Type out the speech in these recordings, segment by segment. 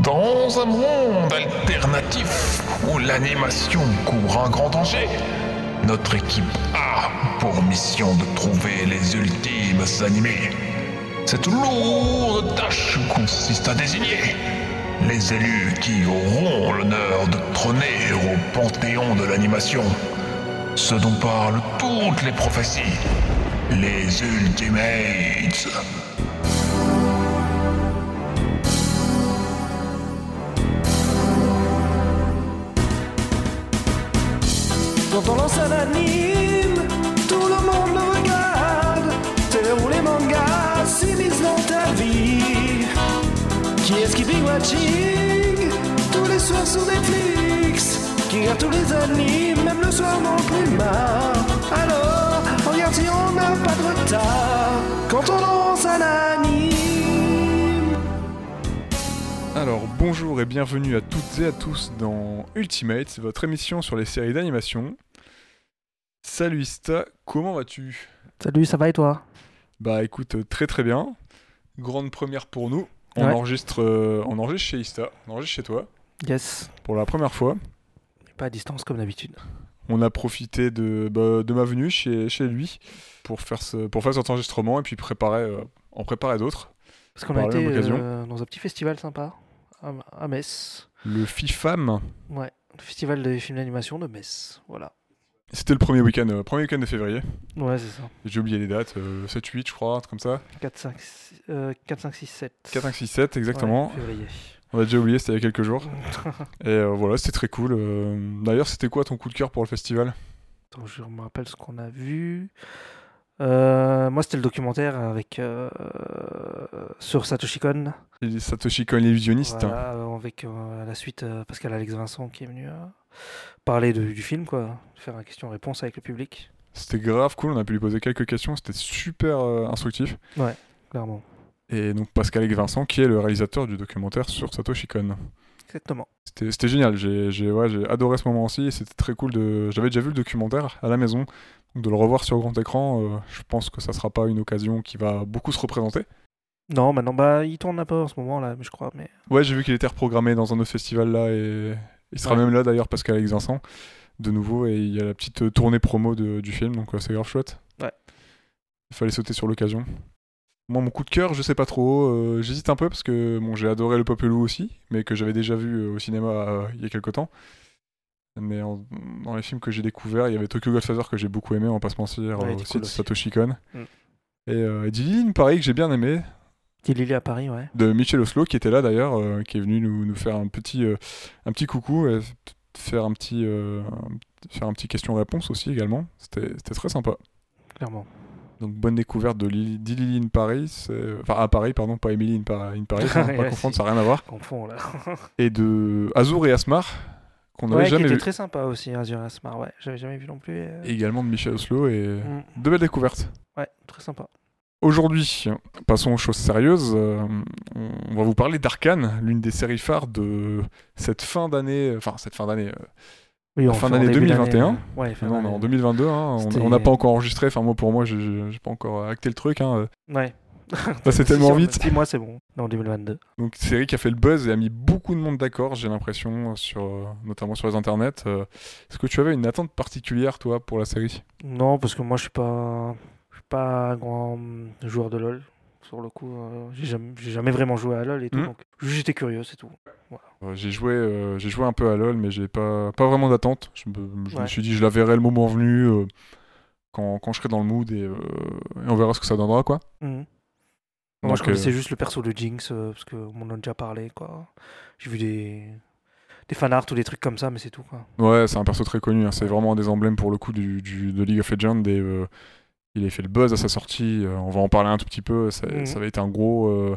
Dans un monde alternatif où l'animation court un grand danger, notre équipe a pour mission de trouver les ultimes animés. Cette lourde tâche consiste à désigner les élus qui auront l'honneur de trôner au panthéon de l'animation. Ce dont parlent toutes les prophéties. Les Ultimates. Tout le monde le regarde. Télé ou les mangas s'immiscent dans ta vie. Qui est-ce qui watching tous les soirs sur Netflix? Qui regarde tous les animes, même le soir non plus marre. Alors, regarde si on n'a pas de retard. Quand on lance un anime. Alors bonjour et bienvenue à toutes et à tous dans Ultimate, votre émission sur les séries d'animation. Salut Ista, comment vas-tu? Salut, ça va et toi? Bah écoute, euh, très très bien. Grande première pour nous. On Ouais. enregistre, euh, on enregistre chez Ista, on enregistre chez toi Yes. pour la première fois. Pas à distance comme d'habitude. On a profité de, bah, de ma venue chez, chez lui pour faire, ce, pour faire cet enregistrement et puis préparer, euh, en préparer d'autres. Parce qu'on a été euh, dans un petit festival sympa à, à Metz. Le FIFAM, Ouais, le festival des films d'animation de Metz. Voilà. C'était le premier week-end, euh, premier week-end de février. Ouais, c'est ça. J'ai oublié les dates, euh, 7-8 je crois, un truc comme ça. 4, 5, 6, euh, 4, 5, 6, 7. 4, 5, 6, 7 exactement. Ouais, février. On a déjà oublié, c'était il y a quelques jours. Et euh, voilà, c'était très cool. Euh, D'ailleurs, c'était quoi ton coup de cœur pour le festival? Attends, je me rappelle ce qu'on a vu. Euh, moi, c'était le documentaire avec sur Satoshi Kon. Est Satoshi Kon, l'illusionniste. Voilà, avec la suite Pascal Alex Vincent qui est venu parler de- du film, quoi, faire un question-réponse avec le public. C'était grave cool, on a pu lui poser quelques questions, c'était super euh, instructif. Clairement. Et donc Pascal et Vincent, qui est le réalisateur du documentaire sur Satoshi Kon. Exactement. C'était génial, j'ai ouais, adoré ce moment aussi, et c'était très cool de... J'avais déjà vu le documentaire à la maison, donc de le revoir sur grand écran, euh, je pense que ça sera pas une occasion qui va beaucoup se représenter. Non, maintenant, bah, il tourne un peu en ce moment là, je crois, mais Ouais, j'ai vu qu'il était reprogrammé dans un autre festival là et il sera Ouais. même là d'ailleurs parce qu'Alex Vincent de nouveau et il y a la petite euh, tournée promo de- du film donc euh, c'est grave chouette. Ouais. Il fallait sauter sur l'occasion. Moi mon coup de cœur, je sais pas trop, euh, j'hésite un peu parce que bon, j'ai adoré le Popelou aussi, mais que j'avais déjà vu au cinéma euh, il y a quelques temps. Mais en- dans les films que j'ai découverts, il y avait Tokyo Godfather que j'ai beaucoup aimé, on va pas se mentir, Ouais, aussi de. Satoshi Kon. Mm. Et euh, Dylan, pareil, que j'ai bien aimé, il est à Paris, ouais. de Michel Oslo qui était là d'ailleurs, euh, qui est venu nous, nous faire un petit, euh, un petit coucou et faire un petit, euh, faire un petit question-réponse aussi également. C'était très sympa. Clairement. Donc bonne découverte de Lily- d'Illy in Paris, enfin à Paris pardon, pas Emily in, Par- in Paris, hein, pas confondre, si. ça n'a rien à voir. Confond là. Et de Azur et Asmar qu'on n'avait Ouais, qui jamais était vu. très sympa aussi, Azure Asmar, ouais. J'avais jamais vu non plus. Et également de Michel Oslo et Mm. de belles découvertes. Ouais, très sympa. Aujourd'hui, passons aux choses sérieuses. euh, on va vous parler d'Arkane, l'une des séries phares de cette fin d'année, enfin cette fin d'année, euh, Oui, En on fin en d'année début 2021. d'année, euh, Ouais, fin non, on est en d'année. 2022, hein, on- on n'a pas encore enregistré, enfin moi pour moi, j'ai- pas encore acté le truc. hein. Ouais. Ça, c'est tellement Si, vite. Six mois, c'est bon. Non, 2022. Donc série qui a fait le buzz et a mis beaucoup de monde d'accord, j'ai l'impression, sur, euh, notamment sur les internets. Est-ce que tu avais une attente particulière, toi, pour la série? Non, parce que moi, je suis pas, pas un grand joueur de LoL. Sur le coup, euh, j'ai jamais, vraiment joué à LoL et tout. Mhm. Donc, j'étais curieux, c'est tout. Euh, J'ai joué, euh, j'ai joué un peu à LoL, mais j'ai pas, pas vraiment d'attente. Je, me, je me suis dit, je la verrai le moment venu, quand, quand je serai dans le mood, et, et on verra ce que ça donnera, quoi. Mhm. Moi, je connaissais juste le perso de Jinx parce qu'on m'en a déjà parlé, quoi. J'ai vu des, des fanarts ou des trucs comme ça, mais c'est tout, quoi. Ouais, c'est un perso très connu. hein. C'est vraiment un des emblèmes pour le coup du, du- de League of Legends. Et, euh, il a fait le buzz à sa sortie. euh, on va en parler un tout petit peu. Ça, Mhm. ça avait été un gros. euh,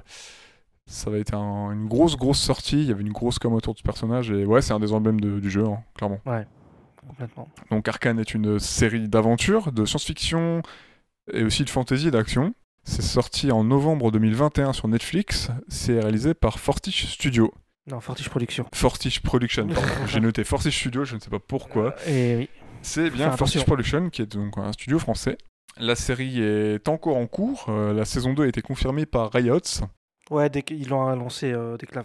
ça été un- une grosse, grosse sortie. Il y avait une grosse com autour de ce personnage. Et ouais, c'est un des emblèmes de- du jeu, hein, clairement. Complètement. Donc Arkane est une série d'aventure, de science-fiction et aussi de fantasy et d'action. C'est sorti en novembre 2021 sur Netflix. C'est réalisé par Fortiche Studio. Non, Fortiche Production. Fortiche Production, pardon. J'ai noté Fortiche Studio, je ne sais pas pourquoi. Et oui. C'est bien Fortiche. Production, qui est donc un studio français. La série est encore en cours. Euh, la saison 2 a été confirmée par Riot. Ouais, dès qu'ils l'ont annoncé, euh, dès que la,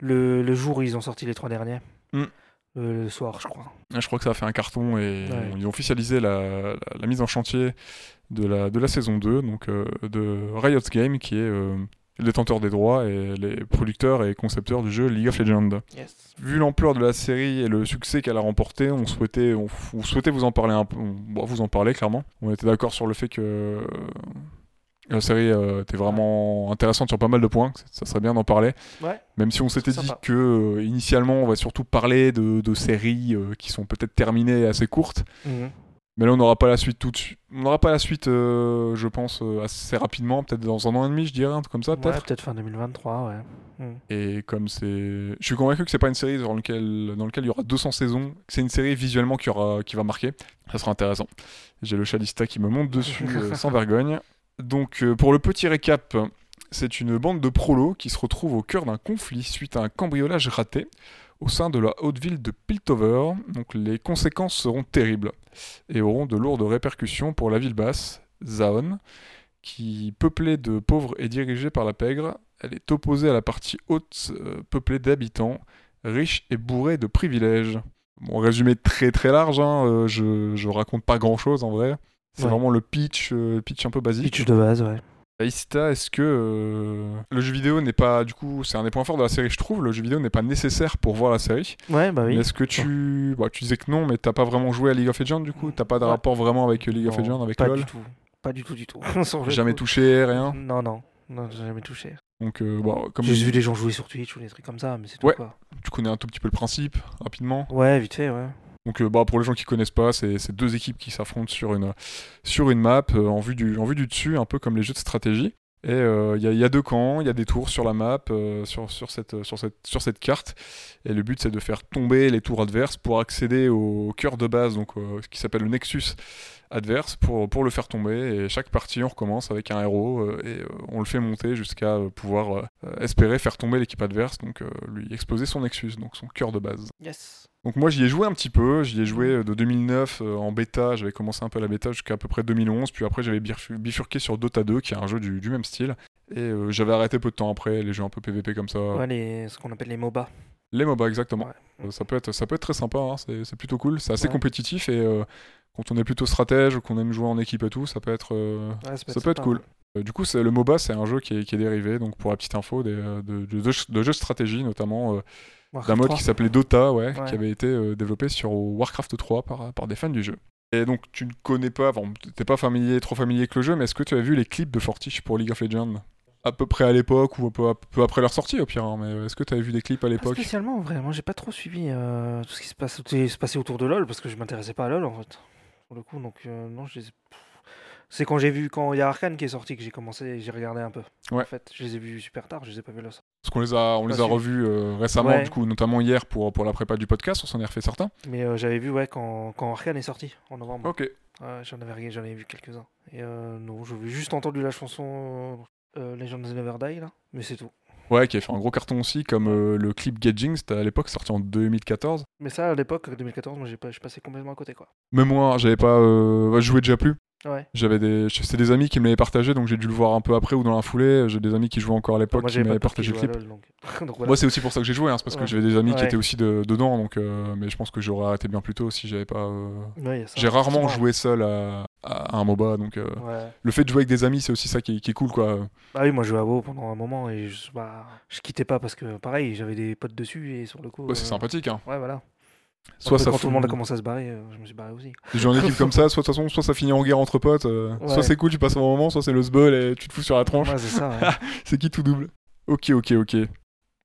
le, le jour où ils ont sorti les trois derniers. Mm. Le, le soir, je crois. Ah, Je crois que ça a fait un carton et Ouais. ils ont officialisé la, la- la mise en chantier de la, de la saison 2 donc, euh, de Riot Games, qui est euh, détenteur des droits et les producteurs et concepteurs du jeu League of Legends. Yes. Vu l'ampleur de la série et le succès qu'elle a remporté, on souhaitait, on, on souhaitait vous en parler un peu. on- vous en parler clairement. On était d'accord sur le fait que euh, la série euh, était vraiment intéressante sur pas mal de points. que Ça serait bien d'en parler. Ouais. Même si on s'était dit sympa. que euh, initialement on va surtout parler de, de séries euh, qui sont peut-être terminées et assez courtes. Mhm. Mais là on n'aura pas la suite tout de suite. On n'aura pas la suite, euh, je pense, euh, assez rapidement, peut-être dans un an et demi, je dirais, un truc comme ça, Ouais, peut-être. peut-être fin 2023, ouais. Mhm. Et comme c'est, je suis convaincu que c'est pas une série dans laquelle dans lequel il y aura 200 saisons. C'est une série visuellement qui aura, qui va marquer. Ça sera intéressant. J'ai le chalista qui me monte dessus euh, sans vergogne. Donc pour le petit récap, c'est une bande de prolos qui se retrouve au cœur d'un conflit suite à un cambriolage raté au sein de la haute ville de Piltover. Donc les conséquences seront terribles et auront de lourdes répercussions pour la ville basse, Zaon, qui, peuplée de pauvres et dirigée par la pègre, elle est opposée à la partie haute, euh, peuplée d'habitants, riches et bourrés de privilèges. Bon, résumé très très large, hein, euh, je, je raconte pas grand chose en vrai. C'est Ouais. vraiment le pitch, euh, pitch un peu basique. Pitch de base, ouais. Aïsta, est-ce que euh, le jeu vidéo n'est pas, du coup, c'est un des points forts de la série, je trouve, le jeu vidéo n'est pas nécessaire pour voir la série. Ouais, bah oui. Mais est-ce que tu, bah, tu disais que non, mais t'as pas vraiment joué à League of Legends du coup, t'as pas de Ouais. rapport vraiment avec League of Legends, avec pas LoL, du tout. Pas du tout, du tout. Jamais touché, rien? Non, non. Non, j'ai jamais touché. Donc, euh, bon, comme J'ai juste vu des gens jouer sur Twitch ou des trucs comme ça, mais c'est tout Ouais. quoi. tu connais un tout petit peu le principe, rapidement. Ouais, vite fait, ouais. Donc, euh, bah, pour les gens qui connaissent pas, c'est deux équipes qui s'affrontent sur une, sur une map euh, en, vue du, en vue du dessus, un peu comme les jeux de stratégie. Et euh, il y, a- il y a deux camps, il y a des tours sur la map, euh, sur, sur, cette, sur, cette, sur cette carte. Et le but, c'est de faire tomber les tours adverses pour accéder au cœur de base, donc euh, ce qui s'appelle le Nexus adverse, pour, pour le faire tomber. Et chaque partie, on recommence avec un héros euh, et euh, on le fait monter jusqu'à euh, pouvoir euh, espérer faire tomber l'équipe adverse, donc euh, lui exploser son Nexus, donc son cœur de base. Yes. Donc moi j'y ai joué un petit peu, j'y ai joué euh, de 2009 euh, en bêta, j'avais commencé un peu la bêta jusqu'à à peu près 2011, puis après j'avais bifur- bifurqué sur Dota 2 qui est un jeu du, du même style, et euh, j'avais arrêté peu de temps après, les jeux un peu PVP comme ça. Ouais, les... ce qu'on appelle les MOBA. Les MOBA exactement. Ouais. Ça, peut être, ça peut être très sympa, hein, c'est plutôt cool, c'est assez Ouais. compétitif et euh, quand on est plutôt stratège ou qu'on aime jouer en équipe et tout, ça peut être, euh, ça peut être cool. Du coup, c'est- le MOBA, c'est un jeu qui est, qui est dérivé, donc pour la petite info, des, de, de, jeux de stratégie, notamment d'un mode 3. qui s'appelait Dota, ouais, Ouais. qui avait été euh, développé sur Warcraft 3 par, par des fans du jeu. Et donc, tu ne connais pas, enfin, t'es pas familier, trop familier avec le jeu, mais est-ce que tu as vu les clips de Fortiche pour League of Legends? À peu près à l'époque ou un peu, un peu après leur sortie, au pire, hein, mais est-ce que tu avais vu des clips à Pas l'époque? spécialement, vraiment. J'ai pas trop suivi euh, tout ce qui se, passe, se passait autour de LoL parce que je m'intéressais pas à LoL en fait. Pour le coup, donc euh, non, je les ai-. C'est quand j'ai vu, quand il y a Arkane qui est sorti que j'ai commencé, j'ai regardé un peu. Ouais. En fait, je les ai vus super tard, je les ai pas vus là. Parce qu'on les a, on les a revus euh, récemment, Ouais. du coup, notamment hier pour, pour la prépa du podcast, on s'en est refait certains. Mais euh, j'avais vu, ouais, quand, quand Arkane est sorti en novembre. Ok. Ouais, j'en avais, j'en avais vu quelques-uns. Et euh, non, j'avais juste entendu la chanson euh, Legends Never Die là, mais c'est tout. Ouais, qui a fait un gros carton aussi, comme euh, le clip Gadging, c'était à l'époque sorti en 2014. Mais ça, à l'époque, 2014, moi j'ai pas, je passais complètement à côté quoi. Même moi, j'avais pas. Euh, je jouais déjà plus. Ouais. J'avais des, c'est des amis qui me l'avaient partagé, donc j'ai dû le voir un peu après ou dans la foulée. J'ai des amis qui jouaient encore à l'époque qui m'avaient partagé le clip. LoL donc. donc voilà. Moi, c'est aussi pour ça que j'ai joué, hein, c'est parce que j'avais des amis qui étaient aussi de- dedans, donc. euh, mais je pense que j'aurais arrêté bien plus tôt si j'avais pas. euh, J'ai rarement joué seul à, à un MOBA, donc euh, le fait de jouer avec des amis, c'est aussi ça qui, qui est cool, quoi. Bah oui, moi je jouais à WoW pendant un moment et je, bah, je quittais pas parce que pareil, j'avais des potes dessus et sur le coup. Ouais, c'est euh, sympathique, hein. Ouais, voilà. Soit ça quand tout le monde a commencé à se barrer, euh, je me suis barré aussi. des jeux en équipe comme ça, soit de toute façon, soit ça finit en guerre entre potes, euh, soit c'est cool, tu passes un bon moment, soit c'est le sbul et tu te fous sur la tronche. Ouais, c'est ça. ouais. c'est qui tout double Ok, ok, ok.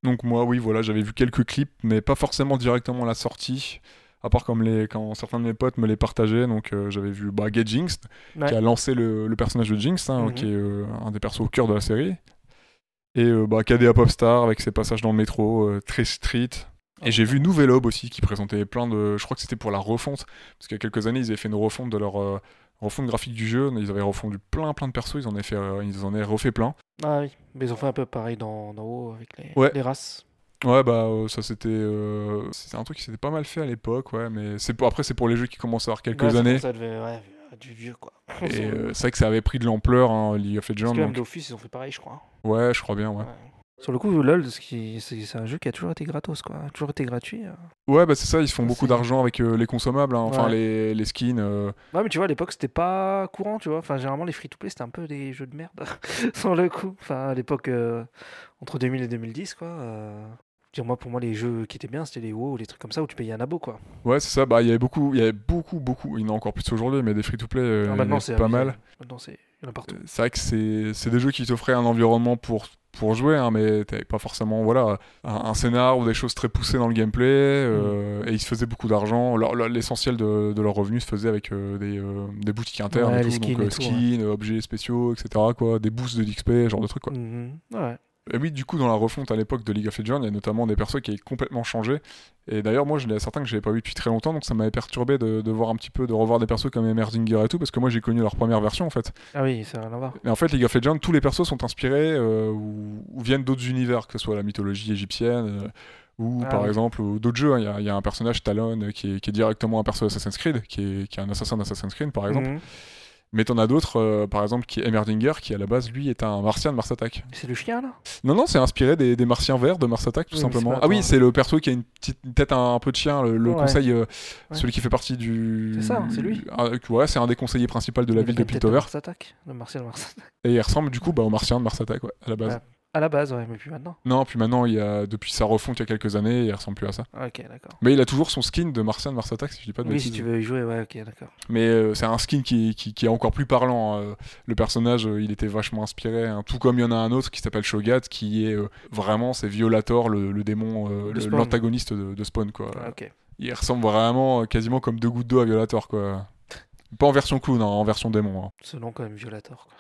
Donc moi, oui, voilà, j'avais vu quelques clips, mais pas forcément directement à la sortie. À part comme les, quand certains de mes potes me les partageaient, donc euh, j'avais vu bah, Get Jinx, qui a lancé le, le personnage de Jinx, hein, Mhm. qui est un des persos au cœur de la série. Et bah, KDA Popstar avec ses passages dans le métro, très street. Et j'ai vu Nouvel Aube aussi qui présentait plein de. Je crois que c'était pour la refonte. Parce qu'il y a quelques années, ils avaient fait une refonte de leur euh, refonte graphique du jeu. Ils avaient refondu plein plein de persos. Ils en avaient, fait, euh, ils en avaient refait plein. Ah oui, mais ils ont fait un peu pareil dans, dans WoW avec les, Ouais. les races. Ouais, bah euh, ça c'était. C'était un truc qui s'était pas mal fait à l'époque, ouais. Mais c'est pour... après, c'est pour les jeux qui commencent à avoir quelques Ouais, c'est années. Ça devait, ouais, du vieux quoi. Et c'est vrai que ça avait pris de l'ampleur, hein, League of Parce Legends. que même donc- d'office, ils ont fait pareil, je crois. Ouais, je crois bien, ouais. Ouais. Sur le coup, LoL, c'est un jeu qui a toujours été gratos, quoi. Toujours été gratuit. euh. Ouais, bah c'est ça, ils se font beaucoup d'argent avec euh, les consommables, hein, enfin Ouais. les, les skins. euh, Ouais, mais tu vois, à l'époque, c'était pas courant, tu vois. Enfin, généralement, les free-to-play, c'était un peu des jeux de merde, sur le coup. Enfin, à l'époque, euh, entre 2000 et 2010, quoi. dire, moi, pour moi, les jeux qui étaient bien, c'était les WoW ou les trucs comme ça où tu payais un abo, quoi. Ouais, c'est ça, bah il y avait beaucoup, il y avait beaucoup, beaucoup, il y en a encore plus aujourd'hui, mais des free-to-play, Ah, maintenant, c'est pas mal. Maintenant, c'est. C'est vrai que c'est des jeux qui t'offraient un environnement pour, pour jouer, hein, mais t'avais pas forcément voilà, un, un scénar ou des choses très poussées dans le gameplay, euh, et ils se faisaient beaucoup d'argent. L'essentiel de, de leurs revenus se faisait avec euh, des, euh, des boutiques internes, Ouais, et tout, skins donc et tout, skins, objets spéciaux, etc. Quoi, des boosts de d'XP, genre de trucs. Quoi. Mhm. Ouais. Et oui, du coup, dans la refonte à l'époque de League of Legends, il y a notamment des persos qui avaient complètement changé. Et d'ailleurs, moi, j'en ai certains que j'avais pas vu depuis très longtemps, donc ça m'avait perturbé de, de voir un petit peu, de revoir des persos comme Emerdinger et tout, parce que moi, j'ai connu leur première version en fait. Ah oui, ça n'a rien à voir. Mais en fait, League of Legends, tous les persos sont inspirés euh, ou, ou viennent d'autres univers, que ce soit la mythologie égyptienne. euh, ou Ah par oui. exemple d'autres jeux, hein. il y, a- il y a un personnage Talon euh, qui est, qui est directement un perso d'Assassin's Creed, qui est, qui est un assassin d'Assassin's Creed par exemple. Mhm. Mais t'en as d'autres, euh, par exemple qui est Emerdinger, qui à la base lui est un martien de Mars Attack. C'est le chien, là? Non, non, c'est inspiré des, des martiens verts de Mars Attack, tout Oui, simplement. Ah oui, c'est le perso qui a une petite une tête un, un peu de chien, le, le Ouais. conseil, euh, Ouais. celui qui fait partie du. C'est ça, c'est lui. Ah, ouais, c'est un des conseillers principaux de la Il ville de Piltover. Mars Attack. Le martien de Mars Attack. Et il ressemble du coup bah, au martien de Mars Attack, ouais, à la base. Ouais. À la base, ouais, mais plus maintenant. Non, puis maintenant, il y a, depuis sa refonte il y a quelques années, il ressemble plus à ça. Ok, d'accord. Mais il a toujours son skin de martien de Mars Attack, si je dis pas de Oui, bêtises. si tu veux y jouer, ouais, ok, d'accord. Mais euh, c'est un skin qui, qui, qui est encore plus parlant. hein. Le personnage, euh, il était vachement inspiré. hein. Tout comme il y en a un autre qui s'appelle Shogat, qui est euh, vraiment, c'est Violator, le, le démon, euh, l'antagoniste de, de Spawn, quoi. Ah, ok. Il ressemble vraiment euh, quasiment comme deux gouttes d'eau à Violator, quoi. Pas en version clown, hein, en version démon. hein. Nom, quand même, Violator, quoi.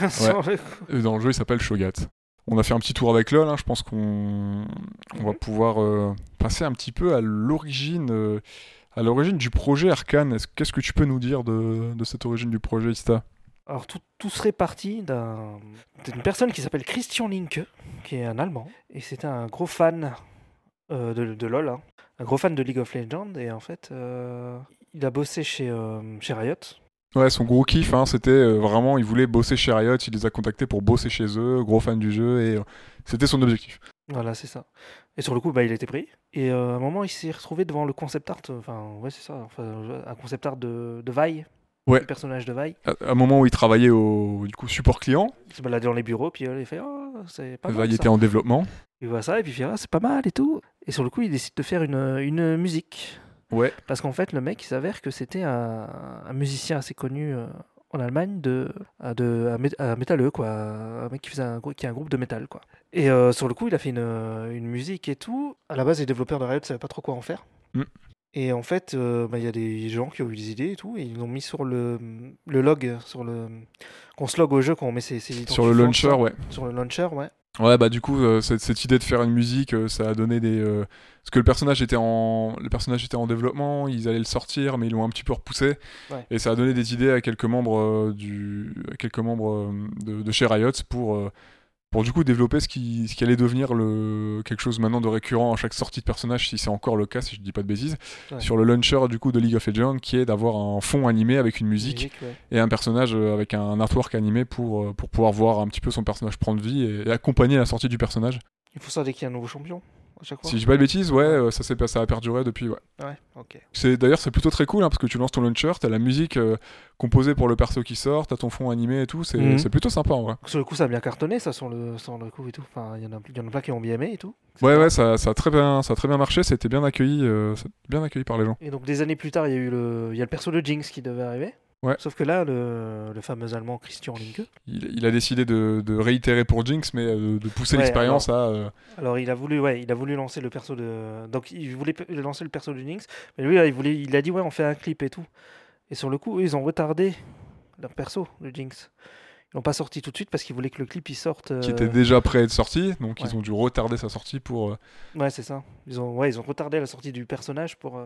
Le. Et dans le jeu, il s'appelle Shogat. On a fait un petit tour avec LoL, hein. je pense qu'on on va pouvoir euh, passer un petit peu à l'origine euh, à l'origine du projet Arkane. Est-ce- Qu'est-ce que tu peux nous dire de, de cette origine du projet Ista? Alors, tout, tout serait parti d'un- d'une personne qui s'appelle Christian Linke, qui est un Allemand, et c'était un gros fan euh, de, de LoL, hein. un gros fan de League of Legends, et en fait, il a bossé chez, chez Riot. Ouais, son gros kiff, hein, c'était euh, vraiment, il voulait bosser chez Riot, il les a contactés pour bosser chez eux, gros fan du jeu, et euh, c'était son objectif. Voilà, c'est ça. Et sur le coup, bah, il a été pris. Et euh, à un moment, il s'est retrouvé devant le concept art, enfin, ouais, c'est ça, enfin, un concept art de, de Vi, Ouais. le personnage de Vi. À, à un moment où il travaillait au du coup, support client, Il se baladait dans les bureaux, puis il fait Oh, c'est pas mal. ça. était en développement. Il voit ça, et puis il fait Ah, c'est pas mal et tout. Et sur le coup, il décide de faire une, une musique. Ouais. Parce qu'en fait, le mec, il s'avère que c'était un, un musicien assez connu euh, en Allemagne, de, à de, un mé- un métalleux, quoi. Un mec qui, faisait un, qui a un groupe de métal, quoi. Et euh, sur le coup, il a fait une, une musique et tout. À la base, les développeurs de Riot ne savaient pas trop quoi en faire. Mm. Et en fait, euh, bah, il y a des gens qui ont eu des idées et tout, et ils l'ont mis sur le, le log, sur le qu'on se log au jeu, quand on met ses, ses Sur le launcher, ouais. Sur le launcher, ouais. Ouais, bah du coup, euh, cette, cette idée de faire une musique, euh, ça a donné des. euh, Parce que le personnage était en, le personnage était en développement, ils allaient le sortir, mais ils l'ont un petit peu repoussé, Ouais. et ça a donné des idées à quelques membres du, à quelques membres de, de chez Riot pour, pour du coup développer ce qui, ce qui allait devenir le quelque chose maintenant de récurrent à chaque sortie de personnage, si c'est encore le cas, si je dis pas de bêtises, Ouais. sur le launcher du coup de League of Legends, qui est d'avoir un fond animé avec une musique ouais. et un personnage euh, avec un artwork animé pour, euh, pour pouvoir voir un petit peu son personnage prendre vie et, et accompagner la sortie du personnage. Il faut ça dès qu'il y a un nouveau champion, à chaque fois. Si je dis pas de bêtises, ouais, euh, ça, ça a perduré depuis. Ouais. Ouais, ok. C'est d'ailleurs c'est plutôt très cool hein, parce que tu lances ton launcher, t'as la musique euh, composée pour le perso qui sort, t'as ton fond animé et tout, c'est c'est plutôt sympa en vrai. Sur le coup, ça a bien cartonné, ça, sur le, sur le coup et tout. Enfin, il y, en y en a plein qui ont bien aimé et tout. Ouais ouais, ça, ça a très bien, ça a très bien marché, c'était bien accueilli, euh, bien accueilli par les gens. Et donc, des années plus tard, il y a eu le, il y a le perso de Jinx qui devait arriver. Ouais. Sauf que là, le, le fameux allemand Christian Linke, Il, il a décidé de, de réitérer pour Jinx, mais euh, de pousser Ouais, l'expérience à. euh, alors il a voulu, ouais, il a voulu lancer le perso de, donc il voulait lancer le perso de Jinx, mais lui, là, il voulait, il a dit ouais, on fait un clip et tout. Et sur le coup, ils ont retardé leur perso de Jinx. Ils l'ont pas sorti tout de suite parce qu'ils voulaient que le clip il sorte. qui euh, était déjà prêt à être sorti, donc ouais. ils ont dû retarder sa sortie pour. euh, Ouais, c'est ça. Ils ont, ouais, ils ont retardé la sortie du personnage pour,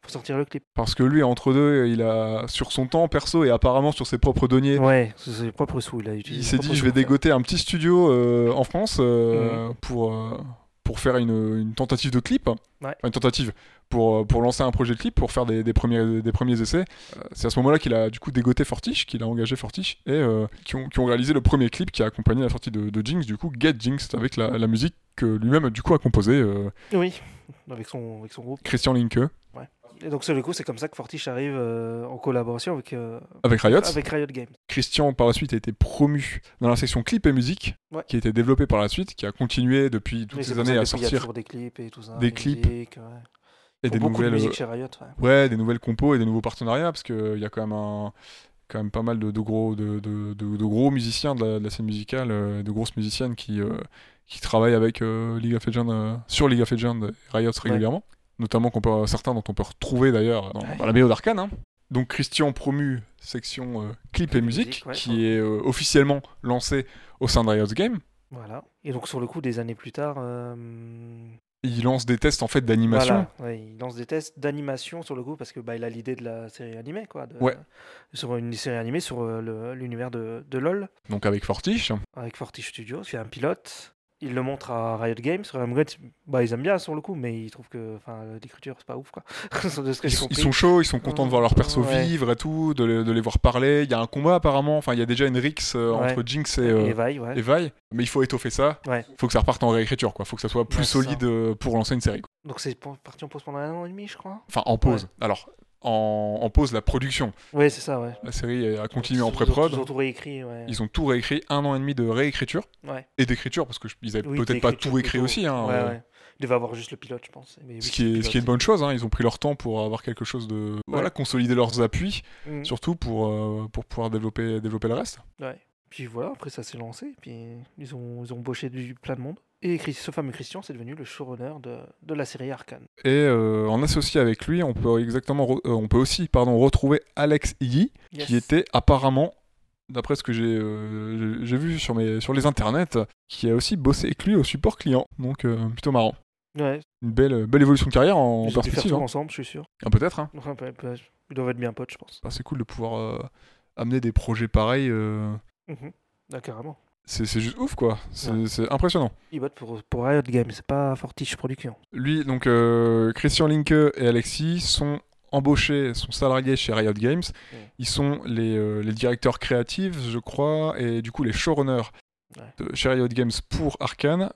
pour sortir le clip. Parce que lui, entre deux, il a sur son temps perso et apparemment sur ses propres deniers, Ouais, c'est ses propres sous. Il, a utilisé il ses s'est dit je vais dégoter un petit studio euh, en France Mhm. euh, pour, euh, pour faire une, une tentative de clip. Ouais. Enfin, une tentative. Pour, pour lancer un projet de clip, pour faire des, des premiers, des premiers essais. Euh, c'est à ce moment-là qu'il a du coup dégoté Fortiche, qu'il a engagé Fortiche, et euh, qui, ont, qui ont réalisé le premier clip qui a accompagné la sortie de, de Jinx, du coup Get Jinx, avec la, la musique que lui-même du coup a composée, euh, Oui, avec son, avec son groupe. Christian Linke, Et donc, sur le coup, c'est comme ça que Fortiche arrive euh, en collaboration avec, euh, avec Riot. avec Riot Games. Christian, par la suite, a été promu dans la section clip et musique, Ouais. qui a été développée par la suite, qui a continué depuis toutes ces années à sortir des clips et tout ça. des clips ouais. Et des beaucoup nouvelles, de musique euh, chez Riot. Ouais. ouais, des nouvelles compos et des nouveaux partenariats, parce qu'il y a quand même un quand même pas mal de, de gros de, de- gros musiciens de la, scène musicale, euh, de grosses musiciennes qui euh, qui travaillent avec euh, League of Legends euh, sur League of Legends et Riot régulièrement, notamment qu'on peut, certains dont on peut retrouver d'ailleurs dans, Ouais. dans la BO d'Arkane. hein. Donc Christian promu section euh, clip et musique, musique, ouais, qui est euh, officiellement lancé au sein de Riot Games. Voilà. Et donc, sur le coup, des années plus tard, euh, Il lance des tests en fait d'animation. Voilà, ouais, il lance des tests d'animation sur le coup parce que bah, il a l'idée de la série animée quoi. de- Ouais. Sur une série animée sur euh, l'univers de, de LoL Donc avec Fortiche. avec Fortiche Studios, il fait un pilote. Il le montre à Riot Games. Riot Games, bah, ils aiment bien sur le coup, mais ils trouvent que l'écriture c'est pas ouf quoi. de ce que Ils, sont- ils compris. sont chauds, ils sont contents de voir leur perso Ouais. vivre et tout, de les, de les voir parler. Il y a un combat apparemment, enfin il y a déjà une rixe euh, Ouais. entre Jinx et, Et euh, Vi, ouais. et Vi, mais il faut étoffer ça. Ouais. faut que ça reparte en réécriture, quoi. faut que ça soit plus ça. solide euh, pour lancer une série. quoi. Donc c'est parti en pause pendant un an et demi, je crois. Enfin en pause. Alors en, en pause la production. Ouais, c'est ça, ouais. La série a continué en Ils pré-prod. Ils ont tout réécrit, ouais. Ils ont tout réécrit, un an et demi de réécriture Ouais. et d'écriture parce que je- ils avaient Oui, peut-être pas tout écrit plutôt. aussi. Hein, Ouais, euh, ouais. Il devait avoir juste le pilote, je pense. Mais Ce qui, est, ce qui est une bonne chose, hein. ils ont pris leur temps pour avoir quelque chose de. Voilà, consolider leurs appuis, Mm. surtout pour, euh, pour pouvoir développer, développer le reste. Ouais. Puis voilà, après ça s'est lancé, puis ils ont, ils ont embauché du, plein de monde. Et Chris- ce fameux Christian, c'est devenu le showrunner de, de la série Arkane. Et euh, en associé avec lui, on peut, exactement euh, on peut aussi pardon, retrouver Alex Iggy, qui était apparemment, d'après ce que j'ai euh, j'ai- vu sur, mes, sur les internets, qui a aussi bossé avec lui au support client. Donc plutôt marrant. Ouais, Une belle, belle évolution de carrière en ils perspective. tout hein. ensemble, je suis sûr. Ah, Peut-être. hein. Peut- peut- ils doivent être bien potes, je pense. Ah, C'est cool de pouvoir amener des projets pareils. Mhm. Ah, carrément. C'est juste ouf, quoi. C'est Ouais. impressionnant. Ils votent pour, pour Riot Games, c'est pas Fortiche Production. Lui, donc euh, Christian Linke et Alexis sont embauchés, sont salariés chez Riot Games. Ils sont les, euh, les directeurs créatifs, je crois, et du coup les showrunners Ouais. de chez Riot Games pour Arkane.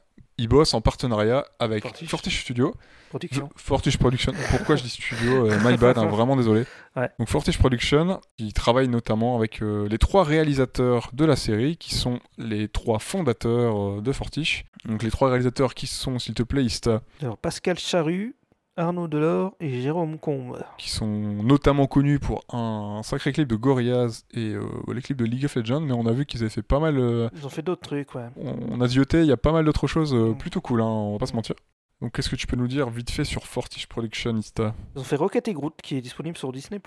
Ils bossent en partenariat avec Fortiche. Fortiche Studio, Production. Fortiche Production. Pourquoi je dis studio euh, My bad, hein, vraiment désolé. Ouais. Donc Fortiche Production, qui travaille notamment avec euh, les trois réalisateurs de la série, qui sont les trois fondateurs euh, de Fortiche. Donc les trois réalisateurs qui sont, s'il te plaît, Ista, Alors, Pascal Charru, Arnaud Delors et Jérôme Combe. qui sont notamment connus pour un sacré clip de Gorillaz et euh, les clips de League of Legends, mais on a vu qu'ils avaient fait pas mal. euh, Ils ont fait d'autres trucs, ouais. on, on a zioté, il y a pas mal d'autres choses euh, Mm. plutôt cool, hein, on va pas se mentir. Donc qu'est-ce que tu peux nous dire vite fait sur Fortiche Production, Ista Ils ont fait Rocket et Groot, qui est disponible sur Disney+.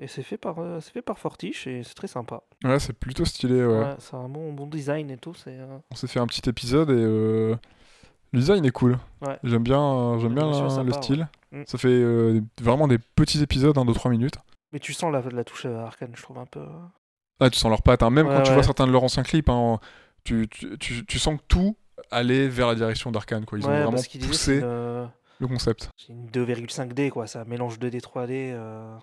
Et c'est fait par, euh, c'est fait par Fortiche et c'est très sympa. Ouais, c'est plutôt stylé, ouais. Ouais, c'est un bon, bon design et tout. C'est, On s'est fait un petit épisode et le design est cool. Ouais. J'aime bien, euh, j'aime bien la- le style. ouais. Ça fait euh, vraiment des petits épisodes, hein, de 3 minutes. Mais tu sens la, la touche euh, arcane, je trouve un peu. Ah, tu sens leurs pattes, hein. même Ouais, quand tu vois certains de leurs anciens clips, hein, tu, tu, tu- tu sens que tout allait vers la direction d'Arkane. Ils ont vraiment poussé une, le concept. c'est une 2,5D, quoi. Un mélange 2D, 3D. euh,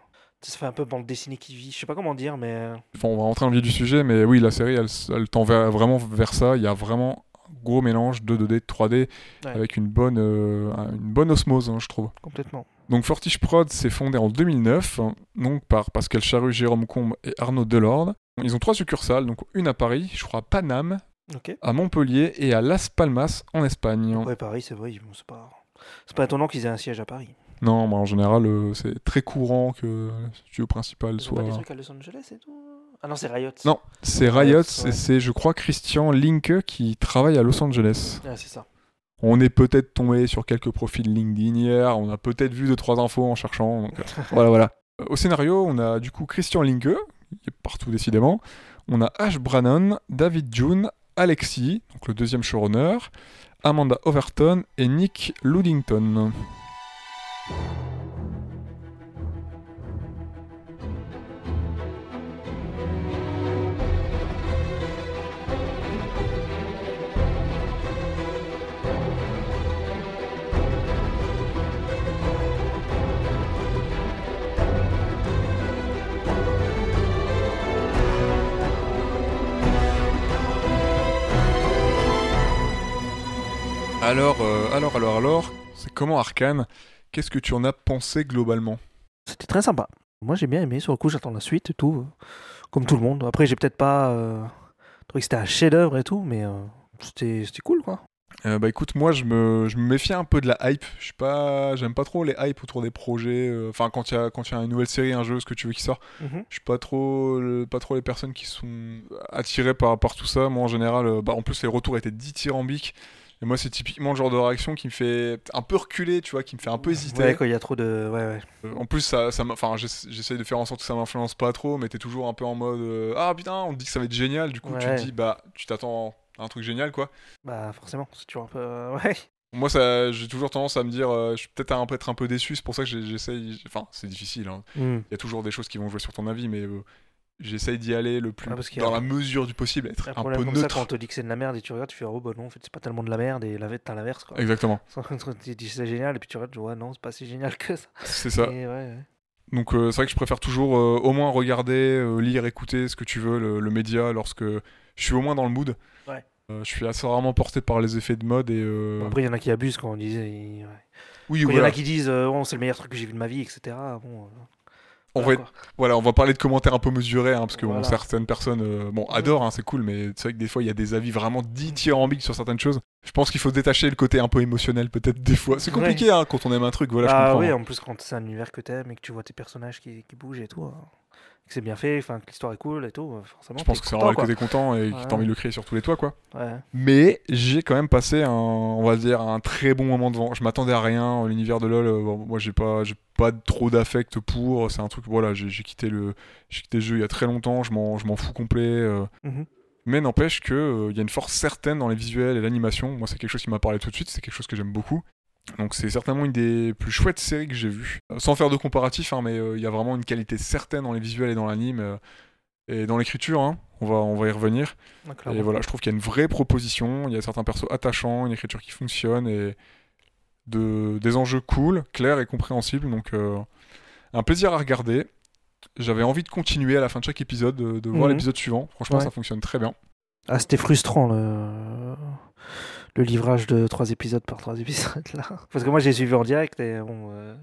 Ça fait un peu bande dessinée qui vit. Je sais pas comment dire, mais. Enfin, on va rentrer dans le vif du sujet, mais oui, la série, elle, elle tend vraiment vers ça. Il y a vraiment gros mélange de 2D, de 3D, Ouais. avec une bonne, euh, une bonne osmose, hein, je trouve. Complètement. Donc Fortiche Prod s'est fondé en 2009, hein, donc par Pascal Charru, Jérôme Combe et Arnaud Delorde. Ils ont trois succursales, donc une à Paris, je crois à Paname, à Montpellier et à Las Palmas en Espagne. Ouais, Paris, c'est vrai. bon, C'est pas. C'est pas étonnant qu'ils aient un siège à Paris. Non, mais en général, euh, c'est très courant que le studio principal Ils ont soit. pas des trucs à Los Angeles et tout Ah non, c'est Riot. Non, c'est Riot, ouais. c'est, je crois, Christian Linke qui travaille à Los Angeles. Ah, c'est ça. On est peut-être tombé sur quelques profils LinkedIn hier, on a peut-être vu deux trois infos en cherchant. donc, euh, voilà, voilà. Au scénario, on a du coup Christian Linke, qui est partout décidément. On a Ash Brannon, David June, Alexis, donc le deuxième showrunner, Amanda Overton et Nick Ludington. Alors, euh, alors, alors, alors, c'est comment Arkane? Qu'est-ce que tu en as pensé globalement? C'était très sympa. Moi, j'ai bien aimé. Sur le coup, j'attends la suite et tout. euh, Comme tout le monde. Après, j'ai peut-être pas euh, trouvé que c'était un chef-d'œuvre et tout, mais euh, c'était c'était cool, quoi. Euh, Bah écoute, moi je me, je me méfie un peu de la hype. Je suis pas, j'aime pas trop les hypes autour des projets. euh, Enfin, quand il y a, quand il y a une nouvelle série, un jeu, ce que tu veux qui sort, Mhm. je suis pas trop, le- pas trop les personnes qui sont attirées par, par tout ça. Moi en général, euh, bah en plus les retours étaient dithyrambiques. Et moi c'est typiquement le genre de réaction qui me fait un peu reculer, tu vois, qui me fait un peu hésiter. Ouais, quand il y a trop de. Ouais, ouais. Euh, En plus, ça, ça enfin, j'essa- j'essaye de faire en sorte que ça m'influence pas trop, mais t'es toujours un peu en mode euh, ah putain, on te dit que ça va être génial. Du coup, tu te dis bah tu t'attends à un truc génial quoi. Bah, forcément, c'est toujours un peu. euh, Ouais. Moi, ça, j'ai toujours tendance à me dire, euh, je suis peut-être un peu être un peu déçu. C'est pour ça que j'essaye. Enfin, c'est difficile. hein. Hmm. Il y a toujours des choses qui vont jouer sur ton avis, mais euh, j'essaye d'y aller le plus Ouais, parce qu'il y a dans la mesure du possible, être Un peu comme ça, neutre. quand on te dit que c'est de la merde et tu regardes, tu fais oh bah non, en fait, c'est pas tellement de la merde et la t'as l'inverse, quoi. Exactement. tu dis c'est génial et puis tu regardes, ouais, non, c'est pas si génial que ça. C'est ça. Et ouais, ouais. Donc euh, c'est vrai que je préfère toujours euh, au moins regarder, euh, lire, écouter ce que tu veux, le, le média, lorsque je suis au moins dans le mood. Ouais. Je suis assez rarement porté par les effets de mode et Bon, après, il y en a qui abusent quand on disait. ouais. oui Il y en a qui disent oh, c'est le meilleur truc que j'ai vu de ma vie, etc. Bon, On voilà, va. Voilà, on va parler de commentaires un peu mesurés, hein, parce que bon, certaines personnes euh, bon, adorent, hein, c'est cool, mais c'est vrai que des fois, il y a des avis vraiment dithyrambiques sur certaines choses. Je pense qu'il faut détacher le côté un peu émotionnel, peut-être, des fois. C'est compliqué hein, quand on aime un truc, voilà, je ah comprends. oui, en plus, quand c'est un univers que t'aimes et que tu vois tes personnages qui, qui bougent et tout, que c'est bien fait, enfin, que l'histoire est cool et tout, euh, forcément. Je pense que c'est normal que t'es content et que Ouais. t'as envie de le crier sur tous les toits, quoi. Ouais. Mais j'ai quand même passé un, on va dire, un très bon moment devant. Je m'attendais à rien. L'univers de LoL, euh, bon, moi, j'ai pas, j'ai pas trop d'affect pour. C'est un truc, voilà, j'ai quitté le, j'ai quitté le jeu il y a très longtemps. Je m'en, je m'en fous complet. euh. Mhm. Mais n'empêche que euh, il y a une force certaine dans les visuels et l'animation. Moi, c'est quelque chose qui m'a parlé tout de suite. C'est quelque chose que j'aime beaucoup. Donc, c'est certainement une des plus chouettes séries que j'ai vues. Euh, Sans faire de comparatif, hein, mais euh, il y a vraiment une qualité certaine dans les visuels et dans l'anime euh, et dans l'écriture. hein. On va, on va y revenir. Ouais, Et voilà, je trouve qu'il y a une vraie proposition, il y a certains persos attachants, une écriture qui fonctionne et de, des enjeux cool, clairs et compréhensibles. Donc euh, un plaisir à regarder. J'avais envie de continuer à la fin de chaque épisode, de, de voir Mhm. l'épisode suivant. Franchement, Ouais. ça fonctionne très bien. Ah, c'était frustrant le... le livrage de trois épisodes par trois épisodes là. Parce que moi j'ai suivi en direct et bon, euh,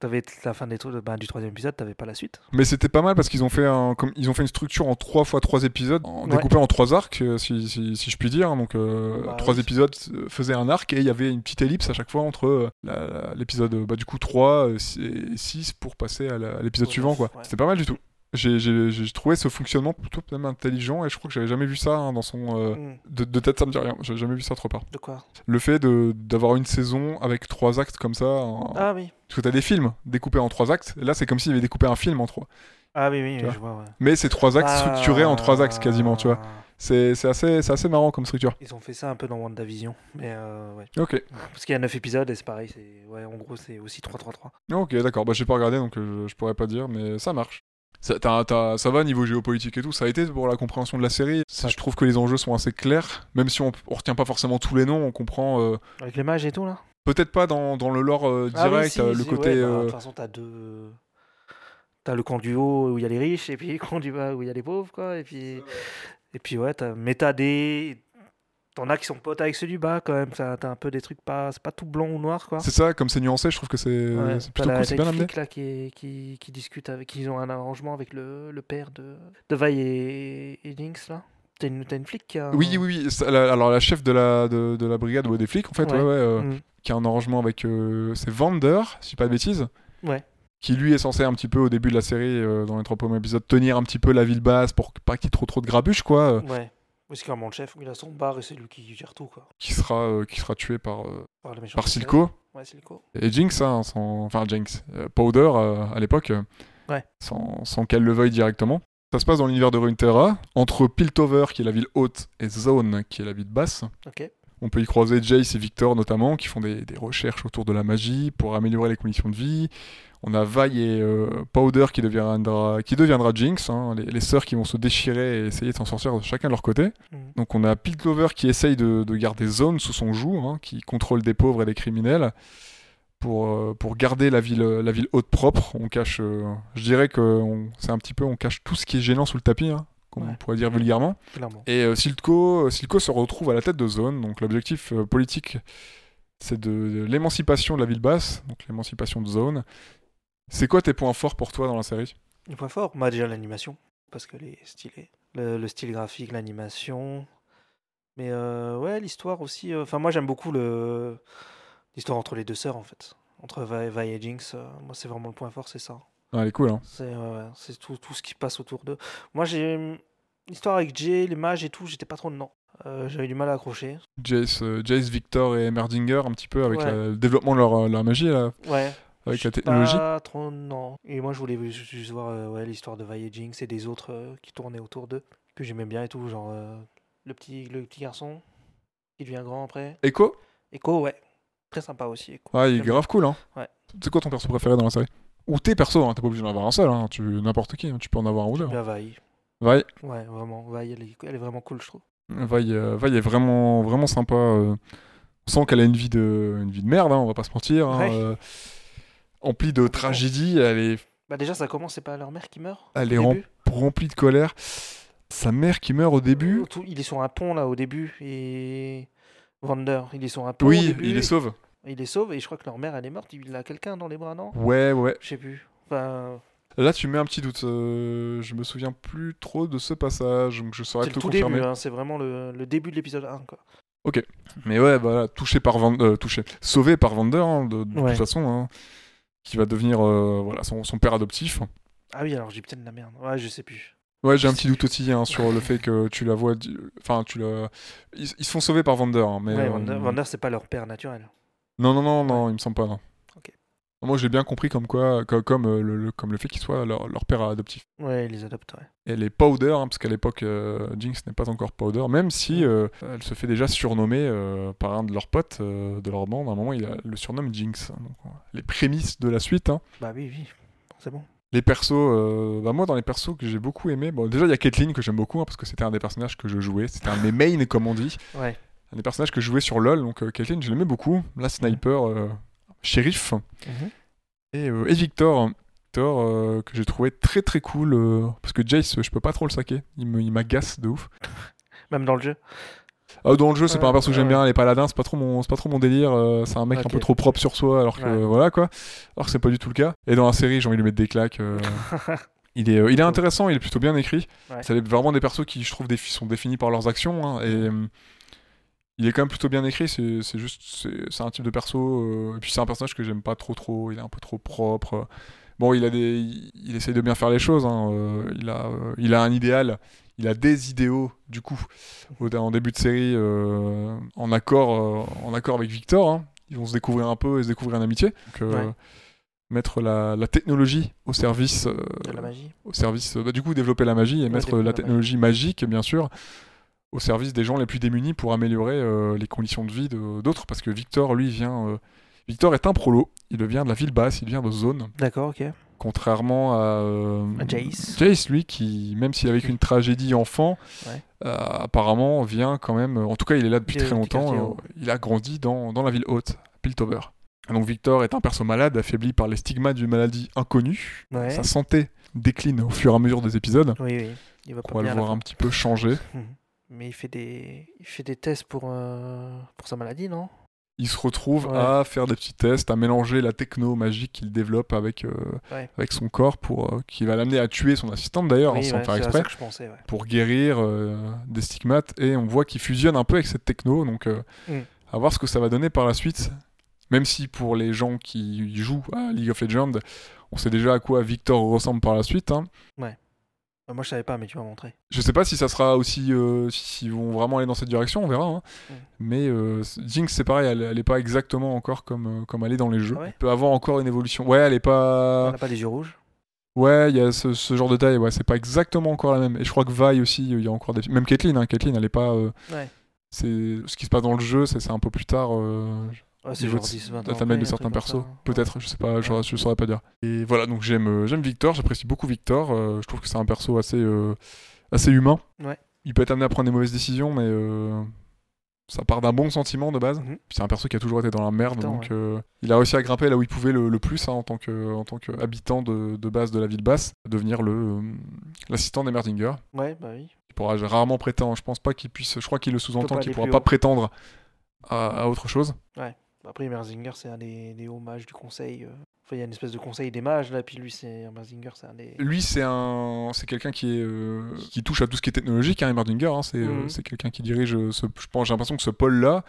t'avais la fin des trucs, bah, du troisième épisode, t'avais pas la suite. Mais c'était pas mal parce qu'ils ont fait un, comme ils ont fait une structure en 3 fois 3 épisodes, en- Ouais. découpée en trois arcs, euh, si, si, si je puis dire. Donc euh, Bah, trois épisodes faisaient un arc et il y avait une petite ellipse à chaque fois entre euh, l'épisode bah, du coup 3 euh, et 6 pour passer à l'épisode suivant. quoi. C'était pas mal du tout. J'ai- trouvé ce fonctionnement plutôt même intelligent et je crois que j'avais jamais vu ça hein, dans son. euh, Hmm. de, de tête, ça me dit rien. J'ai jamais vu ça autre part. De quoi? Le fait de- d'avoir une saison avec trois actes comme ça. en- Ah oui. Parce que t'as des films découpés en trois actes. et Là, c'est comme s'il avait découpé un film en trois. Ah oui, oui, Tu oui, vois. je vois. Ouais. Mais c'est trois actes structurés en trois actes quasiment, tu vois. Ah. C'est assez, assez marrant comme structure. Ils ont fait ça un peu dans WandaVision. Mais euh, ouais. Ok. Parce qu'il y a 9 épisodes et c'est pareil. Ouais, en gros, c'est aussi 3-3-3. Ok, d'accord. Bah, j'ai pas regardé donc euh, je, je pourrais pas dire, mais ça marche. Ça, t'as- t'as- ça va niveau géopolitique et tout, ça a été pour la compréhension de la série. Ça, je trouve que les enjeux sont assez clairs, même si on, on retient pas forcément tous les noms, on comprend euh, Avec les mages et tout là? peut-être pas dans, dans le lore euh, Ah oui, direct, si, euh, le si, côté. ouais, bah, De toute façon, t'as deux. T'as le camp du haut où il y a les riches et puis le camp du bas où il y a les pauvres, quoi. Et puis, et puis ouais, t'as méta des. T'en as qui sont potes avec ceux du bas quand même. T'as un peu des trucs pas. C'est pas tout blanc ou noir, quoi. C'est ça, comme c'est nuancé, je trouve que c'est Ouais, plutôt la, cool, c'est bien une amené. flic, là qui, est- qui, qui discute avec. Qui ont un arrangement avec le, le père de, de Vi et, et là. T'as une, une flic qui a. un- Oui, oui, oui. la- alors la chef de la, de, de la brigade ou des flics, en fait, ouais, Ouais. ouais, euh, Mm. qui a un arrangement avec. euh, c'est Vander, si je dis pas de bêtises. Ouais. Qui lui est censé un petit peu au début de la série, euh, dans les trois premiers épisodes, tenir un petit peu la ville basse pour pas qu'il y ait trop trop de grabuches, quoi. euh, Ouais. Oui, c'est clairement le chef. Il a son bar et c'est lui qui gère tout, quoi. qui, sera, euh, qui sera tué par, euh, Par. Silco. Ouais, Silco. Et Jinx, hein, enfin Jinx, euh, Powder à l'époque, Ouais. sans, sans qu'elle le veuille directement. Ça se passe dans l'univers de Runeterra, entre Piltover, qui est la ville haute, et Zone, qui est la ville basse. Ok. On peut y croiser Jace et Victor notamment, qui font des, des recherches autour de la magie pour améliorer les conditions de vie. On a Vi et euh, Powder qui deviendra, qui deviendra Jinx, hein, les, les sœurs qui vont se déchirer et essayer de s'en sortir de chacun de leur côté. Mhm. Donc on a Piltover qui essaye de, de garder Zone sous son joug, hein, qui contrôle des pauvres et des criminels, pour, euh, pour garder la ville, la ville haute propre. On cache, euh, je dirais que c'est un petit peu, on cache tout ce qui est gênant sous le tapis. hein. Comme on Ouais. pourrait dire vulgairement. Clairement. Et euh, Silco, Silco se retrouve à la tête de zone. Donc l'objectif euh, politique, c'est de, de l'émancipation de la ville basse, donc l'émancipation de zone. C'est quoi tes points forts pour toi dans la série? Le point fort, bah déjà l'animation, parce qu'elle est stylée. Le, le style graphique, l'animation. Mais euh, ouais, l'histoire aussi. euh, Enfin, moi j'aime beaucoup le l'histoire entre les deux sœurs en fait. Entre Vi, Vi et Jinx. euh, moi, c'est vraiment le point fort, c'est ça. Ah, Elle est cool, hein. C'est c'est tout, tout ce qui passe autour d'eux. Moi, j'ai l'histoire avec Jay, les mages et tout, j'étais pas trop dedans. Euh, J'avais du mal à accrocher. Jace, euh, Jace, Victor et Merdinger, un petit peu, avec Ouais. la- le développement de leur, euh, leur magie, là, Ouais. avec la technologie. Pas trop, non. Et moi, je voulais ju- juste voir euh, ouais, l'histoire de Vi et Jinx et des autres euh, qui tournaient autour d'eux, que j'aimais bien et tout. Genre euh, le, petit, le petit garçon qui devient grand après. Echo? Echo, ouais. Très sympa aussi. Echo. Ouais, il est grave cool, hein. Ouais. C'est quoi ton perso préféré dans la série? Ou tes persos, hein, t'es pas obligé d'en avoir un seul, hein. tu, n'importe qui, hein, tu peux en avoir un ou deux. Bien Vi. Vi, Ouais, vraiment. Vi, elle est, elle est vraiment cool, je trouve. Vi, euh, Vi est vraiment, vraiment sympa. euh. On sent qu'elle a une vie de, une vie de merde, hein, on va pas se mentir. hein, Ouais. euh, Emplie de tragédie, elle est, Bah, déjà, ça commence, c'est pas leur mère qui meurt elle est rem- début remplie de colère. Sa mère qui meurt au début. Euh, tout- il est sur un pont là au début et Vander, il est sur un pont au Oui, début, il les sauve. Il les sauve et je crois que leur mère elle est morte, il a quelqu'un dans les bras non? Ouais, ouais. Je sais plus. Enfin, Là, tu mets un petit doute. euh, je me souviens plus trop de ce passage, donc je saurais te le tout confirmer. début, hein, c'est vraiment le, le début de l'épisode 1 quoi. Mais ouais, voilà, touché par Van... euh, touché, sauvé par Vander, hein, de, de Ouais. toute façon, hein, qui va devenir euh, voilà, son, son père adoptif. Ah oui, alors j'ai peut-être de la merde. Ouais, je sais plus. Ouais, j'ai un petit doute aussi hein, sur le fait que tu la vois. Enfin, tu la. Ils, ils se font sauver par Vander, mais. ouais, euh, Vander, Vander, c'est pas leur père naturel. Non, non, non, non, il me semble pas, non. Moi, j'ai bien compris comme quoi, co- comme, euh, le, le- comme le fait qu'ils soient leur, leur père adoptif. Ouais, ils les adoptent, ouais. Et les Powder, hein, parce qu'à l'époque, euh, Jinx n'est pas encore Powder, même si euh, elle se fait déjà surnommer euh, par un de leurs potes de leur bande. À un moment, il a- le surnomme Jinx. hein, donc, les prémices de la suite. hein. Bah oui, oui, c'est bon. Les persos, euh, bah moi dans les persos que j'ai beaucoup aimé, bon déjà il y a Caitlyn que j'aime beaucoup hein, parce que c'était un des personnages que je jouais, c'était un de mes mains comme on dit, Ouais. Un des personnages que je jouais sur LoL, donc euh, Caitlyn je l'aimais beaucoup, la sniper, euh, shérif, Mhm. et, euh, et Victor, Victor euh, que j'ai trouvé très très cool, euh, parce que Jace je peux pas trop le saquer, il m'agace de ouf. Même dans le jeu. Ah, dans le jeu c'est pas un perso que j'aime ouais. bien, les paladins c'est pas trop mon, c'est pas trop mon délire, euh, c'est un mec un peu trop propre sur soi alors que Ouais. voilà quoi, alors que c'est pas du tout le cas. Et dans la série j'ai envie de lui mettre des claques. euh, Il est, euh, il est intéressant, il est plutôt bien écrit. C'est vraiment des persos qui, je trouve, défi- sont définis par leurs actions. hein, et euh, il est quand même plutôt bien écrit. C'est juste, c'est un type de perso. euh, et puis c'est un personnage que j'aime pas trop, trop. Il est un peu trop propre. Bon, il a des, il, il essaye de bien faire les choses. hein, euh, il a, euh, il a un idéal. Il a des idéaux, du coup, au, en début de série, en accord, en accord avec Victor. hein. Ils vont se découvrir un peu et se découvrir une amitié. Donc, Ouais. mettre la, la technologie au service De la magie. au service, bah, du coup, développer la magie et mettre la technologie magique, bien sûr, au service des gens les plus démunis pour améliorer euh, les conditions de vie d'autres. Parce que Victor, lui, vient. euh, Victor est un prolo. Il vient de la ville basse, il vient de zone. D'accord, ok. Contrairement à. euh, À Jace. Jace, lui, qui, même s'il a vécu une tragédie enfant, Ouais. euh, apparemment vient quand même. En tout cas, il est là depuis Il très longtemps. il a grandi dans, dans la ville haute, Piltover. Donc Victor est un perso malade, affaibli par les stigmates d'une maladie inconnue. Ouais. Sa santé décline au fur et à mesure des épisodes. Oui, oui. Il va pas On va bien le voir un petit peu changer. Mais il fait des, il fait des tests pour, euh, pour sa maladie, non? Il se retrouve Ouais. à faire des petits tests, à mélanger la techno magique qu'il développe avec, euh, Ouais. avec son corps pour euh, qui va l'amener à tuer son assistante d'ailleurs, hein, Oui, sans ouais, faire exprès, pensais, pour guérir euh, des stigmates. Et on voit qu'il fusionne un peu avec cette techno. Donc Mm. à voir ce que ça va donner par la suite. Même si pour les gens qui jouent à League of Legends, on sait déjà à quoi Victor ressemble par la suite. hein. Euh, Moi, je savais pas, mais tu m'as montré. Je sais pas si ça sera aussi. euh, S'ils vont vraiment aller dans cette direction, on verra. hein. Mm. Mais euh, Jinx, c'est pareil, elle, elle est pas exactement encore comme, euh, comme elle est dans les jeux. Ah ouais Elle peut avoir encore une évolution. Ouais, elle est pas. On n'a pas les yeux rouges. Ouais, il y a ce, ce genre de taille, ouais, c'est pas exactement encore la même. Et je crois que Vi aussi, il y a encore des. Même Caitlyn, hein, Caitlyn, elle est pas. euh, Ouais. C'est ce qui se passe dans le jeu, c'est c'est un peu plus tard. euh, Ouais, c'est genre de- 10, 20 la ans. timeline de certains persos. ça. Peut-être, je sais pas, je, je saurais pas dire. Et voilà, donc j'aime euh, j'aime Victor, j'apprécie beaucoup Victor. euh, je trouve que c'est un perso assez, euh, assez humain. Ouais. Il peut être amené à prendre des mauvaises décisions, mais euh, ça part d'un bon sentiment de base. Mhm. C'est un perso qui a toujours été dans la merde, donc il a réussi à grimper là où il pouvait le, le plus hein, en tant que en tant qu'habitant de, de base de la ville basse, devenir le l'assistant d'Emerdinger. Ouais, bah oui. Il pourra rarement prétendre. Je pense pas qu'il puisse. Je crois qu'il le sous-entend qu'il pourra pas haut. prétendre à, à autre chose. Après, Merzinger, c'est un des, des hauts mages du conseil. euh. Enfin, il y a une espèce de conseil des mages, là, puis lui, c'est Merzinger, c'est un des. Lui, c'est un, c'est quelqu'un qui est, euh, qui touche à tout ce qui est technologique, hein, Emerdinger. hein, c'est, c'est quelqu'un qui dirige. ce, je pense, j'ai l'impression que ce pôle-là,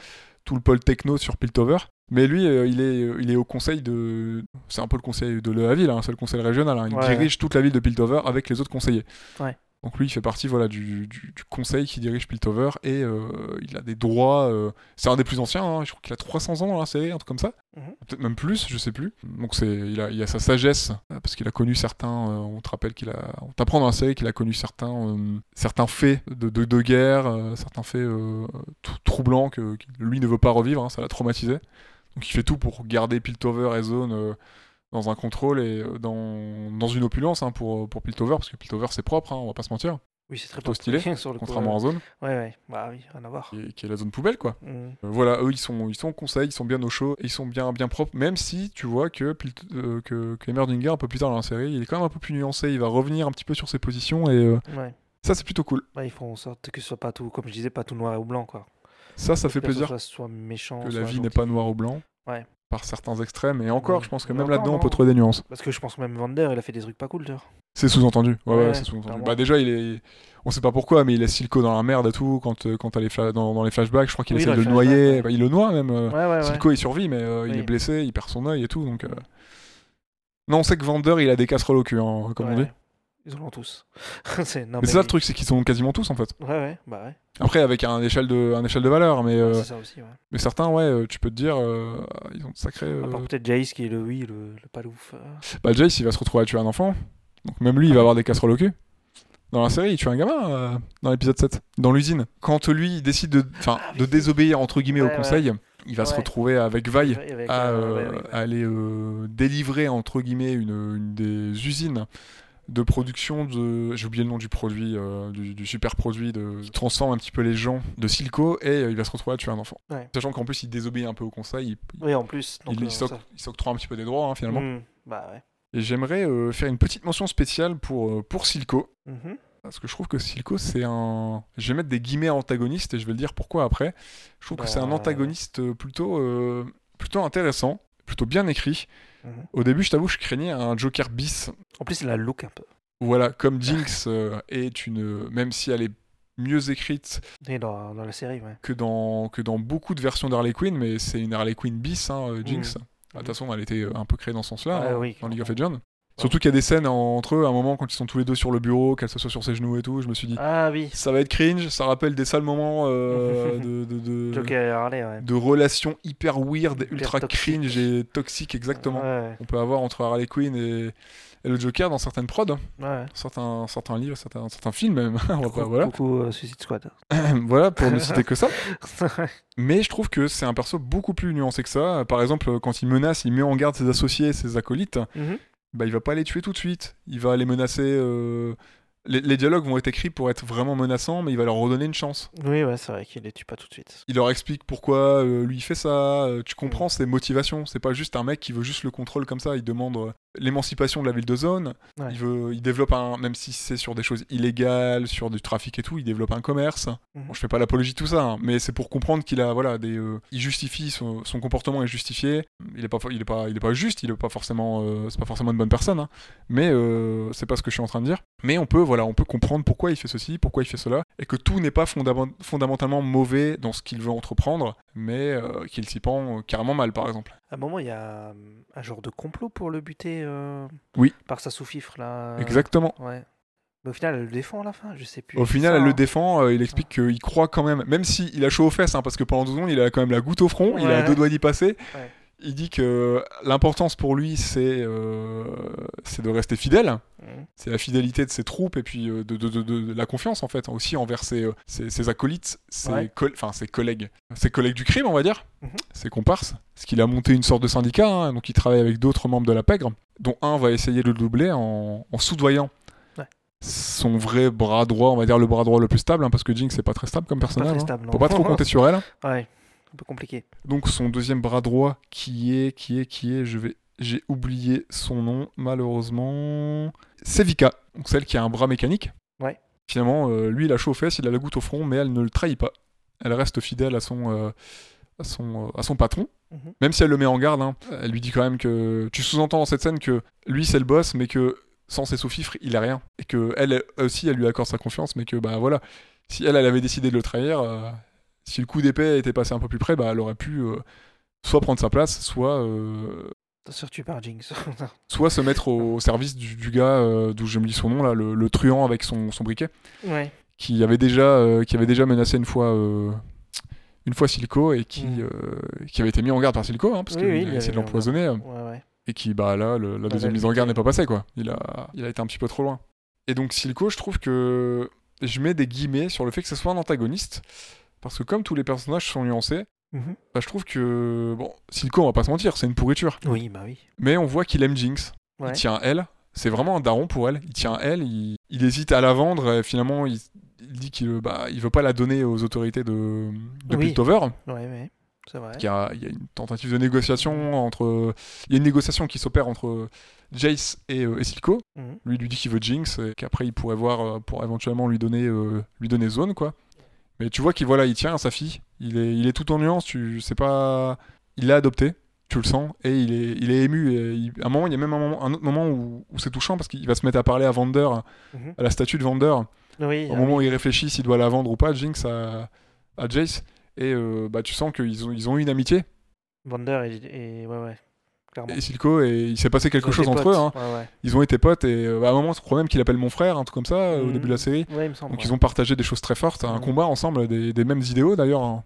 tout le pôle techno sur Piltover. Mais lui, euh, il est, il est au conseil de, c'est un peu le conseil de la ville, hein, c'est le conseil régional. hein, il Ouais, dirige toute la ville de Piltover avec les autres conseillers. Ouais. Donc lui, il fait partie voilà du, du- du conseil qui dirige Piltover et euh, il a des droits. euh, c'est un des plus anciens. hein, je crois qu'il a 300 ans dans la série, un truc comme ça. Mhm. Peut-être même plus, je sais plus. Donc c'est, il a, il a sa sagesse euh, parce qu'il a connu certains. on te rappelle qu'il a, on t'apprend dans la série qu'il a connu certains, certains faits de, de, de guerre, certains faits trou- troublants que, que lui ne veut pas revivre. hein, ça l'a traumatisé. Donc il fait tout pour garder Piltover et Zone dans un contrôle et euh, dans, dans une opulence hein, pour, pour Piltover parce que Piltover c'est propre, hein, on va pas se mentir. Oui, c'est très plutôt stylé, sur le coup, Contrairement à ouais. Zone, Ouais, ouais. Bah oui, rien à voir. qui est, qui est la zone poubelle quoi. Mhm. Euh, voilà, eux ils sont, ils sont au conseil, ils sont bien au chaud, et ils sont bien, bien propres, même si tu vois que, euh, que, que Emerdinger, un peu plus tard dans la série, il est quand même un peu plus nuancé, il va revenir un petit peu sur ses positions, et euh, Ouais. ça c'est plutôt cool. Bah, ils font en sorte que ce soit pas tout, comme je disais, pas tout noir ou blanc, quoi. Ça, ça fait Que plaisir Soit, soit méchant. que la vie n'est pas noir ou blanc, Ouais. Par certains extrêmes, et encore, je pense que même là-dedans on peut trouver des nuances. Parce que je pense que même Vander, il a fait des trucs pas cool, tu vois. C'est sous-entendu, ouais, ouais, Ouais, c'est sous-entendu. Bah déjà, il est... On sait pas pourquoi, mais il laisse Silco dans la merde et tout, quand, euh, quand t'as les fla- dans, dans les flashbacks, je crois qu'il Oui, essaie de le noyer. Bah, il le noie même. euh, Ouais, ouais, ouais. Silco il survit, mais euh, il Oui. est blessé, il perd son œil et tout, donc... euh, Non, on sait que Vander, il a des casseroles au cul, hein, comme on dit. Ils en ont tous. c'est non, Mais c'est ça le truc, c'est qu'ils sont quasiment tous en fait. Ouais, ouais, bah ouais. Après, avec un échelle de, un échelle de valeur, mais, euh, C'est ça aussi, ouais. mais certains, ouais, euh, tu peux te dire, euh, ils ont de sacrés. À part peut-être Jace qui est le, oui, le, le palouf. euh. Bah, Jace, il va se retrouver à tuer un enfant. Donc, même lui, il va avoir des casseroles au cul. Dans la série, il tue un gamin dans l'épisode 7, dans l'usine. Quand lui, il décide de, enfin, de désobéir, entre guillemets, Ouais, au ouais. conseil, il va se retrouver avec Vaille à, euh, aller euh, délivrer, entre guillemets, une, une des usines de production de. J'ai oublié le nom du produit, euh, du, du super produit de, qui transforme un petit peu les gens de Silco et euh, il va se retrouver à tuer un enfant. Ouais. Sachant qu'en plus, il désobéit un peu au conseil, il, Oui, en plus. Donc, il, euh, il s'octroie un petit peu des droits hein, finalement. Hmm, Bah ouais. Et j'aimerais euh, faire une petite mention spéciale pour, pour Silco. Mhm. Parce que je trouve que Silco, c'est un. Je vais mettre des guillemets antagonistes et je vais le dire pourquoi après. Je trouve que c'est un Bah. antagoniste plutôt, plutôt intéressant, plutôt bien écrit. Mhm. Au début, je t'avoue, je craignais un Joker bis. En plus, il a le look un peu. Voilà, comme Jinx euh, est une. Même si elle est mieux écrite Et dans, dans la série, ouais. que dans, que dans beaucoup de versions d'Harley Quinn, mais c'est une Harley Quinn bis, hein, euh, Jinx. Mhm. De toute façon, elle était euh, un peu créée dans ce sens-là, Ouais, hein, oui, dans League of. Legends. Surtout qu'il y a des scènes entre eux, à un moment, quand ils sont tous les deux sur le bureau, qu'elle s'assoit sur ses genoux et tout, je me suis dit, Ah oui. ça va être cringe, ça rappelle des sales moments euh, de, de, de- Harley, ouais. de relations hyper weird, Hyper ultra cringe et toxiques, exactement. Ouais, On peut avoir entre Harley Quinn et, et le Joker dans certaines prods, ouais. ouais. certains, certains livres, certains, certains films même. On va pas- voilà. coucou, euh, Suicide Squad. voilà, pour ne citer que ça. Mais je trouve que c'est un perso beaucoup plus nuancé que ça. Par exemple, quand il menace, il met en garde ses associés, ses acolytes. Mhm. Bah, il va pas les tuer tout de suite. Il va les menacer. euh, Les, les dialogues vont être écrits pour être vraiment menaçants, mais il va leur redonner une chance. Oui, ouais, c'est vrai qu'il les tue pas tout de suite. Il leur explique pourquoi euh, lui il fait ça. euh, tu comprends ses motivations. C'est pas juste un mec qui veut juste le contrôle comme ça. Il demande l'émancipation de la ville de zone. Ouais. Il veut, il développe un, même si c'est sur des choses illégales, sur du trafic et tout, il développe un commerce. Mhm. Bon, je fais pas l'apologie de tout ça, hein, mais c'est pour comprendre qu'il a, voilà, des, euh, il justifie son, son comportement est justifié. Il est pas, il est pas, il est pas juste. Il est pas forcément, euh, c'est pas forcément une bonne personne. hein. mais euh, c'est pas ce que je suis en train de dire. Mais on peut, voilà, on peut comprendre pourquoi il fait ceci, pourquoi il fait cela, et que tout n'est pas fondament- fondamentalement mauvais dans ce qu'il veut entreprendre, mais euh, qu'il s'y prend carrément mal, par exemple. À un moment, il y a euh, un genre de complot pour le buter euh, Oui. par sa sous-fifre, là. Exactement. Ouais. Mais au final, elle le défend à la fin, je sais plus. Au final, ça, elle le défend, euh, il explique qu'il croit quand même, même s'il a chaud aux fesses, hein, parce que pendant deux secondes, il a quand même la goutte au front, il a deux doigts d'y passer. Il dit que l'importance pour lui, c'est euh, de rester fidèle, Mhm. c'est la fidélité de ses troupes et puis euh, de, de- de- de la confiance en fait, aussi envers ses, euh, ses- ses acolytes, ses, Ouais. coll- enfin, ses collègues, ses collègues du crime, on va dire, Mhm. ses comparses, parce qu'il a monté une sorte de syndicat, hein, donc il travaille avec d'autres membres de la pègre, dont un va essayer de le doubler en, en soudoyant son vrai bras droit, on va dire le bras droit le plus stable, hein, parce que Jinx c'est pas très stable comme Pas personnage. très hein. stable. Faut pas trop compter sur elle. Ouais, un peu compliqué. Donc son deuxième bras droit qui est, qui est, qui est, je vais, j'ai oublié son nom malheureusement. C'est Vika, donc celle qui a un bras mécanique. Ouais. Finalement, euh, lui il a chaud aux fesses, il a la goutte au front, mais elle ne le trahit pas. Elle reste fidèle à son, euh, à son, euh, à son patron. Mhm. Même si elle le met en garde, hein, elle lui dit quand même que tu sous-entends dans cette scène que lui c'est le boss, mais que sans ses sous-fifres il est rien, et que elle aussi elle lui accorde sa confiance, mais que bah voilà, si elle elle avait décidé de le trahir, si le coup d'épée était passé un peu plus près, bah elle aurait pu euh, soit prendre sa place, soit euh, par Jinx. soit se mettre au service du, du gars euh, d'où je me lis son nom là, le, le truand avec son, son briquet, ouais. qui avait déjà qui avait déjà menacé une fois. une fois Silco et qui, Mm. euh, qui avait été mis en garde par Silco hein, parce Oui, qu'il oui, a essayé de l'empoisonner Ouais, ouais. et qui bah là le- la deuxième mise en garde n'est pas passée quoi il a il a été un petit peu trop loin et donc Silco je trouve que je mets des guillemets sur le fait que ce soit un antagoniste parce que comme tous les personnages sont nuancés Mhm. bah, je trouve que bon Silco on va pas se mentir c'est une pourriture Oui, bah oui. mais on voit qu'il aime Jinx Ouais. il tient elle c'est vraiment un daron pour elle il tient elle il, il hésite à la vendre et finalement il, il dit qu'il bah, il veut pas la donner aux autorités de, de Oui. Piltover Ouais, ouais. C'est vrai. il y a, il y a une tentative de négociation entre. Il y a une négociation qui s'opère entre Jace et, euh, et Silco. Mhm. Lui lui dit qu'il veut Jinx et qu'après il pourrait voir euh, pour éventuellement lui donner euh, lui donner zone quoi. Mais tu vois qu'il voilà il tient à sa fille. Il est il est tout en nuance. Tu sais pas. Il l'a adopté. Tu le sens et il est il est ému. Et il- à un moment il y a même un, moment, un autre moment où, où c'est touchant parce qu'il va se mettre à parler à Vander Mhm. à la statue de Vander Oui, au ah moment où il réfléchit s'il doit la vendre ou pas Jinx à, à Jace. Et euh, bah tu sens qu'ils ont ils ont eu une amitié. Vander et, et- Ouais, ouais. Clairement. et Silco et il s'est passé quelque chose entre eux. hein. Ouais, ouais. Ils ont été potes et euh, à un moment je crois même qu'il appelle mon frère, un truc comme ça euh, au Mhm. début de la série. Ouais, il me semble. Donc ils ont partagé des choses très fortes, un Mhm. combat ensemble, des, des mêmes idéaux d'ailleurs. hein.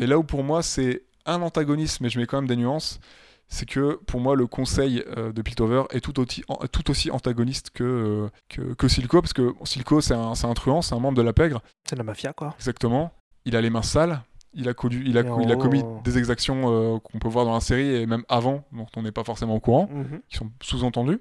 Et là où pour moi c'est un antagoniste, mais je mets quand même des nuances, c'est que pour moi le conseil euh, de Piltover est tout aussi, en- tout aussi antagoniste que, que, que Silco, parce que Silco c'est un, un truand, c'est un membre de la pègre, C'est de la mafia, quoi. exactement. Il a les mains sales. Il a, connu- il a, Et co- en il a haut, commis euh, des exactions euh, qu'on peut voir dans la série et même avant, dont on n'est pas forcément au courant, Mhm. qui sont sous-entendus.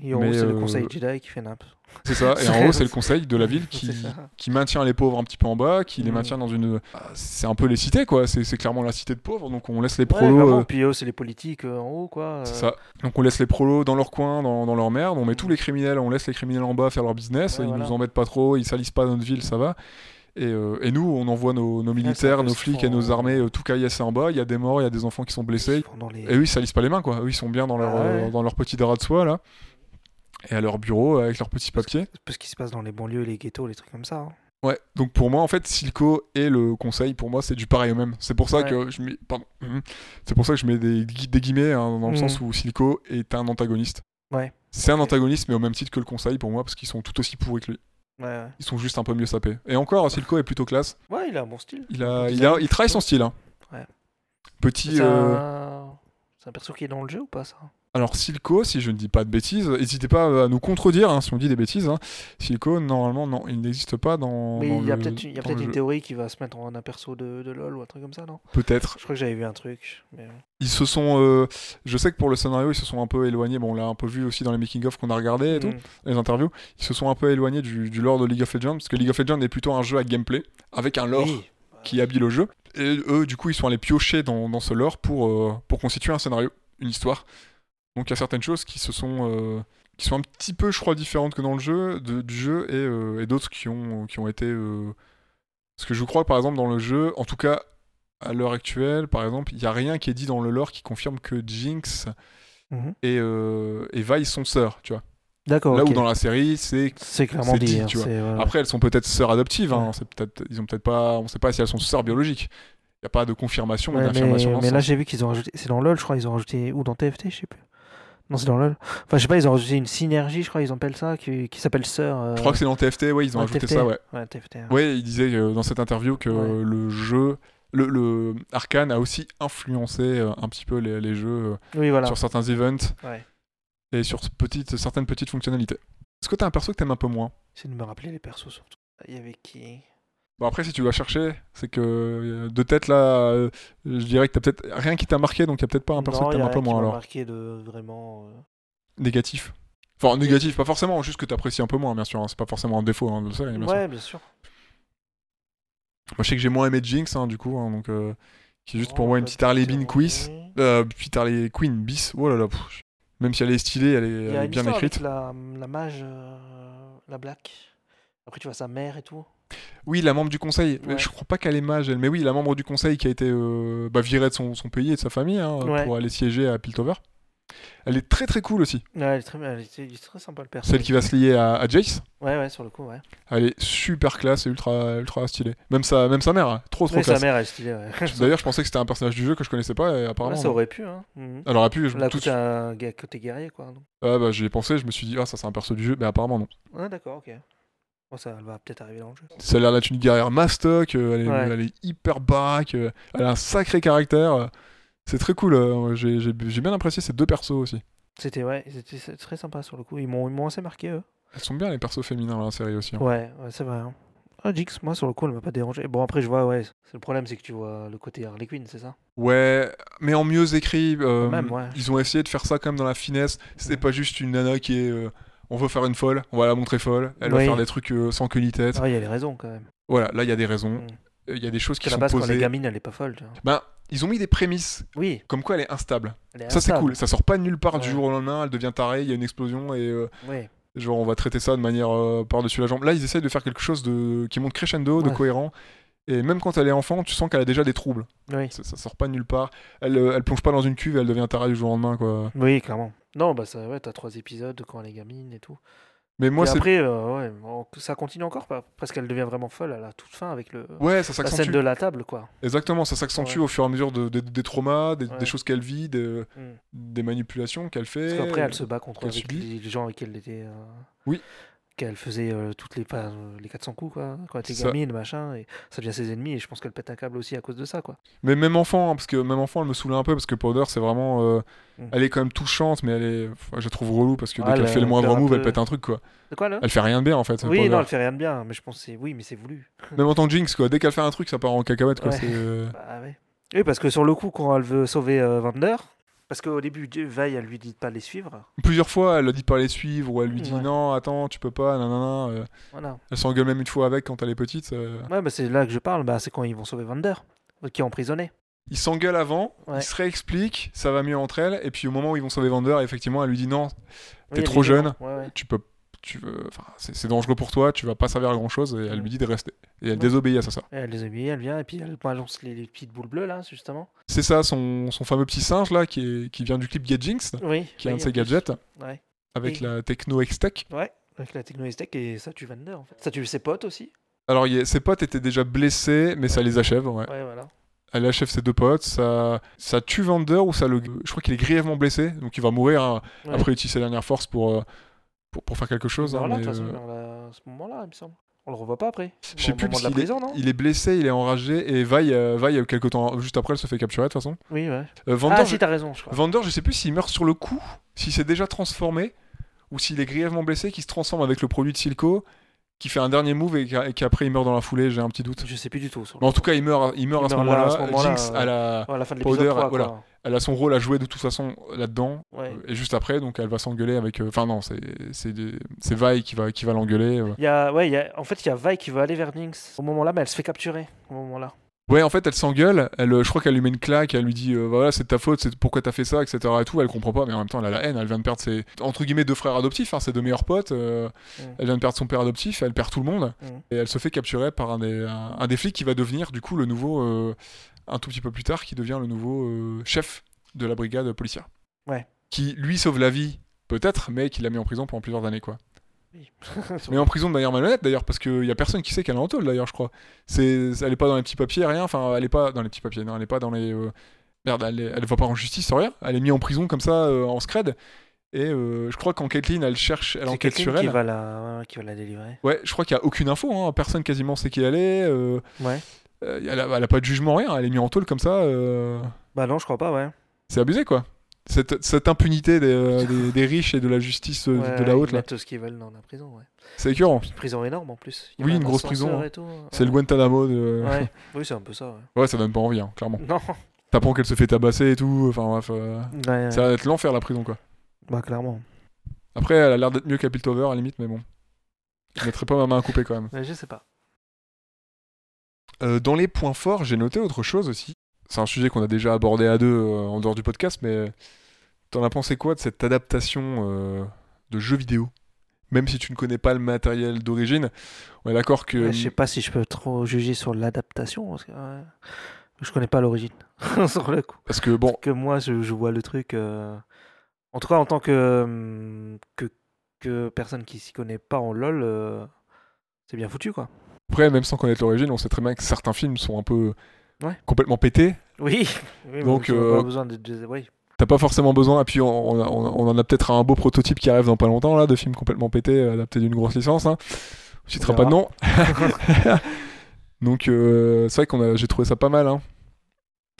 Et en Mais, haut, c'est le euh, conseil Jedi qui fait nappe. C'est ça. Et en haut, c'est le conseil de la ville qui, qui maintient les pauvres un petit peu en bas, qui les Mm. maintient dans une. Ah, C'est un peu les cités, quoi. C'est clairement la cité de pauvres. Donc on laisse les Ouais, prolos. euh, Puis c'est les politiques euh, en haut, quoi. c'est ça. Donc on laisse les prolos dans leur coin, dans, dans leur merde. On met tous les criminels, on laisse les criminels en bas faire leur business. Ouais, ils voilà. nous embêtent pas trop, ils salissent pas notre ville, ça va. Et, euh, et nous, on envoie nos, militaires, nos flics et nos armées euh, tout caillasser en bas. Il y a des morts, il y a des enfants qui sont blessés. les... Et eux, ils salissent pas les mains, quoi. Eux, ils sont bien dans leur, Ah ouais. euh, dans leur petit drap de soie, là. Et à leur bureau, avec leurs petits papiers. C'est peu ce qui se passe dans les banlieues, les ghettos, les trucs comme ça. hein. Ouais, donc pour moi, en fait, Silco et le conseil, pour moi, c'est du pareil au même. C'est pour ça Ouais. que je mets, pardon, Mhm. c'est pour ça que je mets des, des guillemets hein, dans le Mhm. sens où Silco est un antagoniste. Ouais. C'est un antagoniste, mais au même titre que le conseil pour moi, parce qu'ils sont tout aussi pourris que lui. Ouais. Ils sont juste un peu mieux sapés. Et encore, Silco est plutôt classe. Ouais, il a un bon style. Il a, il a, il travaille son style. hein. Ouais. Petit. C'est euh, un... c'est un perso qui est dans le jeu ou pas, ça? Alors Silco, si je ne dis pas de bêtises, n'hésitez pas à nous contredire hein, si on dit des bêtises. hein. Silco, normalement, non, il n'existe pas dans. Mais dans il y a peut-être une théorie qui va se mettre en perso de, de LoL ou un truc comme ça, non? Peut-être. Je crois que j'avais vu un truc. Mais... Ils se sont. euh, je sais que pour le scénario, ils se sont un peu éloignés. Bon, on l'a un peu vu aussi dans les making-of qu'on a regardé et tout, Mm. les interviews. Ils se sont un peu éloignés du, du lore de League of Legends, parce que League of Legends est plutôt un jeu à gameplay, avec un lore Oui. qui habille le jeu. Et eux, du coup, ils sont allés piocher dans, dans ce lore pour, euh, pour constituer un scénario, une histoire. Donc il y a certaines choses qui se sont. euh, qui sont un petit peu, je crois, différentes que dans le jeu, de- du jeu, et, euh, et d'autres qui ont, qui ont été. euh, Parce que je crois, par exemple, dans le jeu, en tout cas, à l'heure actuelle, par exemple, il n'y a rien qui est dit dans le lore qui confirme que Jinx Mhm. et, euh, et Vi sont sœurs, tu vois. D'accord. Là où dans la série, c'est C'est clairement dit. dit, hein, tu vois. voilà. après elles sont peut-être sœurs adoptives, hein, Ouais. ils ont peut-être pas, on sait pas si elles sont sœurs biologiques. Il y a pas de confirmation ou Ouais, d'affirmation. mais, mais là, j'ai vu qu'ils ont rajouté. C'est dans LoL, je crois. Ils ont rajouté. Ou dans TFT, je sais plus. Non, c'est dans LoL. Enfin, je sais pas, ils ont rajouté une synergie, je crois, ils appellent ça, qui, qui s'appelle Sœur. euh, Je crois que c'est dans TFT, ouais, ils ont ouais, ajouté TFT. ça, ouais. Ouais, TFT. ouais. Ouais, il disait euh, dans cette interview que Ouais. le jeu, le, le Arkane a aussi influencé euh, un petit peu les, les jeux euh, Oui, voilà. sur certains events Ouais. et sur petites, certaines petites fonctionnalités. Est-ce que t'as un perso que t'aimes un peu moins? C'est de me rappeler les persos surtout. Il y avait qui? Bon après si tu dois chercher, c'est que euh, de tête là, euh, je dirais que t'as peut-être rien qui t'a marqué, donc il y a peut-être pas un perso Non, que il y t'aimes a un peu rien qui moins alors. marqué de vraiment. euh, Négatif. Enfin, négatif, pas forcément, juste que t'apprécies un peu moins, bien sûr. hein, C'est pas forcément un défaut hein, de sûr. Ouais, bien sûr. Moi, je sais que j'ai moins aimé Jinx, hein, du coup, donc. euh, qui est juste pour Oh, moi une petite Harley Bean quiz. Euh, puis Harley Quinn bis. Oh là là. pff. Même si elle est stylée, elle est, elle bien écrite. avec la, la mage, euh, la Black. Après, tu vois sa mère et tout. Oui, la membre du conseil. Ouais. Je crois pas qu'elle est mage, elle. Mais oui, la membre du conseil qui a été euh, bah, virée de son, son pays et de sa famille hein, Ouais. pour aller siéger à Piltover. Elle est très très cool aussi. Ouais, elle est très, elle est, elle est très sympa le perso. Celle qui va se lier à, à Jace. Ouais, ouais, sur le coup, ouais. Elle est super classe et ultra, ultra stylée. Même sa, même sa mère, hein, trop trop Ouais, sa classe. mère, elle est stylée, ouais. D'ailleurs, je pensais que c'était un personnage du jeu que je connaissais pas et apparemment. Ouais, ça aurait pu, hein. Mhm. Elle aurait pu. Je, Là, tout- un côté guerrier, quoi. donc. Ah, bah, j'y ai pensé, je me suis dit, ah, ça c'est un perso du jeu, mais apparemment non. Ouais, d'accord, ok. Bon, ça, elle va peut-être arriver dans le jeu. Ça a l'air d'être une guerrière mastoc, euh, elle, est, Ouais. elle est hyper baraque, euh, elle a un sacré caractère. euh, C'est très cool, j'ai j'ai- j'ai bien apprécié ces deux persos aussi. C'était, ouais, c'était très sympa sur le coup. Ils m'ont ils m'ont assez marqué, eux. Elles sont bien les persos féminins dans la série aussi. hein. Ouais, ouais, c'est vrai. hein. Ah, Jix, moi, sur le coup, elle m'a pas dérangé. Bon, après, je vois, ouais. c'est- Le problème, c'est que tu vois le côté Harley Quinn, c'est ça? Ouais, mais en mieux écrit. euh, même, ouais. Ils ont essayé de faire ça quand même dans la finesse. C'est pas juste une nana qui est. euh, on veut faire une folle, on va la montrer folle. Elle va faire des trucs euh, sans queue ni tête. Ah, il y a les raisons, quand même. Voilà, là il y a des raisons. Mm. Euh, Il y a des choses qui sont la base, quand les gamines, elle est pas folle, tu vois. Ben, ils ont mis des prémices, Oui, comme quoi elle est instable. elle est Ça c'est cool, ça sort pas de nulle part du jour au lendemain, elle devient tarée, il y a une explosion et euh, Oui, genre on va traiter ça de manière euh, par-dessus la jambe. Là ils essayent de faire quelque chose de qui monte crescendo, de cohérent. Et même quand elle est enfant, tu sens qu'elle a déjà des troubles. oui. Ça, ça sort pas nulle part. Elle, euh, elle plonge pas dans une cuve, elle devient tarée du jour au lendemain quoi. Oui, clairement. Non, bah, ça, ouais, t'as trois épisodes quand elle est gamine et tout. Mais moi et c'est après, euh, ouais, on- ça continue encore, pas- parce qu'elle devient vraiment folle à la toute fin avec le, ouais, ça la scène de la table, quoi. Exactement, ça s'accentue Ouais. au fur et à mesure de, de- des traumas, des, choses qu'elle vit, des, Mm. des manipulations qu'elle fait. Parce qu'après, elle se bat contre avec les gens avec qui elle était. euh, Oui. Qu'elle faisait euh, toutes les, pas, les 400 coups, quoi. Quand elle était ça. gamine, machin. Et ça devient ses ennemis, et je pense qu'elle pète un câble aussi à cause de ça, quoi. Mais même enfant, hein, parce que même enfant, elle me saoulait un peu parce que Powder, c'est vraiment, euh, Mm. elle est quand même touchante, mais elle est, enfin, je trouve relou parce que dès Ah, qu'elle elle fait le moindre move, elle peu. pète un truc quoi. De quoi, là? Elle fait rien de bien en fait. Oui, Powder. non, elle fait rien de bien, mais je pense c'est. Oui, mais c'est voulu. Même en tant que Jinx quoi, dès qu'elle fait un truc, ça part en cacahuète quoi. Ouais. euh, Bah ouais. Oui, parce que sur le coup, quand elle veut sauver euh, Vander, parce qu'au début, Veil, elle lui dit de pas les suivre. Plusieurs fois, elle a dit de pas les suivre ou elle lui dit Ouais. non, attends, tu peux pas, nanana. euh, Voilà. Elle s'engueule même une fois avec quand elle est petite. ça- Ouais, bah c'est là que je parle, bah, c'est quand ils vont sauver Vander, qui est emprisonné. Ils s'engueulent avant, Ouais. ils se réexpliquent, ça va mieux entre elles, et puis au moment où ils vont sauver Vander, effectivement, elle lui dit non, Oui, T'es elle trop jeune. Ouais. tu peux, tu veux, enfin, c'est dangereux pour toi, tu vas pas servir à grand chose, et elle lui dit de rester. Et elle Ouais. désobéit à ça. ça. Elle les obéit, elle vient, et puis elle balance les, les petites boules bleues, là, justement. C'est ça, son, son fameux petit singe là, qui, est, qui vient du clip Jinx, Oui. qui est un de ses gadgets, Ouais. avec Et- la techno X-Tech. Ouais, avec la techno Tech et ça tue Vander, en fait. Ça tue ses potes aussi. Alors, a- ses potes étaient déjà blessés, mais ça les achève. Ouais. Ouais, voilà. Elle achève ses deux potes, ça, ça tue Vander ou ça le. Je crois qu'il est grièvement blessé, donc il va mourir hein, Ouais. après utiliser ses dernières forces pour, euh, pour, pour faire quelque chose. hein, de mais, façon, euh, là, à ce moment-là, il me semble. On le revoit pas après. Je sais plus parce qu'il est, non il est blessé, il est enragé et vaille, euh, vaille quelque temps juste après, elle se fait capturer de toute façon. Oui, ouais. Euh, Vander, Ah, je- si, t'as raison, je crois. Vander, je sais plus s'il meurt sur le coup, s'il s'est déjà transformé ou s'il est grièvement blessé, qu'il se transforme avec le produit de Silco, qui fait un dernier move et et qu'après il meurt dans la foulée. J'ai un petit doute. Je sais plus du tout. sur en tout cas, il meurt, il meurt Il à ce meurt là, à moment-là. ce Jinx, à la fin de l'épisode 3, voilà. Elle a son rôle à jouer de toute façon là-dedans. Ouais. Et juste après, donc elle va s'engueuler avec. euh, Enfin non, c'est c'est des- c'est Vi qui va qui va l'engueuler. euh. Il y a, ouais, il y a, en fait, il y a Vi qui veut aller vers Jinx au moment-là, mais elle se fait capturer au moment-là. Ouais, en fait, elle s'engueule. Elle, euh, je crois qu'elle lui met une claque. Elle lui dit, euh, voilà, c'est de ta faute. C'est pourquoi t'as fait ça, etc. Et tout. Elle comprend pas, mais en même temps, elle a la haine. Elle vient de perdre ses entre guillemets deux frères adoptifs, hein, ses deux meilleurs potes. euh, Mm. Elle vient de perdre son père adoptif. Elle perd tout le monde. Mm. Et elle se fait capturer par un des, un, un des flics qui va devenir du coup le nouveau, euh, un tout petit peu plus tard, qui devient le nouveau euh, chef de la brigade policière. Ouais. Qui lui sauve la vie, peut-être, mais qui l'a mis en prison pendant plusieurs années, quoi. Oui. Mais en prison de manière malhonnête d'ailleurs, parce qu'il y a personne qui sait qu'elle est en tôle d'ailleurs, je crois. C'est, elle est pas dans les petits papiers, rien. Enfin, elle est pas dans les petits papiers, non, elle est pas dans les. euh, Merde, elle, est- elle va pas en justice, rien. Elle est mise en prison comme ça, euh, en scred. Et euh, je crois qu'en Caitlyn, elle cherche, elle C'est enquête sur qui elle. va la, qui va la délivrer. Ouais, je crois qu'il y a aucune info, hein. personne quasiment sait qui elle est. euh, Ouais. Euh, elle, a, elle a pas de jugement, rien. Elle est mise en tôle comme ça. euh, Bah non, je crois pas, ouais. C'est abusé, quoi. Cette, cette impunité des, euh, des- des riches et de la justice euh, Ouais, de la ils haute, là. mettent ce qu'ils veulent dans la prison, ouais. C'est écœurant. Une prison énorme en plus. Il y Oui, avait une un grosse prison, ascenseur hein. et tout, ouais. C'est le Guantanamo de. Ouais, oui, c'est un peu ça, ouais. Ouais, ça donne pas envie, hein, clairement. Non. T'apprends qu'elle se fait tabasser et tout. Enfin bref, euh, Ouais, ça va être l'enfer la prison, quoi. Bah, clairement. Après, elle a l'air d'être mieux qu'à Piltover, à la limite, mais bon. Je mettrais pas ma main à couper quand même. Mais je sais pas. Euh, dans les points forts, j'ai noté autre chose aussi. C'est un sujet qu'on a déjà abordé à deux euh, en dehors du podcast, mais t'en as pensé quoi de cette adaptation euh, de jeu vidéo? Même si tu ne connais pas le matériel d'origine, on est d'accord que. Ouais, je sais pas si je peux trop juger sur l'adaptation. Parce que, ouais, je connais pas l'origine. sur le coup. Parce que bon, Que moi, je, je vois le truc. En tout cas, en tant que, que, que personne qui s'y connaît pas en LoL, euh, c'est bien foutu quoi. Après, même sans connaître l'origine, on sait très bien que certains films sont un peu Ouais. complètement pétés. Oui. Donc, euh, pas besoin de. de- oui. T'as pas forcément besoin. Et puis, on, on a- on en a peut-être un beau prototype qui arrive dans pas longtemps, là, de films complètement pétés, adaptés d'une grosse licence. Hein. Je citerai pas de nom. Donc, euh, c'est vrai qu'on j'ai trouvé ça pas mal. Hein.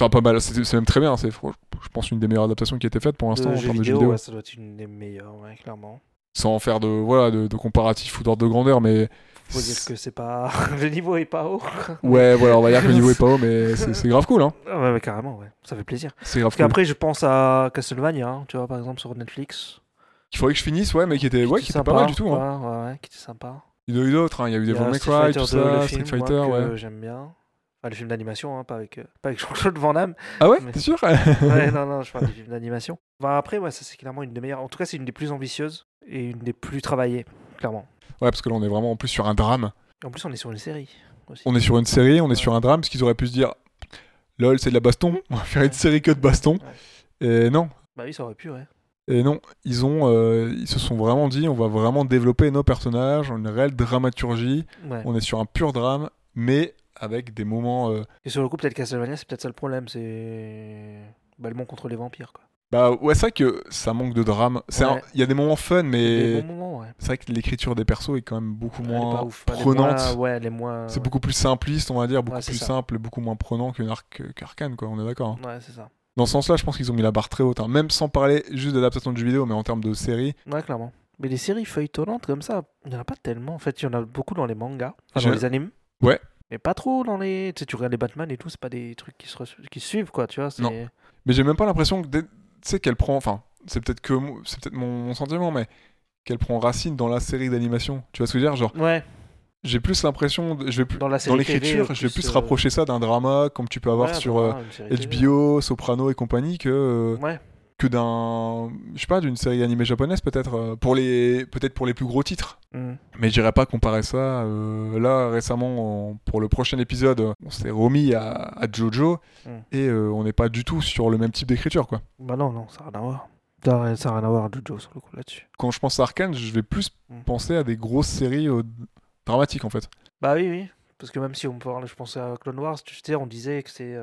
Enfin, pas mal, c'est même très bien. C'est, je pense, une des meilleures adaptations qui a été faite pour l'instant en termes de jeux vidéo. ouais, ça doit être une des meilleures, ouais, clairement. Sans faire de, voilà, de, de comparatif ou d'ordre de grandeur, mais. Faut dire que c'est pas. le niveau est pas haut. Ouais, voilà, on va dire que le niveau est pas haut, mais c'est, grave cool. Hein. Ah ouais, ouais, carrément, ouais. Ça fait plaisir. C'est grave Parce cool. qu'après, je pense à Castlevania, hein, tu vois, par exemple, sur Netflix. Il faudrait que je finisse, ouais, mais qui était, ouais, qui était sympa, pas mal du tout. Hein. Ouais, ouais, qui était sympa. Il y en a eu d'autres, hein. il y a eu des Devil May Street Cry, Fighter tout 2, ça, Street Fighter, ouais. J'aime bien. Enfin, le film d'animation, hein, pas avec, euh, pas avec Jean-Claude Van Damme. Ah ouais, Mais- t'es sûr? Ouais, non, non, je parle du film d'animation. Bah, après, ouais, ça c'est clairement une des meilleures. En tout cas, c'est une des plus ambitieuses et une des plus travaillées, clairement. Ouais, parce que là, on est vraiment en plus sur un drame. En plus, on est sur une série aussi. On est sur une série, on est Ouais. sur un drame, parce qu'ils auraient pu se dire LOL, c'est de la baston, on va faire une série que de baston. Et non. Bah oui, ça aurait pu, ouais. Et non, ils ont, euh, ils se sont vraiment dit, on va vraiment développer nos personnages, une réelle dramaturgie. ouais. On est sur un pur drame, mais avec des moments. euh, Et sur le coup, peut-être Castlevania, c'est peut-être ça le problème, c'est. Le monde contre les vampires, quoi. Bah ouais, c'est vrai que ça manque de drame. Ouais. Il y a des moments fun, mais ouais. c'est vrai que l'écriture des persos est quand même beaucoup moins ouf. Prenante. Ouais, moins. C'est beaucoup plus simpliste, on va dire, beaucoup plus ça. simple et beaucoup moins prenant qu'une arc qu'Arcane, quoi. On est d'accord. hein. Ouais, c'est ça. Dans ce sens-là, je pense qu'ils ont mis la barre très haute. hein. Même sans parler juste d'adaptation de jeux vidéo, mais en termes de série. Ouais, clairement. Mais des séries feuilletonnantes comme ça, il n'y en a pas tellement. En fait, il y en a beaucoup dans les mangas, enfin, dans les animes. Ouais. Mais pas trop dans les. Tu sais, tu regardes les Batman et tout, c'est pas des trucs qui se, qui se suivent, quoi, tu vois. Non. Mais j'ai même pas l'impression que. Tu sais qu'elle prend. Enfin, c'est peut-être que c'est peut-être mon, mon sentiment, mais qu'elle prend racine dans la série d'animation. Tu vois ce que je veux dire? Genre, Ouais, j'ai plus l'impression. Je vais plus. dans l'écriture, je vais plus euh, rapprocher ça d'un drama comme tu peux avoir ouais, sur euh. HBO, Soprano et compagnie que euh, Ouais, que d'un je sais pas d'une série animée japonaise peut-être euh, pour les peut-être pour les plus gros titres. Mm. Mais j'irais pas comparer ça. euh, là, récemment, en- pour le prochain épisode, on s'est remis à, à Jojo Mm. et euh, on n'est pas du tout sur le même type d'écriture. quoi. Bah non, non, ça n'a rien à voir. Ça n'a rien- ça a rien à voir, Jojo, sur le coup, là-dessus. Quand je pense à Arkane, je vais plus Mm. penser à des grosses séries euh, dramatiques en fait. Bah oui, oui. Parce que même si on parle, je pensais à Clone Wars, tu sais, on disait que c'est.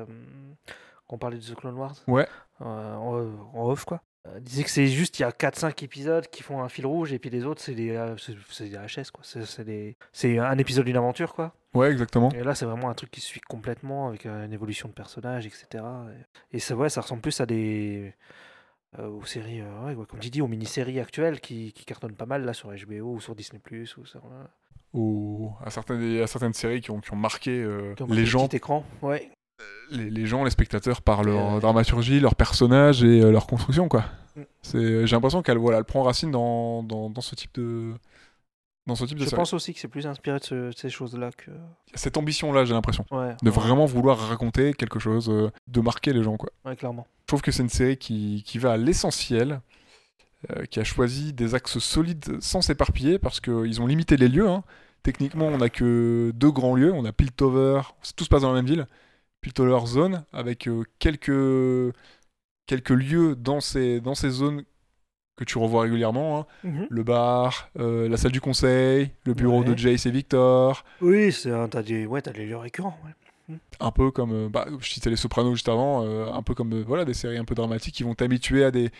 Qu'on parlait de The Clone Wars. Ouais. Euh, en, en off, quoi. Euh, disait que c'est juste, il y a 4-5 épisodes qui font un fil rouge, et puis les autres, c'est des, euh, c'est, des HS, quoi. C'est, des, c'est un épisode d'une aventure, quoi. Ouais, exactement. Et là, c'est vraiment un truc qui se suit complètement, avec une évolution de personnage, etc. Et, ça, ouais, ça ressemble plus à des. euh, aux séries, euh, ouais, ouais, comme tu dis, aux mini-séries actuelles qui, qui cartonnent pas mal là sur HBO ou sur Disney Plus ou sur euh, Ou à certaines, à certaines séries qui ont, qui ont marqué qui ont les gens petit écran. Ouais. Les, les gens, les spectateurs par leur euh, dramaturgie, leur personnage et euh, leur construction quoi. Mm. C'est, j'ai l'impression qu'elle voilà, elle prend racine dans, dans, dans ce type de dans ce type de Je série. pense aussi que c'est plus inspiré de, ce- de ces choses-là que. Cette ambition là, j'ai l'impression Ouais. de ouais, vraiment vouloir raconter quelque chose, euh, de marquer les gens quoi. ouais, clairement. Je trouve que c'est une série qui, qui va à l'essentiel, euh, qui a choisi des axes solides sans s'éparpiller parce qu'ils ont limité les lieux. hein. Techniquement, on n'a que deux grands lieux. On a Piltover, tout se passe dans la même ville. Piltover Zone, avec euh, quelques, quelques lieux dans ces, dans ces zones que tu revois régulièrement. hein. Le bar, euh, la salle du conseil, le bureau Ouais. de Jace et Victor. Oui, t'as des, ouais, t'as des lieux récurrents. ouais. un peu comme euh, bah, je citais les Sopranos juste avant euh, un peu comme voilà des séries un peu dramatiques qui vont t'habituer à des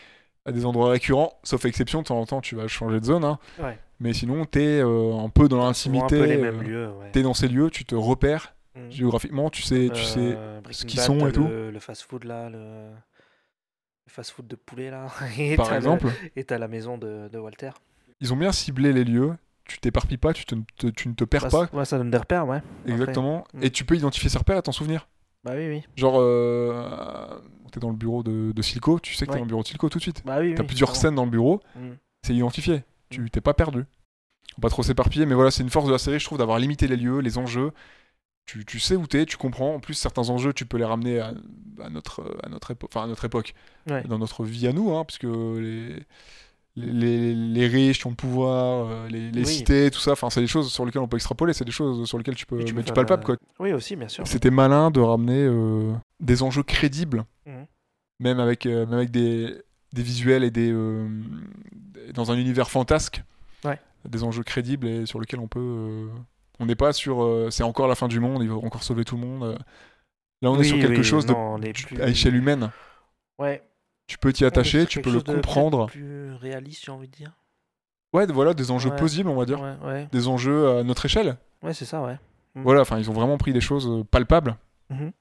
à des endroits récurrents sauf exception de temps en temps tu vas changer de zone hein. Ouais. mais sinon t'es euh, un peu dans l'intimité t'es dans ces lieux tu te repères Mm. géographiquement tu sais tu sais Euh, ce qu'ils sont et tout. Le, fast-food là, le, fast-food de poulet là. et par t'as le- exemple et t'as la maison de, de Walter. ils ont bien ciblé les lieux tu t'éparpilles pas tu, te- te- tu ne te perds Bah, pas Ouais, ça donne des repères, ouais. exactement mm. et tu peux identifier ces repères et t'en souvenir Bah oui, oui. genre euh, t'es dans le bureau de, de Silco tu sais que t'es Ouais. dans le bureau de Silco tout de suite Bah oui, t'as oui, plusieurs scènes dans le bureau Mm. c'est identifié. Tu t'es pas perdu. Faut Pas trop s'éparpiller, mais voilà, c'est une force de la série, je trouve, d'avoir limité les lieux, les enjeux. Tu, tu sais où t'es, tu comprends. En plus, certains enjeux, tu peux les ramener à, à notre, à notre époque, enfin à notre époque, Ouais. dans notre vie à nous, hein, puisque les, les, les riches qui ont le pouvoir, euh, les, les Oui. cités, tout ça, enfin, c'est des choses sur lesquelles on peut extrapoler, c'est des choses sur lesquelles tu peux tu du faire palpable, la- quoi. Oui, aussi, bien sûr. C'était malin de ramener euh, des enjeux crédibles, Mhm. même avec, euh, même avec des, des visuels et des euh, dans un univers fantasque. Ouais. Des enjeux crédibles et sur lesquels on peut. On n'est pas sur. euh, c'est encore la fin du monde, il va encore sauver tout le monde. euh. Là, on est sur quelque oui, chose de, non, plus- à échelle humaine. Ouais. Tu peux t'y attacher, tu peux le chose de comprendre. Plus réaliste, j'ai envie de dire. Ouais, voilà, des enjeux Ouais. plausibles, on va dire. Ouais, ouais. Des enjeux à notre échelle. Ouais, c'est ça, ouais. Mm. Voilà, enfin, ils ont vraiment pris des choses euh, palpables. Mhm.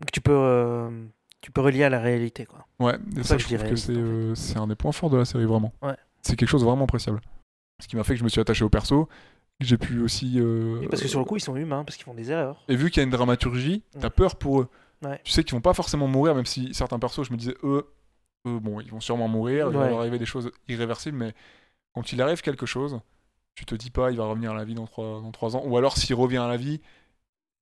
Donc tu peux, euh, tu peux relier à la réalité, quoi. Ouais, et ça je je trouve que c'est euh, un des points forts de la série, vraiment. Ouais. C'est quelque chose de vraiment appréciable. Ce qui m'a fait que je me suis attaché au perso, que j'ai pu aussi. euh, parce que sur le coup, ils sont humains, parce qu'ils font des erreurs. Et vu qu'il y a une dramaturgie, t'as peur pour eux. Ouais. Tu sais qu'ils vont pas forcément mourir, même si certains persos, je me disais, eux, eux bon, ils vont sûrement mourir, il va Ouais. leur arriver des choses irréversibles, mais quand il arrive quelque chose, tu te dis pas, il va revenir à la vie dans trois, dans trois ans, ou alors s'il revient à la vie,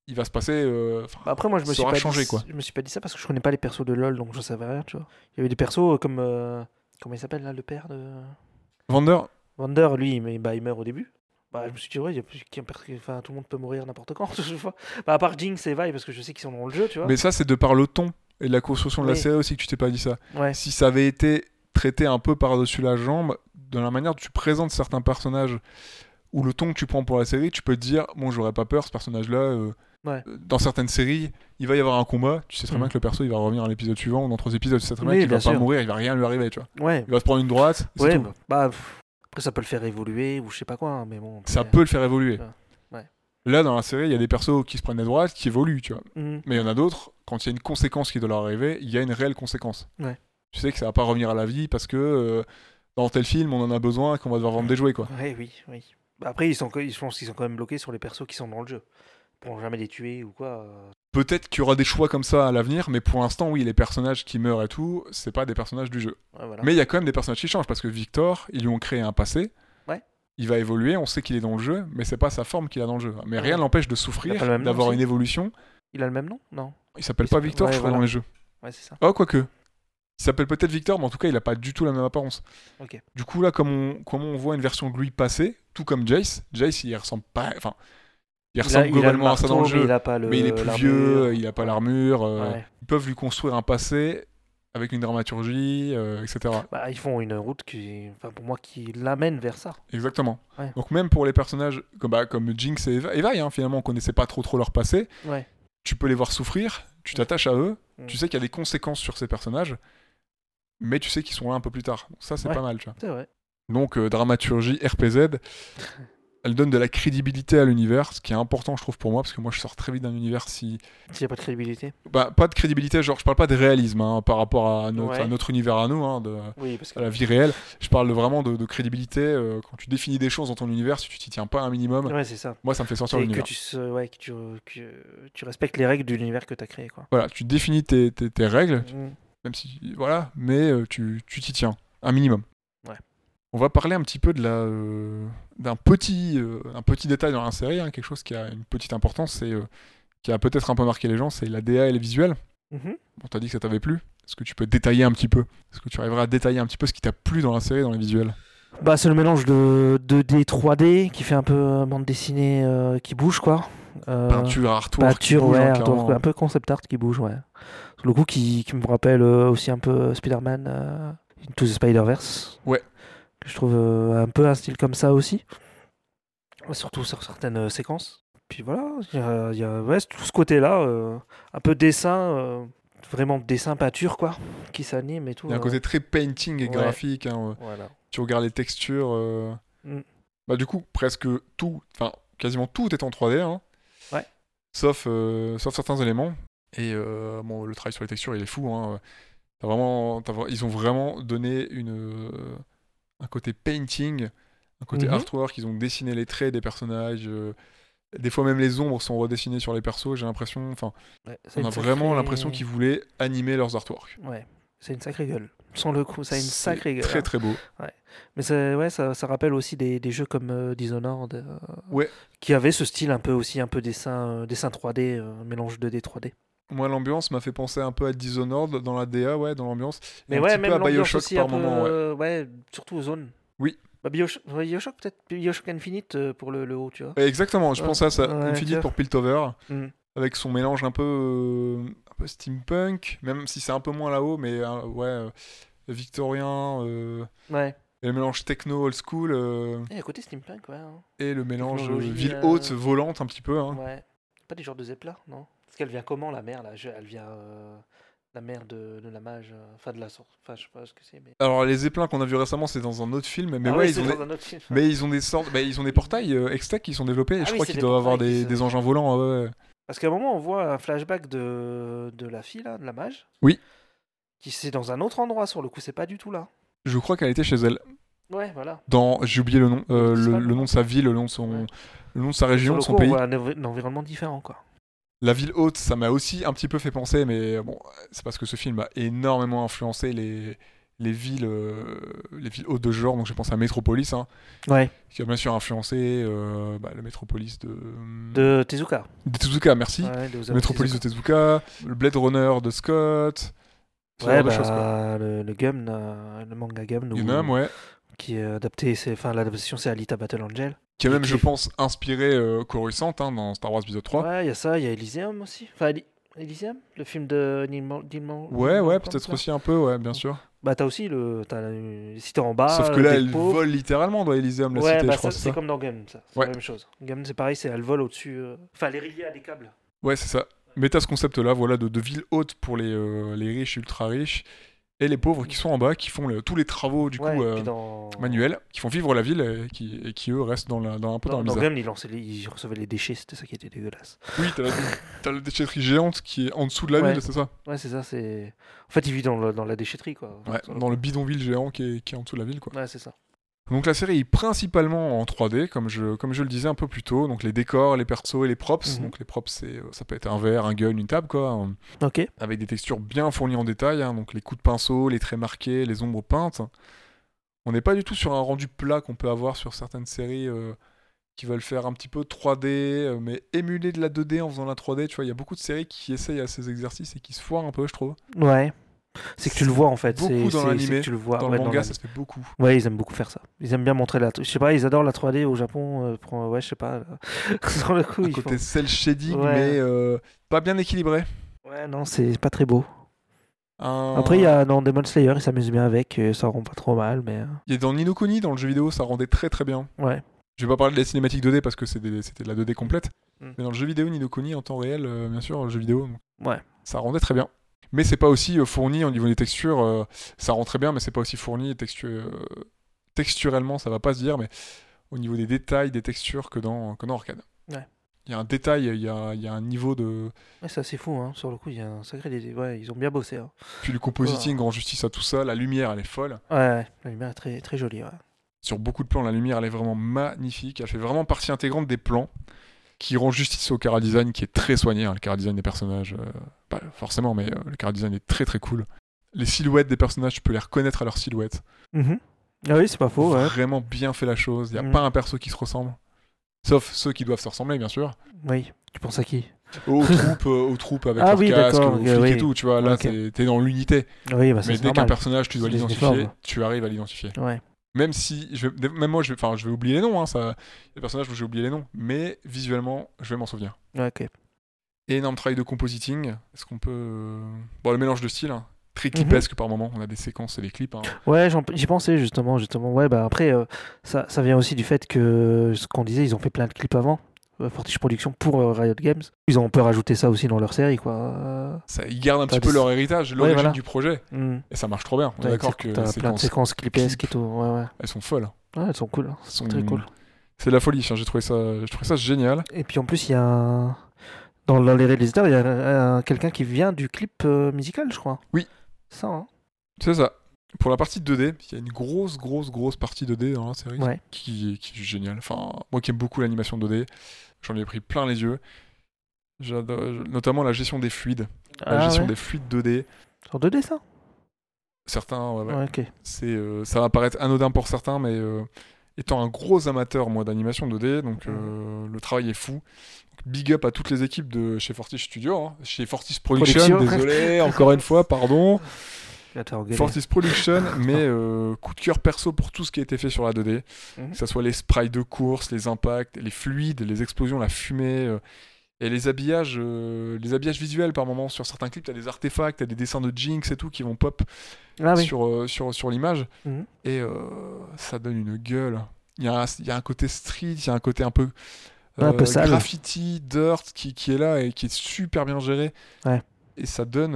il va se passer. euh, Bah, après, moi, je me suis pas changé, dit, quoi. Je me suis pas dit ça parce que je connais pas les persos de LoL, donc je savais rien, tu vois. Il y avait des persos comme. euh, comment il s'appelle là, le père de. Vander, Vander, lui, mais, bah, il meurt au début. Bah, je me suis dit, ouais, il y a plus enfin, tout le monde peut mourir n'importe quand, je vois. Bah, à part Jinx et Vi, parce que je sais qu'ils sont dans le jeu, tu vois. mais ça, c'est de par le ton et de la construction de la série aussi que tu t'es pas dit ça. Ouais, si ça avait été traité un peu par-dessus la jambe, de la manière dont tu présentes certains personnages ou le ton que tu prends pour la série, tu peux te dire bon, j'aurais pas peur, ce personnage-là. euh, Ouais. Dans certaines séries, il va y avoir un combat. Tu sais très bien Mhm. que le perso il va revenir à l'épisode suivant ou dans trois épisodes. Tu sais très bien qu'il va bien pas sûr. mourir, il va rien lui arriver. Tu vois. ouais. Il va se prendre une droite. Ouais, tout. bah, bah, pff, après, ça peut le faire évoluer ou je sais pas quoi, hein, mais bon. Ça peut le faire évoluer. Ouais. Là, dans la série, il y a des persos qui se prennent des droites, qui évoluent, tu vois. Mhm. Mais il y en a d'autres, quand il y a une conséquence qui doit leur arriver, il y a une réelle conséquence. Ouais. Tu sais que ça va pas revenir à la vie parce que euh, dans tel film, on en a besoin et qu'on va devoir vendre des jouets, quoi. Ouais, oui, oui. Après, ils sont, co- je pense qu'ils sont quand même bloqués sur les persos qui sont dans le jeu. Ils pourront jamais les tuer ou quoi. Peut-être qu'il y aura des choix comme ça à l'avenir, mais pour l'instant, oui, les personnages qui meurent et tout, c'est pas des personnages du jeu. Ouais, voilà. Mais il y a quand même des personnages qui changent parce que Victor, ils lui ont créé un passé. Ouais. Il va évoluer, on sait qu'il est dans le jeu, mais c'est pas sa forme qu'il a dans le jeu. Mais Ouais. rien l'empêche de souffrir, d'avoir une évolution. Il a le même nom? Non Il s'appelle pas Victor, je crois, voilà. dans les jeux. Ouais, c'est ça. Oh, quoique. Il s'appelle peut-être Victor, mais en tout cas, il a pas du tout la même apparence. Du coup, là, comme on, comme on voit une version de lui passer, tout comme Jace, Jace, il ressemble pas. Enfin, il Il a- ressemble il globalement à ça dans le mais jeu. il a pas le. mais il est plus vieux, il a pas l'armure. euh, Ouais. Ils peuvent lui construire un passé avec une dramaturgie, euh, etc. Bah, ils font une route qui, enfin, pour moi, qui l'amène vers ça. Exactement. Ouais. Donc même pour les personnages comme, bah, comme Jinx et Eva, Eva, hein, finalement, on connaissait pas trop trop leur passé, Ouais. tu peux les voir souffrir, tu t'attaches à eux, Mm. tu sais qu'il y a des conséquences sur ces personnages, mais tu sais qu'ils sont là un peu plus tard. Donc ça, c'est pas mal, tu vois. C'est vrai. Donc euh, dramaturgie RPZ, elle donne de la crédibilité à l'univers, ce qui est important, je trouve, pour moi, parce que moi, je sors très vite d'un univers si... S'il n'y a pas de crédibilité. Bah, pas de crédibilité, genre, je parle pas de réalisme hein, par rapport à notre, Ouais. à notre univers à nous, hein, de, Oui, parce que. à la vie réelle. Je parle vraiment de, de crédibilité. euh, quand tu définis des choses dans ton univers, si tu t'y tiens pas un minimum, Ouais, ça. moi, ça me fait sortir que l'univers. tu, se- ouais, que, tu, que tu respectes les règles de l'univers que tu as créé. Quoi. Voilà, tu définis tes, tes- tes règles, Mm. même si... Voilà, mais euh, tu tu t'y tiens, un minimum. On va parler un petit peu de la euh, d'un petit euh, un petit détail dans la série, hein, quelque chose qui a une petite importance, c'est euh, qui a peut-être un peu marqué les gens, c'est la DA et les visuels. Mhm. On t'a dit que ça t'avait plu. Est-ce que tu peux détailler un petit peu? Est-ce que tu arriveras à détailler un petit peu ce qui t'a plu dans la série, dans les visuels? Bah, c'est le mélange de 2D, 3D qui fait un peu euh, bande dessinée euh, qui bouge, quoi. Euh, Peinture, artwork, Peinture, bouge, ouais, hein, artwork, un peu concept art qui bouge, ouais. Le coup, qui, qui me rappelle euh, aussi un peu Spider-Man Into the Spider-Verse. Ouais. Je trouve euh, un peu un style comme ça aussi. Surtout sur certaines euh, séquences. Puis voilà, il y a, il y a- ouais, tout ce côté-là, euh, un peu dessin, vraiment dessin, peinture, quoi, qui s'anime et tout. Il y a un euh, côté très painting et Ouais. graphique. hein. Voilà. Tu regardes les textures. euh, Mm. Bah, du coup, presque tout, enfin, quasiment tout est en 3D. hein. Ouais. Sauf, euh, sauf certains éléments. Et bon, le travail sur les textures, il est fou. hein. Vraiment, ils ont vraiment donné une, un côté painting, un côté Mhm. artwork. Ils ont dessiné les traits des personnages. euh, des fois, même les ombres sont redessinées sur les persos, j'ai l'impression. Enfin, Ouais, on a vraiment sacrée- l'impression qu'ils voulaient animer leurs artworks. Ouais, c'est une sacrée gueule. Sans le coup, ça a une sacrée gueule. Très hein. très beau. Mais ça, ouais, ça, ça rappelle aussi des, des jeux comme euh, Dishonored. euh, Ouais. Qui avaient ce style un peu aussi, un peu dessin, dessin 3D, euh, mélange 2D, 3D. Moi, l'ambiance m'a fait penser un peu à Dishonored dans la DA, ouais, dans l'ambiance. Mais un ouais, petit même peu à Bioshock aussi par un peu, moment, ouais. euh, ouais, surtout aux zones. Oui. Bah, Bioshock, Bioshock peut-être, Bioshock Infinite euh, pour le, le haut, tu vois. Exactement, je Ouais, pensais à ça. ouais, Infinite pour Piltover, Mm. avec son mélange un peu, euh, un peu steampunk, même si c'est un peu moins là-haut, mais euh, ouais, victorien, Ouais. et le mélange techno old school, Et à côté steampunk, ouais. hein. et le mélange ville haute, volante un petit peu. hein. Ouais. Pas des genres de Zeppelin, non? Parce qu'elle vient comment la mer là? Elle vient euh, la mer de, de la mage, euh, enfin de la sorte, enfin je sais pas ce que c'est. Mais... Alors les zeppelins qu'on a vu récemment, c'est dans un autre film, mais Ah ouais, ils c'est ont dans des... un autre film. Mais ils ont des sortes, bah, ils ont des portails euh, Hextech qui sont développés et Ah je oui, crois c'est qu'ils des doivent avoir portails qui des, se- des engins volants. ouais, ouais. Parce qu'à un moment, on voit un flashback de, de la fille, là, de la mage. Oui. Qui c'est dans un autre endroit, sur le coup, c'est pas du tout là. Je crois qu'elle était chez elle. Ouais, voilà. Dans, j'ai oublié le nom, euh, C'est le, pas le le nom de sa ville, le nom de son, Ouais. le nom de sa région, sur de son coup, pays. on voit un, env- un environnement différent, quoi. La ville haute, ça m'a aussi un petit peu fait penser, mais bon, c'est parce que ce film a énormément influencé les, les villes, euh, les villes hautes de ce genre. Donc j'ai pensé à Metropolis, hein, Ouais. qui a bien sûr influencé euh, bah, le Metropolis de, De Tezuka. de Tezuka, merci. Ouais, de Metropolis de Tezuka. Le Blade Runner de Scott. Ouais, bah, le, le Gum, le manga Gum, Gundam, ouais. qui est adapté, enfin l'adaptation c'est Alita Battle Angel. Qui a même, je pense, inspiré euh, Coruscant hein, dans Star Wars épisode 3. Ouais, il y a ça, il y a Elysium aussi. Enfin, Eli- Elysium, le film de Neil Mo- Neil Mo- Ouais, Neil ouais, peut-être aussi un peu, ouais, bien sûr. Bah t'as aussi le, la- si t'es en bas. Sauf que euh, là, des elle pauvres. vole littéralement dans Elysium, la ouais, cité, bah je crois, c'est comme dans Gun, ça. C'est Ouais. la même chose. Gun, c'est pareil, c'est elle vole au-dessus. euh, Enfin, elle est reliée à des câbles. Ouais, c'est ça. Mais t'as ce concept-là, voilà, de, de ville haute pour les, euh, les riches, ultra riches, et les pauvres qui sont en bas, qui font le- tous les travaux, du ouais, coup, euh, dans... manuels, qui font vivre la ville, et qui, et qui eux, restent dans, la, dans un peu dans, Dans, misère. Gun, ils, lançaient les- ils recevaient les déchets, c'était ça qui était dégueulasse. Oui, t'as la, déchetterie géante qui est en dessous de la Ouais. ville, c'est ça? Ouais, c'est ça, c'est. En fait, ils vivent dans, le- dans la déchetterie, quoi. Ouais, le dans le bidonville géant qui est, qui est en dessous de la ville, quoi. Ouais, c'est ça. Donc la série est principalement en 3D, comme je, comme je le disais un peu plus tôt. Donc les décors, les persos et les props. Mhm. Donc les props, c'est, euh, ça peut être un verre, un gun, une table, quoi. hein, Ok. Avec des textures bien fournies en détail. hein, donc les coups de pinceau, les traits marqués, les ombres peintes. On n'est pas du tout sur un rendu plat qu'on peut avoir sur certaines séries euh, qui veulent faire un petit peu 3D, euh, mais émuler de la 2D en faisant la 3D. Tu vois, il y a beaucoup de séries qui essayent à ces exercices et qui se foirent un peu, je trouve. Ouais. C'est que tu le vois en fait. Beaucoup c'est- dans que Tu le vois. Dans ouais, le manga, ça se fait beaucoup. Ouais, ils aiment beaucoup faire ça. Ils aiment bien montrer la. Je sais pas, ils adorent la 3D au Japon. euh, pour- Ouais, je sais pas. Sur le coup, ils côté font- cel shading, Ouais. mais euh, pas bien équilibré. Ouais, non, c'est pas très beau. Un- Après, il y a dans Demon Slayer, ils s'amusent bien avec. euh, Ça rend pas trop mal, mais. euh, Il y a dans Nino Kuni, dans le jeu vidéo, ça rendait très très bien. Ouais. Je vais pas parler de la cinématique 2D parce que c'était de la 2D complète. Mm. Mais dans le jeu vidéo, Nino Kuni, en temps réel, euh, bien sûr, le jeu vidéo, Ouais. ça rendait très bien. Mais c'est pas aussi euh, fourni au niveau des textures. euh, ça rend très bien, mais c'est pas aussi fourni textu- euh, texturellement, ça va pas se dire, mais au niveau des détails, des textures que dans, que dans Arcade. Ouais. Il y a un détail, il y a, il y a un niveau de. Ouais, c'est assez fou, hein. Sur le coup, il y a un sacré. Ouais, ils ont bien bossé. Hein. Puis le compositing rend justice à tout ça. La lumière, elle est folle. Ouais, ouais, la lumière est très, très jolie. Ouais. sur beaucoup de plans, la lumière elle est vraiment magnifique. Elle fait vraiment partie intégrante des plans qui rend justice au cara design qui est très soigné. hein. Le cara design des personnages, euh, pas forcément, mais euh, le cara design est très très cool. Les silhouettes des personnages, tu peux les reconnaître à leurs silhouettes. Mhm. Ah oui, c'est pas faux. Ouais. Vraiment bien fait la chose. Il n'y a Mhm. pas un perso qui se ressemble. Sauf ceux qui doivent se ressembler, bien sûr. Oui. Tu penses à qui? Aux troupes, euh, aux troupes avec Ah leur oui, casque, aux oui. et tout. Tu vois, là, Ok. t'es- dans l'unité. Oui, bah Mais dès qu'un personnage, tu dois l'identifier, tu arrives à l'identifier. Ouais. Même si, je vais- même moi, je vais, enfin, je vais oublier les noms, hein, ça, des personnages où j'ai oublié les noms, mais visuellement, je vais m'en souvenir. Ok. Énorme travail de compositing. Est-ce qu'on peut, euh, bon, le mélange de styles, hein, très Mhm. clipesque par moment. On a des séquences et des clips. hein. Ouais, j'y pensais justement, justement. Ouais, bah après, euh, ça, ça vient aussi du fait que ce qu'on disait, ils ont fait plein de clips avant. Euh, Fortiche Productions pour euh, Riot Games. Ils ont un peu rajouté ça aussi dans leur série, quoi. Ça, ils gardent un petit peu leur héritage, l'origine voilà. du projet, hmm. et ça marche trop bien. On est Ouais, d'accord que t'as plein de séquences, clipesques et tout. Ouais, ouais. elles sont folles. Ouais, elles sont cool. Elles sont- Très cool. C'est de la folie. hein, J'ai trouvé ça, trouvé ça génial. Et puis en plus, il y a un... dans, les réalisateurs, il y a un- un- quelqu'un qui vient du clip euh, musical, je crois. Oui. Ça, hein C'est ça. Pour la partie 2D, il y a une grosse, grosse, grosse partie 2D dans la série Ouais. qui, qui est géniale. Enfin, moi qui aime beaucoup l'animation 2D, j'en ai pris plein les yeux. Notamment la gestion des fluides, la Ah, gestion ouais. des fluides 2D. Sur 2D, ça? Certains, ouais, ouais. C'est, euh, ça va paraître anodin pour certains, mais euh, étant un gros amateur moi d'animation 2D, donc euh, le travail est fou. Big up à toutes les équipes de chez Fortis Studio, hein. chez Fortis Production, Production. désolé, encore une fois, pardon. Fortis Production, mais euh, coup de cœur perso pour tout ce qui a été fait sur la 2D, Mhm. que ce soit les sprites de course, les impacts, les fluides, les explosions, la fumée. euh, et les habillages, euh, les habillages visuels par moment sur certains clips, t'as des artefacts, t'as des dessins de Jinx et tout qui vont pop Ah oui. sur, sur, sur l'image. Mhm. Et ça donne une gueule. Il y, a un, y a un côté street, il y a un côté un peu, un peu sale. graffiti, dirt qui, qui est là et qui est super bien géré. Ouais. Et ça donne.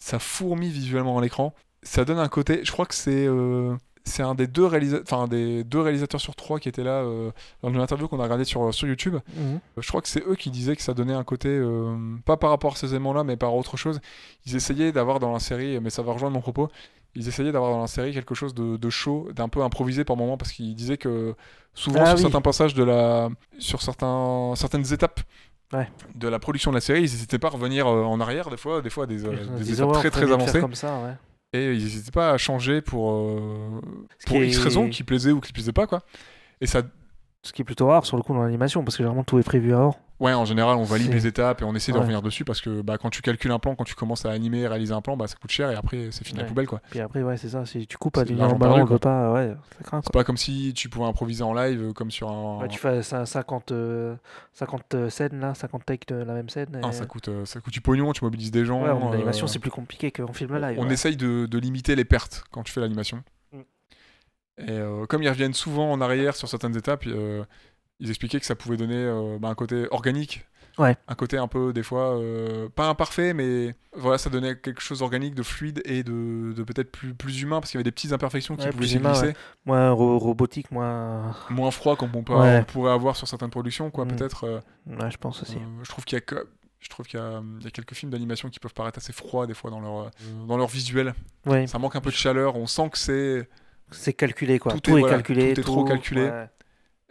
Euh, ça fourmille visuellement à l'écran. Ça donne un côté. Je crois que c'est. euh, c'est un des deux, enfin, des deux réalisateurs sur trois qui étaient là euh, dans une interview qu'on a regardé sur, sur YouTube. Mhm. Euh, Je crois que c'est eux qui disaient que ça donnait un côté, euh, pas par rapport à ces éléments-là, mais par autre chose. Ils essayaient d'avoir dans la série, mais ça va rejoindre mon propos, ils essayaient d'avoir dans la série quelque chose de, de chaud, d'un peu improvisé par moment, parce qu'ils disaient que souvent Ah sur oui. certains passages de la, sur certains, certaines étapes Ouais. de la production de la série, ils n'hésitaient pas à revenir euh, en arrière des fois, des fois des, euh, des étapes très très avancées, comme ça, ouais. et ils n'hésitaient pas à changer pour, euh, pour X est- raisons qui plaisaient ou qui plaisaient pas quoi. Et ça, Ce qui est plutôt rare sur le coup dans l'animation, parce que généralement tout est prévu avant. Ouais, en général, on valide les étapes et on essaie de Ouais. revenir dessus parce que bah, quand tu calcules un plan, quand tu commences à animer, réaliser un plan, bah, ça coûte cher et après c'est fini à la Ouais. poubelle quoi. Puis après, ouais, c'est ça. Si tu coupes à du perdu, on pas, ouais, C'est pas comme si tu pouvais improviser en live euh, comme sur un. Ouais, tu fais cin- 50, euh, 50 euh, scènes là, 50 takes de la même scène. et- Ah, ça, coûte, euh, ça coûte du pognon, tu mobilises des gens. Ouais, en euh, animation, c'est plus compliqué qu'en film live. On ouais. essaye de, de limiter les pertes quand tu fais l'animation. Mm. Et euh, comme ils reviennent souvent en arrière sur certaines étapes, ils expliquaient que ça pouvait donner euh, bah, un côté organique. Ouais. Un côté un peu, des fois, euh, pas imparfait, mais voilà, ça donnait quelque chose d'organique, de fluide et de, de peut-être plus, plus humain, parce qu'il y avait des petites imperfections qui Ouais, pouvaient plus humain, glisser. ouais. Moins ro- robotique, moins. Moins froid comme on, peut, Ouais. on pourrait avoir sur certaines productions, quoi, Mm. peut-être. euh, Ouais, je pense aussi. je trouve qu'il y a que- Je trouve qu'il y, a, il y a quelques films d'animation qui peuvent paraître assez froids des fois dans leur, euh, dans leur visuel. Ça manque un peu de chaleur, on sent que c'est c'est calculé quoi. Tout Tout, est- est, voilà, calculé. tout est trop calculé. ouais.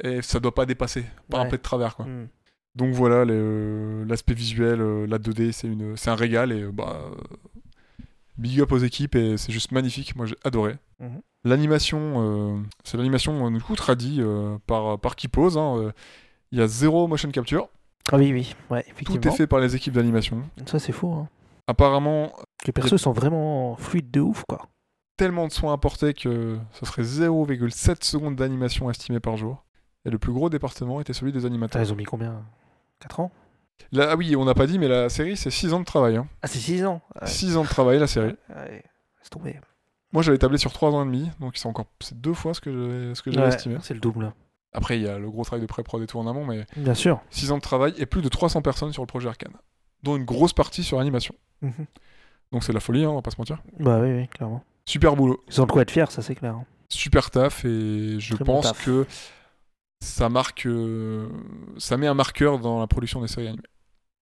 Et ça doit pas dépasser, pas un peu de travers quoi. Mm. Donc voilà, le- l'aspect visuel, euh, la 2D, c'est un régal et euh, bah euh, big up aux équipes et c'est juste magnifique. Moi j'ai adoré. Mhm. L'animation, euh, c'est l'animation euh, du coup tradie euh, par par qui pose. hein, euh, Il y a zéro motion capture. Ah oui, oui, ouais, Tout est fait par les équipes d'animation. Ça, c'est fou. Hein. Apparemment, Les persos sont vraiment fluides de ouf quoi. tellement de soins apportés que ce serait 0,7 secondes d'animation estimée par jour. Et le plus gros département était celui des animateurs. ils ont mis combien? 4 ans? Là, ah oui, on n'a pas dit, mais la série, c'est 6 ans de travail. Hein. Ah, c'est 6 ans? Ouais. 6 ans de travail, la série. Ouais, laisse tomber. Moi, j'avais tablé sur 3 ans et demi, donc c'est encore c'est deux fois ce que j'avais ce que j'avais Ouais, estimé. c'est le double. Après, il y a le gros travail de pré-prod et tout en amont, mais Bien sûr. 6 ans de travail et plus de 300 personnes sur le projet Arcane, dont une grosse partie sur animation. Mhm. Donc c'est de la folie, hein, on va pas se mentir. Bah oui, oui, clairement. Super boulot, Ils ont de quoi être fiers, ça c'est clair. hein. super taf, et je Très bon pense taf. que ça marque, euh, ça met un marqueur dans la production des séries animées.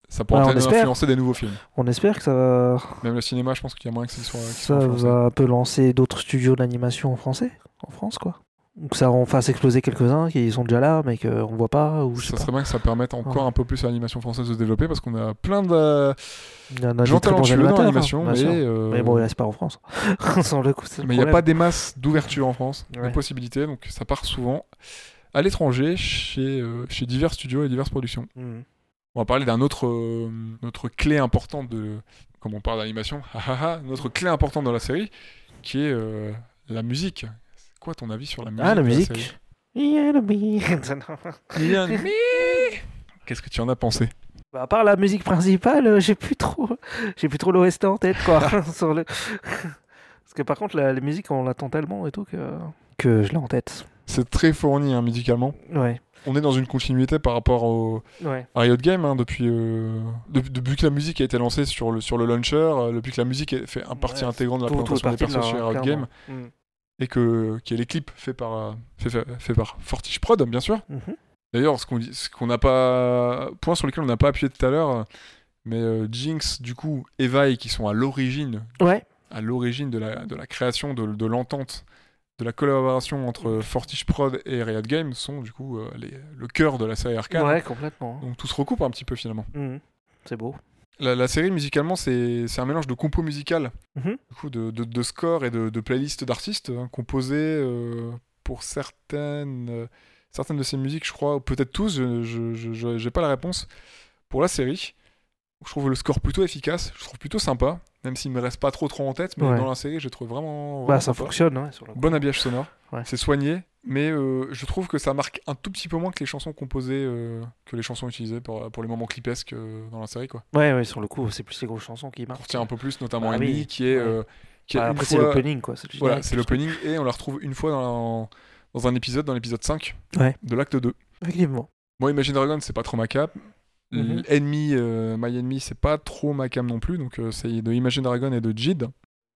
Ça pourra Ouais, on peut-être influencer des nouveaux films. On espère que ça va, Même le cinéma, je pense qu'il y a moyen que ça soit, ça va un peu lancer d'autres studios d'animation en français, en France quoi. Ou que ça en fasse exploser quelques-uns qui sont déjà là mais qu'on voit pas. Ou Ça pas. serait bien que ça permette encore Ouais. un peu plus à l'animation française de se développer parce qu'on a plein de Il y en a gens des talentueux dans l'animation, hein, mais, euh, Mais bon, il reste pas en France. Sans le coup, c'est mais il n'y a pas des masses d'ouverture en France, Ouais. de possibilités, donc ça part souvent à l'étranger chez, euh, chez divers studios et diverses productions. Mhm. On va parler d'un autre, euh, notre clé importante de, comme on parle d'animation, ah, ah, ah, notre clé importante dans la série, qui est euh, la musique. C'est quoi ton avis sur la musique Ah, la musique. Qu'est-ce que tu en as pensé? Bah, à part la musique principale, j'ai plus trop, j'ai plus trop l'OST en tête quoi. Sur le... Parce que par contre, la, la musique, on l'attend tellement et tout que que je l'ai en tête. C'est très fourni hein, musicalement. Ouais. On est dans une continuité par rapport au, Ouais. à Riot Game hein, depuis, euh, depuis, depuis que la musique a été lancée sur le, sur le launcher, euh, depuis que la musique fait un partie Ouais, intégrante de la présentation des persos chez Riot Game clairement. Mm. et que qu'il y ait les clips faits par, euh, fait, fait, fait par Fortiche Prod bien sûr. Mhm. D'ailleurs, ce qu'on n'a pas, point sur lequel on n'a pas appuyé tout à l'heure, mais euh, Jinx du coup, et Vi qui sont à l'origine, Ouais. à l'origine de la, de la création de, de l'entente, de la collaboration entre Fortiche Prod et Riot Games sont du coup euh, les- le cœur de la série Arcane. Ouais, complètement. Donc tout se recoupe un petit peu finalement. Mhm. C'est beau. La, la série, musicalement, c'est un mélange de compos musicales, Mhm. du coup, de, de, de scores et de, de playlists d'artistes hein, composés euh, pour certaines, euh, certaines de ces musiques, je crois, peut-être tous, je j'ai pas la réponse, pour la série. Je trouve le score plutôt efficace, je trouve plutôt sympa, même s'il me reste pas trop trop en tête, mais Ouais. dans la série, je trouve vraiment, Bah, vraiment ça sympa. fonctionne, ouais, sur le. Bon habillage sonore, Ouais. c'est soigné, mais euh, je trouve que ça marque un tout petit peu moins que les chansons composées, euh, que les chansons utilisées pour, pour les moments clipesques euh, dans la série, quoi. Ouais, ouais, sur le coup, c'est plus les grosses chansons qui On marquent. retient un peu plus, notamment Bah Amy, oui, qui est, qui Bah, après, c'est fois- l'opening, quoi. c'est Voilà, l'opening, et on la retrouve une fois dans, dans un épisode, dans l'épisode 5 Ouais. de l'acte 2. Effectivement. Moi, Imagine Dragon, c'est pas trop ma cap. Mhm. Enemy, euh, My Enemy, c'est pas trop ma cam non plus, donc euh, c'est de Imagine Dragon et de Jid.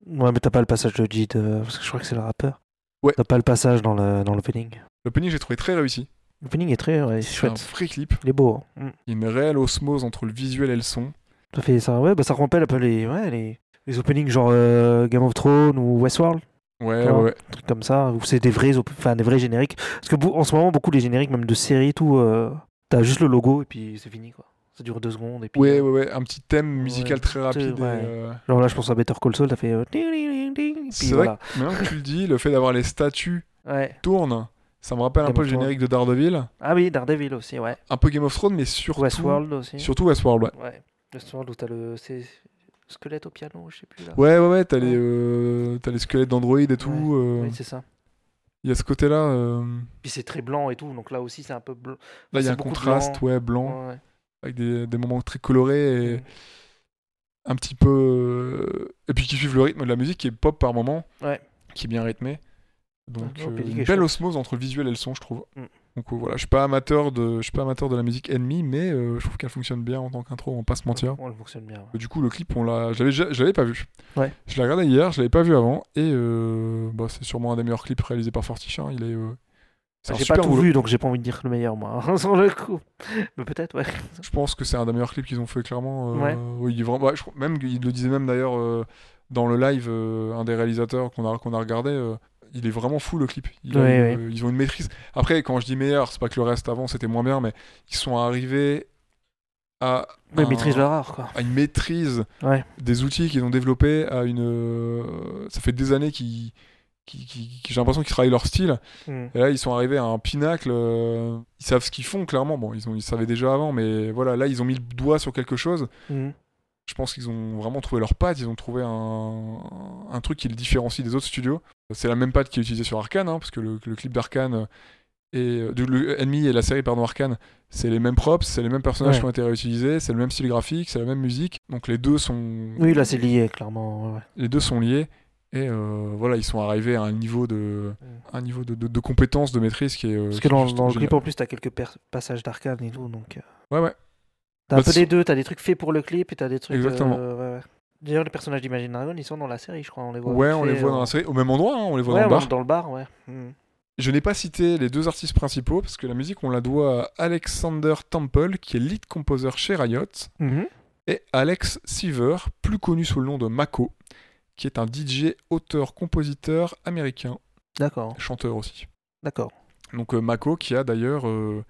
Ouais, mais t'as pas le passage de Jid, euh, parce que je crois que c'est le rappeur. Ouais. T'as pas le passage dans le dans l'opening. L'opening, j'ai trouvé très réussi. L'opening est très ouais, C'est un chouette. vrai clip. Il est beau. hein. Mm. Il y a une réelle osmose entre le visuel et le son. Ça fait ça, ouais, bah ça rappelle un peu les, ouais, les, les openings genre euh, Game of Thrones ou Westworld, Ouais, ouais, un truc comme ça, où c'est des vrais, enfin des vrais génériques. Parce que en ce moment, beaucoup les génériques, même de séries et tout, euh, t'as juste le logo et puis c'est fini quoi. Ça dure deux secondes et puis. Ouais, euh, ouais, ouais, un petit thème musical Ouais, très rapide. et, euh, Genre là, je pense à Better Call Saul, t'as fait. euh, C'est vrai que maintenant que tu le dis, le fait d'avoir les statues Ouais. tourne, ça me rappelle un peu le générique de Daredevil, Ah oui, Daredevil aussi, ouais. un peu Game of Thrones, mais surtout Westworld aussi. surtout Westworld, ouais. Ouais. Westworld où t'as le. Squelette au piano, je sais plus là. Ouais, ouais, ouais, t'as les, euh, t'as les squelettes d'Android et tout. euh, Oui, c'est ça. Il y a ce côté-là. euh, Puis c'est très blanc et tout, donc là aussi c'est un peu blanc. Là, il y a un contraste, blanc. ouais, blanc, Ouais, avec des, des moments très colorés et Mm. un petit peu. euh, Et puis qui suivent le rythme de la musique qui est pop par moment, Ouais. qui est bien rythmé. Donc, euh, une belle osmose entre le visuel et le son, je trouve. Mm. Donc euh, voilà, je suis pas amateur de, je suis pas amateur de la musique ennemie, mais euh, je trouve qu'elle fonctionne bien en tant qu'intro, on va pas se mentir. Fonctionne bien. ouais. Du coup, le clip, on l'a, je l'avais, ja- je l'avais pas vu. Ouais. Je l'ai regardé hier, je l'avais pas vu avant, et euh, bah, c'est sûrement un des meilleurs clips réalisés par Fortiche. hein. Il est, euh, un J'ai pas tout boulot. vu, donc j'ai pas envie de dire le meilleur, moi, sur le coup. Mais peut-être, ouais. Je pense que c'est un des meilleurs clips qu'ils ont fait clairement. Ouais. oui, il est vraiment, ouais, je crois- même il le disait même d'ailleurs dans le live, un des réalisateurs qu'on a qu'on a regardé. Euh, il est vraiment fou le clip. Il a Ouais, une- Ils ont une maîtrise. Après, quand je dis meilleur, c'est pas que le reste avant c'était moins bien, mais ils sont arrivés à, Ouais, un- maîtrise quoi. à une maîtrise des outils qu'ils ont développés. À une, euh, ça fait des années qu'ils, qui, qui- qui- j'ai l'impression qu'ils travaillent leur style. Mm. Et là, ils sont arrivés à un pinacle. euh, ils savent ce qu'ils font, clairement. Bon, ils, ont, ils savaient déjà avant, mais voilà, là, ils ont mis le doigt sur quelque chose. Mm. Je pense qu'ils ont vraiment trouvé leur patte. Ils ont trouvé un, un truc qui le différencie des autres studios. C'est la même patte qui est utilisée sur Arkane, hein, parce que le, le clip d'Arkane et de le Enemy et la série pardon Arkane, c'est les mêmes props, c'est les mêmes personnages Ouais. qui ont été réutilisés, c'est le même style graphique, c'est la même musique. Donc les deux sont Oui, là c'est lié, clairement. ouais, les deux sont liés. Et euh, voilà, ils sont arrivés à un niveau de, Mm. un niveau de, de, de compétence, de maîtrise qui est. euh, Parce qui que dans, dans le clip, en plus, t'as quelques passages d'arcade et tout, donc. euh, Ouais, ouais. T'as Bah, un peu c'est- les deux, t'as des trucs faits pour le clip et t'as des trucs. Exactement. euh, ouais, ouais. D'ailleurs, les personnages d'Imagine Dragon, ils sont dans la série, je crois. On les voit. Ouais, on les voit euh, dans la série, au même endroit, hein, on les voit ouais, dans le bar. dans le bar, ouais. Mm. Je n'ai pas cité les deux artistes principaux parce que la musique, on la doit à Alexander Temple, qui est lead composer chez Riot, Mhm. et Alex Seaver, plus connu sous le nom de Mako, qui est un DJ, auteur, compositeur américain, D'accord, chanteur aussi. d'accord. Donc euh, Mako qui a d'ailleurs euh,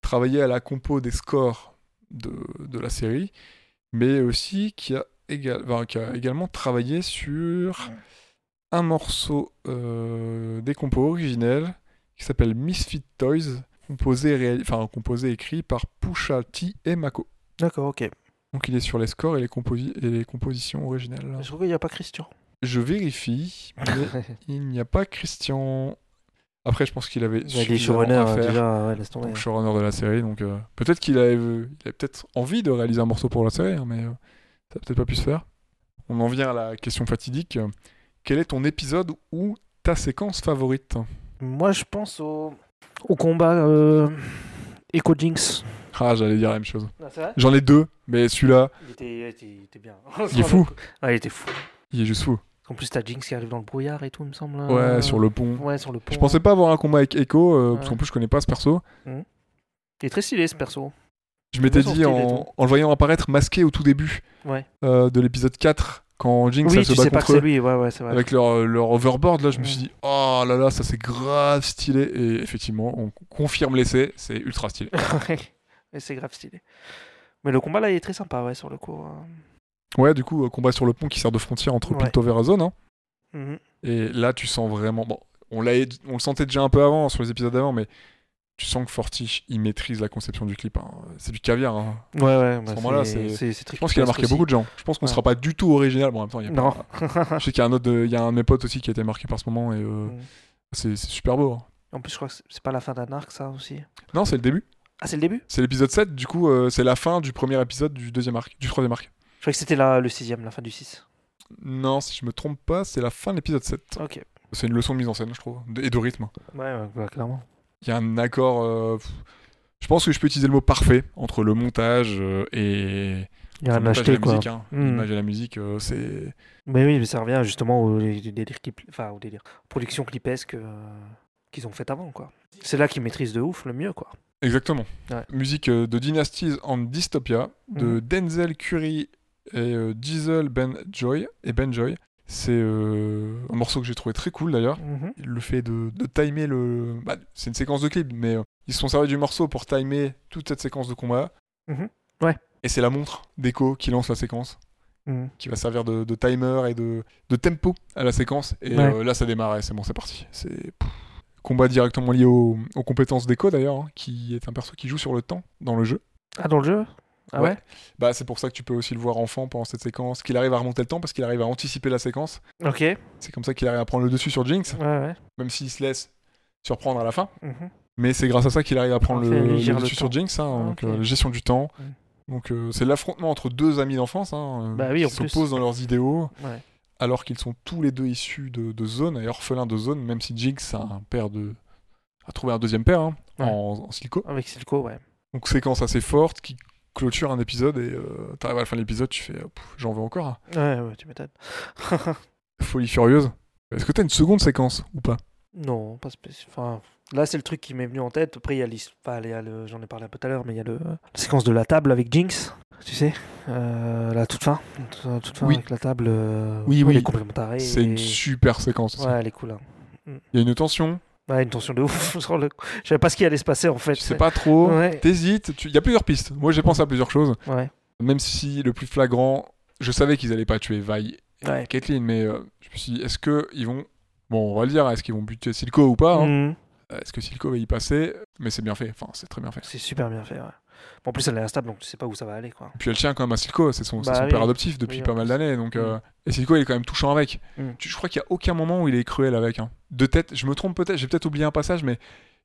travaillé à la compo des scores de, de la série, mais aussi qui a, éga- enfin, qui a également travaillé sur un morceau euh, des compos originels qui s'appelle Misfit Toys, composé, enfin, composé écrit par Pusha T et Mako. D'accord, ok. Donc il est sur les scores et les, composi- et les compositions originales. Je trouve qu'il n'y a pas Christian. Je vérifie, mais il n'y a pas Christian. Après, je pense qu'il avait Il y a des showrunners déjà, ouais, laisse tomber. showrunner de la série. Donc euh, peut-être qu'il avait, peut-être envie de réaliser un morceau pour la série, hein, mais euh, ça n'a peut-être pas pu se faire. On en vient à la question fatidique. Quel est ton épisode ou ta séquence favorite? Moi, je pense au, au combat euh... Echo Jinx. Ah, j'allais dire la même chose. Ah, J'en ai deux, mais celui-là, il était, il était- il était bien. il est fou. Ouais, il était fou. Il est juste fou. En plus, t'as Jinx qui arrive dans le brouillard et tout, il me semble. Ouais, euh, sur le pont. Ouais, sur le pont. Je pensais pas avoir un combat avec Echo, euh, parce qu'en plus je connais pas ce perso. Il est très stylé ce perso. Je m'étais dit en, le voyant apparaître masqué au tout début Ouais. euh, de l'épisode 4, quand Jinx oui, elle se bat contre eux. lui, ouais, ouais, vrai. avec leur, leur overboard là je me suis dit oh là là ça c'est grave stylé et effectivement on confirme l'essai c'est ultra stylé Ouais, mais c'est grave stylé. Mais le combat là, il est très sympa, ouais, sur le coup. hein. Ouais, du coup, euh, combat sur le pont qui sert de frontière entre Ouais. Piltover et Zone. hein. Mhm. Et là, tu sens vraiment. Bon, on, l'a, on le sentait déjà un peu avant, sur les épisodes d'avant, mais tu sens que Fortiche, il maîtrise la conception du clip. hein. C'est du caviar. hein. Ouais, ouais. bah, moment-là, c'est- Je pense qu'il a marqué aussi. beaucoup de gens. Je pense qu'on Ouais. sera pas du tout original. Bon, en même temps, il y a Non. pas- Je sais qu'il y a un autre, de- il y a un de mes potes aussi qui a été marqué par ce moment et euh, Mm. c'est, super beau. hein. En plus, je crois que c'est pas la fin d'un arc, ça aussi. Non, c'est le début. Ah, c'est le début? C'est l'épisode 7, du coup, euh, c'est la fin du premier épisode du deuxième arc, du troisième arc. Je crois que c'était le sixième, la fin du 6. Non, si je me trompe pas, c'est la fin de l'épisode 7. Ok. C'est une leçon de mise en scène, je trouve, et de rythme. Ouais, clairement. Il y a un accord. euh, je pense que je peux utiliser le mot parfait entre le montage euh, et. Il y a et acheté, la quoi. musique. hein. Mm. L'image et la musique, euh, c'est. Mais oui, mais ça revient justement au délire clip, enfin au délire production clipesque euh, qu'ils ont fait avant, quoi. C'est là qu'ils maîtrisent de ouf le mieux, quoi. Exactement. Ouais. Musique de Dynasties and Dystopia, de Mhm. Denzel Curry et euh, Diesel Ben Joy. Et Ben Joy. C'est euh, un morceau que j'ai trouvé très cool d'ailleurs. Mhm. Le fait de, de timer le. bah, c'est une séquence de clip, mais euh, ils se sont servis du morceau pour timer toute cette séquence de combat. Mhm. Ouais. Et c'est la montre d'Echo qui lance la séquence, Mhm. qui va servir de, de timer et de, de tempo à la séquence. Et Ouais. euh, là, ça démarre et c'est bon, c'est parti. C'est. Combat directement lié aux, aux compétences d'Echo d'ailleurs, hein, qui est un perso qui joue sur le temps dans le jeu. Ah, dans le jeu? Ah ouais, Bah, c'est pour ça que tu peux aussi le voir enfant pendant cette séquence, qu'il arrive à remonter le temps parce qu'il arrive à anticiper la séquence. Ok. Ouais, C'est comme ça qu'il arrive à prendre le dessus sur Jinx, ouais. même s'il se laisse surprendre à la fin. Mhm. Mais c'est grâce à ça qu'il arrive à prendre le, dessus sur. Jinx, hein, Ah, donc euh, gestion du temps. Mm. Donc euh, c'est l'affrontement entre deux amis d'enfance hein, euh, Bah oui, qui s'opposent dans leurs idéaux, Ouais. alors qu'ils sont tous les deux issus de, de zone et orphelins de zone, même si Jinx a un père de a trouvé un deuxième père hein, Ouais. en, en Silco. Avec Silco, ouais. Donc séquence assez forte qui clôture un épisode et euh, t'arrives à la fin de l'épisode, tu fais j'en veux encore. hein. Ouais, ouais, tu m'étonnes. Folie furieuse. Est-ce que t'as une seconde séquence ou pas? Non, pas. Enfin, là, c'est le truc qui m'est venu en tête. Après, il y a enfin, il y a le... J'en ai parlé un peu tout à l'heure, mais il y a le... la séquence de la table avec Jinx, tu sais, euh, la toute fin. Toute, toute fin Oui. avec la table. euh, Oui, oui. Tarée. C'est une super séquence. Ouais, elle est cool. hein. Il y a une tension, Ouais, une tension de ouf. le- Je savais pas ce qui allait se passer en fait. tu sais pas trop, Ouais. t'hésites, tu- il y a plusieurs pistes. Moi j'ai pensé à plusieurs choses. Ouais. Même si le plus flagrant, je savais qu'ils allaient pas tuer Vi et Ouais. Caitlyn, mais euh, je me suis dit, est-ce que ils vont. Bon, on va le dire, est-ce qu'ils vont buter Silco ou pas hein Mhm. Est-ce que Silco va y passer? Mais c'est bien fait, enfin, c'est très bien fait. C'est super bien fait. Ouais. Bon, en plus, elle est instable, donc tu sais pas où ça va aller. quoi. Et puis elle tient quand même à Silco, c'est son, Bah son oui. père adoptif depuis Oui, pas mal d'années. Donc, Mm. euh, Et Silco, il est quand même touchant avec. Mm. Je crois qu'il y a aucun moment où il est cruel avec. hein. De tête, je me trompe peut-être, j'ai peut-être oublié un passage, mais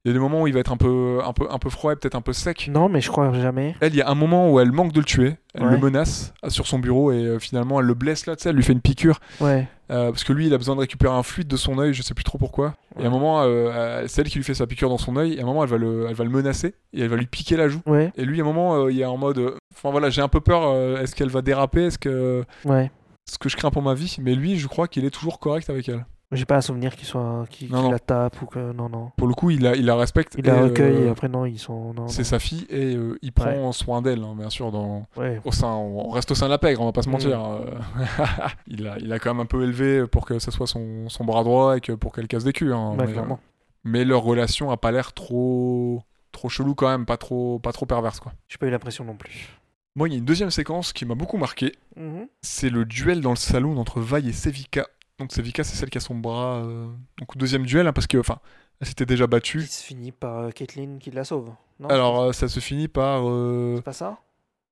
il y a des moments où il va être un peu, un peu, un peu froid et peut-être un peu sec. Non, mais je crois jamais. Elle, il y a un moment où elle manque de le tuer, elle Ouais. le menace euh, sur son bureau et euh, finalement elle le blesse là, tu sais, elle lui fait une piqûre Ouais. euh, parce que lui il a besoin de récupérer un fluide de son œil, je sais plus trop pourquoi. Et à Ouais. un moment, euh, c'est elle qui lui fait sa piqûre dans son œil, et à un moment elle va le, elle va le menacer et elle va lui piquer la joue. Ouais. Et lui, à un moment, il est en mode, enfin voilà, j'ai un peu peur. est-ce qu'elle va déraper Est-ce que, Ouais. ce que je crains pour ma vie? Mais lui, je crois qu'il est toujours correct avec elle. J'ai pas un souvenir qu'il soit, qu'il la tape ou que non non. Pour le coup, il la, il la respecte. Il et, la recueille euh, et après non ils sont. C'est sa fille et euh, il prend soin d'elle, hein, bien sûr, dans, Ouais. au sein, on reste au sein de la pègre, on va pas se Mm. mentir. euh. il, a, il a quand même un peu élevé pour que ce soit son, son bras droit et que pour qu'elle casse des culs. hein, Bah, mais, clairement. mais leur relation a pas l'air trop, trop chelou quand même, pas trop, pas trop perverse quoi. J'ai pas eu l'impression non plus. Moi, il y a une deuxième séquence qui m'a beaucoup marqué. Mhm. C'est le duel dans le salon entre Vi et Sevika. Donc Sevika, c'est celle qui a son bras. euh, Donc deuxième duel, hein, parce que enfin, elle s'était déjà Qui battue. se finit par euh, Caitlyn qui la sauve. Non Alors euh, ça se finit par euh, c'est pas ça?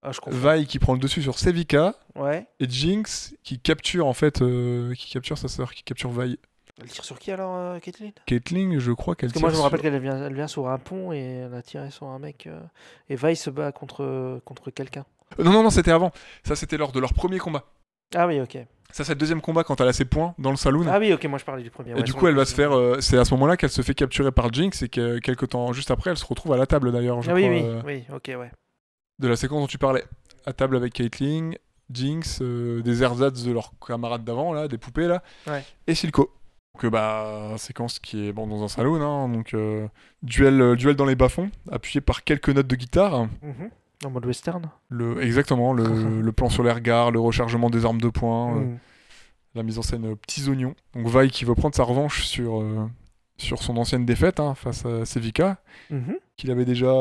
Ah je comprends. Vi qui prend le dessus sur Sevika Ouais. et Jinx qui capture en fait, euh, qui capture sa sœur, qui capture Vi. Elle tire sur qui alors euh, Caitlyn? Caitlyn, je crois qu'elle Parce que moi je me rappelle sur- qu'elle vient, elle vient sur un pont et elle a tiré sur un mec. euh, Et Vi se bat contre, contre quelqu'un. Euh, Non non non, c'était avant. Ça c'était lors de leur premier combat. Ah oui ok. Ça c'est le deuxième combat quand elle a ses points dans le saloon. Ah oui ok moi je parlais du premier. Et ouais, du coup, le elle va se faire. euh, c'est à ce moment-là qu'elle se fait capturer par Jinx et que quelques temps juste après, elle se retrouve à la table d'ailleurs. je Ah oui crois, oui euh, oui ok ouais. de la séquence dont tu parlais. À table avec Caitlyn, Jinx, euh, des ersatz de leurs camarades d'avant, là, des poupées, là, Ouais. et Silco. Donc, bah, séquence qui est bon, dans un salon, hein, donc duel, duel dans les bas-fonds, appuyé par quelques notes de guitare. Mhm. En mode western. Le, exactement, le, le plan sur les regards, le rechargement des armes de poing, euh, Mhm. la mise en scène euh, petits oignons. Donc, Vi qui veut prendre sa revanche sur, euh, sur son ancienne défaite hein, face à Sevika, Mhm. qu'il avait déjà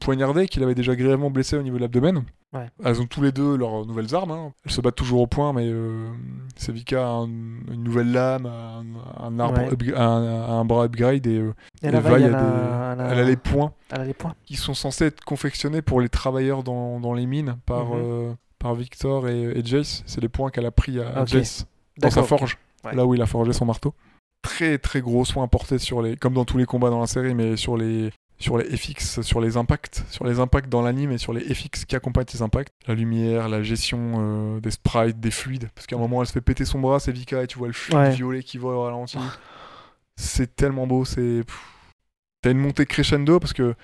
poignardé, qu'il avait déjà grièvement blessé au niveau de l'abdomen. Ouais. Elles ont tous les deux leurs nouvelles armes. hein. Elles se battent toujours au point, mais euh, Sevika a un- une nouvelle lame, un, un arbre, Ouais. upgra- un, un bras upgrade et, euh, Et et la vaille, elle, a, des- elle, a, elle a les points elle a les points. qui sont censés être confectionnés pour les travailleurs dans, dans les mines par, Mhm. euh, par Victor et, et Jace. C'est les points qu'elle a pris à. Jace dans sa forge, Ouais. là où il a forgé son marteau. Très très gros soin porté sur les, comme dans tous les combats dans la série, mais sur les sur les FX, sur les impacts, sur les impacts dans l'anime et sur les FX qui accompagnent ces impacts. La lumière, la gestion euh, des sprites, des fluides. Parce qu'à un moment, elle se fait péter son bras, c'est Vika, et tu vois le fluide Ouais. violet qui vole au ralenti. C'est tellement beau, c'est. T'as une montée crescendo parce que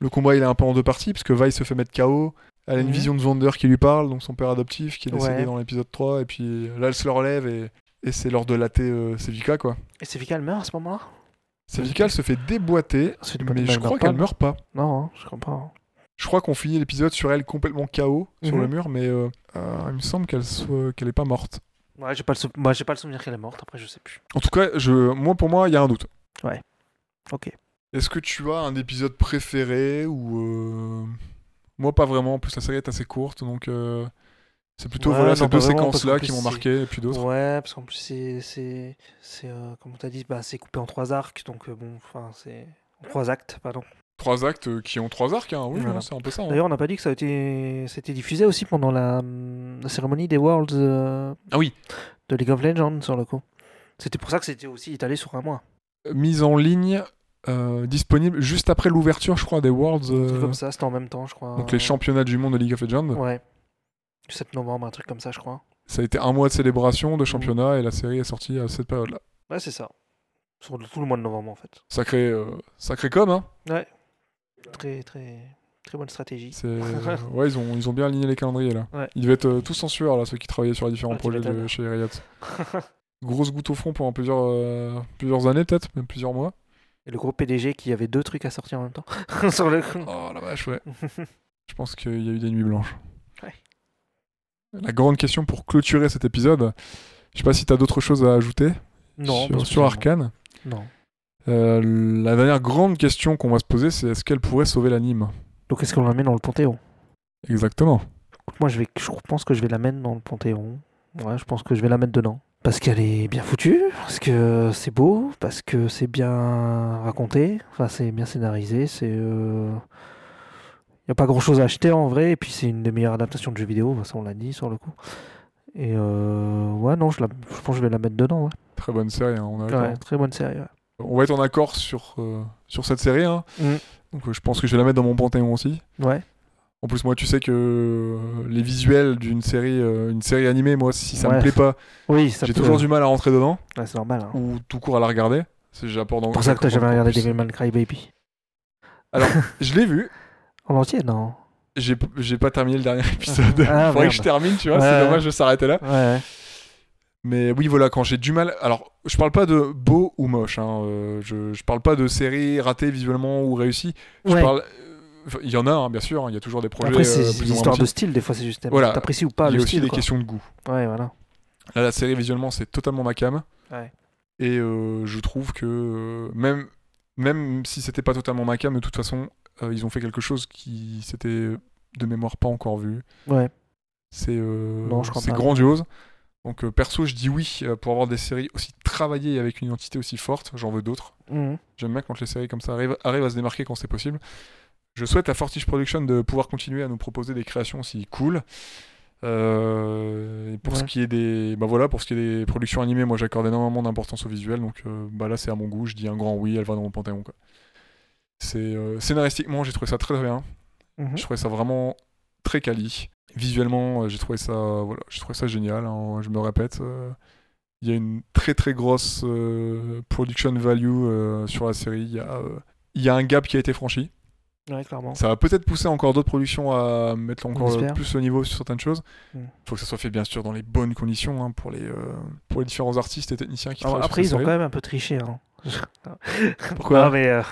le combat il est un peu en deux parties, parce que Vi se fait mettre KO. Elle a une Mhm. vision de Vander qui lui parle, donc son père adoptif qui est décédé Ouais. dans l'épisode 3, et puis là elle se le relève et, et c'est l'heure de latter euh, Sevika quoi. Et c'est Vika, elle meurt à ce moment-là? Elle se fait déboîter, Elle se fait déboîter, mais je crois qu'elle pas. meurt pas. Non, hein, je comprends. Je crois qu'on finit l'épisode sur elle complètement KO sur Mhm. le mur, mais euh, euh, il me semble qu'elle soit qu'elle est pas morte. Ouais, j'ai pas, le sou- moi, j'ai pas le souvenir qu'elle est morte, après je sais plus. En tout cas, je, moi pour moi il y a un doute. Ok. Est-ce que tu as un épisode préféré ou euh, moi pas vraiment. En plus la série est assez courte, donc euh, c'est plutôt Ouais, voilà non, ces deux vraiment, parce séquences là qu'en qui m'ont marqué et puis d'autres. Ouais, parce qu'en plus, c'est. c'est, euh, comme t'as dit, bah, c'est coupé en trois arcs, donc euh, bon, enfin, c'est. En trois actes, pardon. Trois actes euh, qui ont trois arcs, hein. oui, Voilà. hein, c'est un peu ça. hein. D'ailleurs, on n'a pas dit que ça a été, c'était diffusé aussi pendant la, hum, la cérémonie des Worlds euh, Ah oui, de League of Legends, sur le coup. C'était pour ça que c'était aussi étalé sur un mois. mise en ligne, euh, disponible juste après l'ouverture, je crois, des Worlds. Euh, comme ça, c'était en même temps, je crois. donc les championnats du monde de League of Legends. Ouais. Du 7 novembre, un truc comme ça, je crois. Ça a été un mois de célébration, Mhm. de championnat, et la série est sortie à cette période-là. Ouais, c'est ça. Sur le- tout le mois de novembre, en fait. Sacré, euh, sacré com, hein. Très, très, très bonne stratégie. C'est... ouais, ils ont, ils ont bien aligné les calendriers là. Ouais. Ils devaient être euh, tous en sueur là, ceux qui travaillaient sur les différents Ah, tu projets de m'étonnes. chez Riot. Grosse goutte au front pendant plusieurs, euh, plusieurs années, peut-être, même plusieurs mois. Et le gros PDG qui avait deux trucs à sortir en même temps. sur le. Oh la vache, ouais. Je pense qu'il y a eu des nuits blanches. La grande question pour clôturer cet épisode, je sais pas si t'as d'autres choses à ajouter Non, sur, sur. Arcane. Non. Euh, la dernière grande question qu'on va se poser, c'est est-ce qu'elle pourrait sauver l'anime? Donc est-ce qu'on la met dans le Panthéon? Exactement. Moi je, vais, je pense que je vais la mettre dans le Panthéon. Ouais, je pense que je vais la mettre dedans. Parce qu'elle est bien foutue, parce que c'est beau, parce que c'est bien raconté, enfin c'est bien scénarisé, c'est... Il n'y a pas grand chose à acheter en vrai, et puis c'est une des meilleures adaptations de jeux vidéo, ça on l'a dit sur le coup. Et euh, ouais, non, je, la, je pense que je vais la mettre dedans, ouais. Très bonne série, hein, on d'accord. Ouais, très bonne série, ouais. On va être en accord sur, euh, sur cette série. hein. Mm. Donc euh, je pense que je vais la mettre dans mon panthéon aussi. Ouais, En plus, moi, tu sais que les visuels d'une série, euh, une série animée, moi, si ça me Ouais. plaît pas, oui, j'ai toujours du mal à rentrer dedans Ouais, c'est normal. Hein. ou tout court à la regarder. C'est pour ça que t'as jamais regardé Devil May Cry Baby. Alors, je l'ai vu. En entier, non J'ai j'ai pas terminé le dernier épisode. Ah, Faudrait que je termine, tu vois. Ouais, c'est dommage de s'arrêter là. Ouais. Mais oui, voilà, quand j'ai du mal. Alors, je parle pas de beau ou moche. hein, euh, je, je parle pas de série ratée visuellement ou réussie. Je Ouais. parle. euh, Il y en a, hein, bien sûr. Il y a toujours des projets. Après, euh, c'est une moins histoire de style, des fois, c'est juste. Voilà. T'apprécies ou pas Il y le a aussi style. des quoi. questions de goût. Ouais, voilà. Là, la série visuellement, c'est totalement ma cam. Ouais. Et euh, je trouve que euh, même, même si c'était pas totalement ma cam, de toute façon, euh, ils ont fait quelque chose qui s'était de mémoire pas encore vu. Ouais. C'est euh, grandiose. Donc euh, perso, je dis oui euh, pour avoir des séries aussi travaillées et avec une identité aussi forte. J'en veux d'autres. Mhm. J'aime bien quand les séries comme ça arrivent, arrivent à se démarquer quand c'est possible. Je souhaite à Fortiche Production de pouvoir continuer à nous proposer des créations aussi cool. Euh, et pour ce qui est des, bah voilà, pour ce qui est des productions animées, moi j'accorde énormément d'importance au visuel, donc euh, bah là c'est à mon goût. Je dis un grand oui, elle va dans mon panthéon. Quoi. C'est euh, scénaristiquement, j'ai trouvé ça très très bien. Mhm. Je trouvais ça vraiment très quali. Visuellement, euh, j'ai trouvé ça, voilà, j'ai trouvé ça génial. hein, je me répète, euh, il y a une très très grosse production value sur la série. Il y, a, il y a un gap qui a été franchi. Ouais. Ça va peut-être pousser encore d'autres productions à mettre encore plus le niveau sur certaines choses. Il Mm. faut que ça soit fait bien sûr dans les bonnes conditions hein, pour les euh, pour les différents artistes et techniciens qui Alors, travaillent après, ils ont quand même un peu triché. Hein. Pourquoi? Non, mais euh,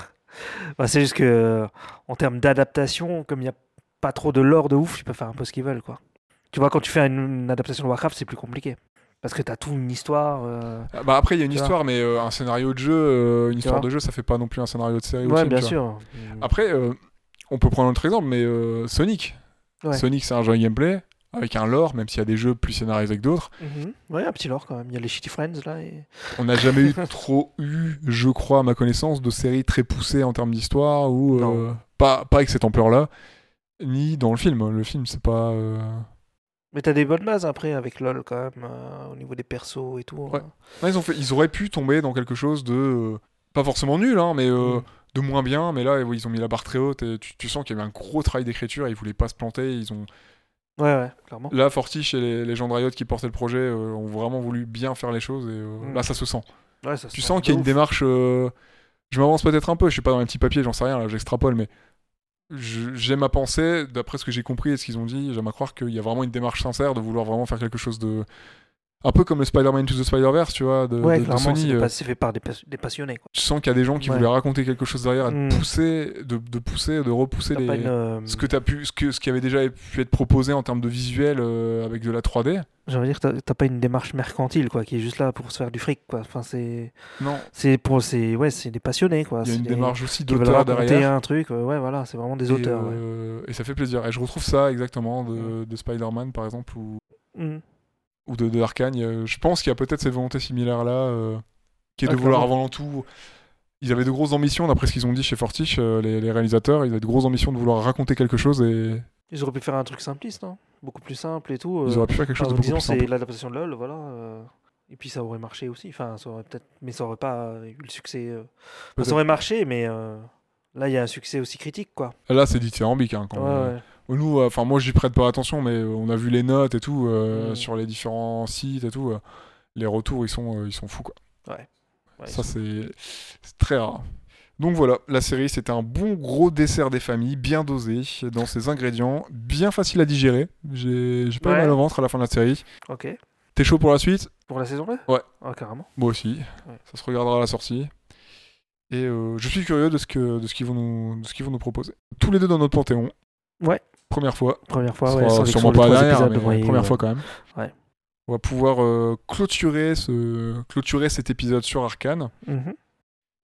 bah, c'est juste que euh, en termes d'adaptation, comme il n'y a pas trop de lore de ouf, ils peuvent faire un peu ce qu'ils veulent, quoi. Tu vois, quand tu fais une, une adaptation de Warcraft, c'est plus compliqué. Parce que t'as tout une histoire. euh, Ah, Bah après il y a une histoire, mais euh, un scénario de jeu, euh, une histoire de jeu, ça fait pas non plus un scénario de série. ou Ouais, film, bien sûr. Après, on peut prendre un autre exemple, mais Sonic. Ouais. Sonic, c'est un jeu gameplay avec un lore, même s'il y a des jeux plus scénarisés que d'autres. Mhm. Ouais, un petit lore quand même. Il y a les Shitty Friends là. Et... On n'a jamais eu trop eu, je crois, à ma connaissance, de séries très poussées en termes d'histoire ou euh, pas, pas avec cette ampleur-là, ni dans le film. Le film, c'est pas. euh, Mais t'as des bonnes bases après avec LoL quand même, euh, au niveau des persos et tout. Ouais. hein. Non, ils, ont fait, ils auraient pu tomber dans quelque chose de. pas forcément nul, hein, mais Mm. de moins bien. Mais là, ils ont mis la barre très haute et tu, tu sens qu'il y avait un gros travail d'écriture et ils voulaient pas se planter. Ils ont... Ouais, ouais, clairement. Là, Fortiche et les, les gens de Riot qui portaient le projet euh, ont vraiment voulu bien faire les choses et euh, Mm. là, ça se sent. Ouais, ça se Tu sens qu'il y a une démarche. euh, Je m'avance peut-être un peu, je suis pas dans les petits papiers, j'en sais rien, là, j'extrapole, mais j'aime à penser, d'après ce que j'ai compris et ce qu'ils ont dit, j'aime à croire qu'il y a vraiment une démarche sincère de vouloir vraiment faire quelque chose de. Un peu comme le Spider-Man to the Spider-Verse, tu vois, de, Ouais, de- Sony. euh, c'est fait par des, pas- des passionnés. Quoi. Tu sens qu'il y a des gens qui Ouais. voulaient raconter quelque chose derrière, Mm. pousser, de, de pousser, de repousser les. une, euh, Ce que t'as pu, ce que, ce qui avait déjà pu être proposé en termes de visuel euh, avec de la 3D. J'ai envie de dire, t'as t'as pas une démarche mercantile, quoi, qui est juste là pour se faire du fric, quoi. Enfin, c'est, Non, c'est pour, c'est, ouais, c'est des passionnés, quoi. il y a une des- démarche aussi d'auteur raconter derrière. un truc. ouais, voilà, c'est vraiment des Et, auteurs. ouais. et ça fait plaisir. Et je retrouve ça exactement de, de Spider-Man par exemple Mhm. Ou de, de Arcane. Euh, Je pense qu'il y a peut-être cette volonté similaire là, euh, qui est Ah, de vouloir clairement. avant tout. Ils avaient de grosses ambitions, d'après ce qu'ils ont dit chez Fortiche, euh, les, les réalisateurs. Ils avaient de grosses ambitions de vouloir raconter quelque chose et Ils auraient pu faire un truc simpliste, non? Beaucoup plus simple et tout. ils auraient pu faire quelque chose de beaucoup plus c'est simple. l'adaptation de LoL, voilà. Et puis ça aurait marché aussi. Enfin, ça aurait peut-être, mais ça aurait pas eu le succès. enfin, ça aurait marché, mais euh, là, il y a un succès aussi critique, quoi. Là, c'est dithyrambique. Hein, quand ouais. Nous, euh, enfin moi, j'y prête pas attention, mais euh, on a vu les notes et tout euh, sur les différents sites et tout. les retours, ils sont, ils sont fous quoi. Ouais, Ça, c'est très rare. Donc voilà, la série, c'était un bon gros dessert des familles, bien dosé dans ses ingrédients, bien facile à digérer. J'ai j'ai pas eu Ouais. mal au ventre à la fin de la série. Ok. T'es chaud pour la suite? Pour la saison 2 Ouais. Ah, carrément. Moi aussi. Ouais. Ça se regardera à la sortie. Et euh, je suis curieux de ce que de ce qu'ils vont nous de ce qu'ils vont nous proposer. Tous les deux dans notre panthéon. Ouais. Première fois. Première fois, ouais. sûrement pas la dernière, mais première ouais. fois quand même. Ouais. On va pouvoir euh, clôturer ce clôturer cet épisode sur Arcane, Mhm.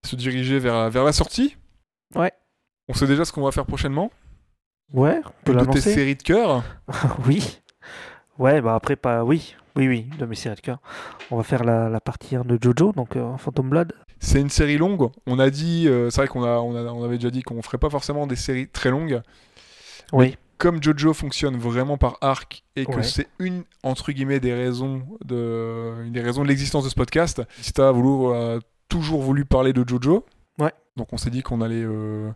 se diriger vers vers la sortie. Ouais. On sait déjà ce qu'on va faire prochainement. Ouais, on peut Une de tes séries de cœur. oui. Ouais, bah après, pas. Oui, oui, oui, de mes séries de cœur. On va faire la, la partie 1 de Jojo, donc euh, Phantom Blood. C'est une série longue. On a dit, euh, c'est vrai qu'on a, on a- on avait déjà dit qu'on ferait pas forcément des séries très longues. Oui. Comme Jojo fonctionne vraiment par arc et que Ouais. c'est une entre guillemets des raisons de, une des raisons de l'existence de ce podcast. Sita a voulu, a toujours voulu parler de Jojo. Ouais. Donc on s'est dit qu'on allait euh,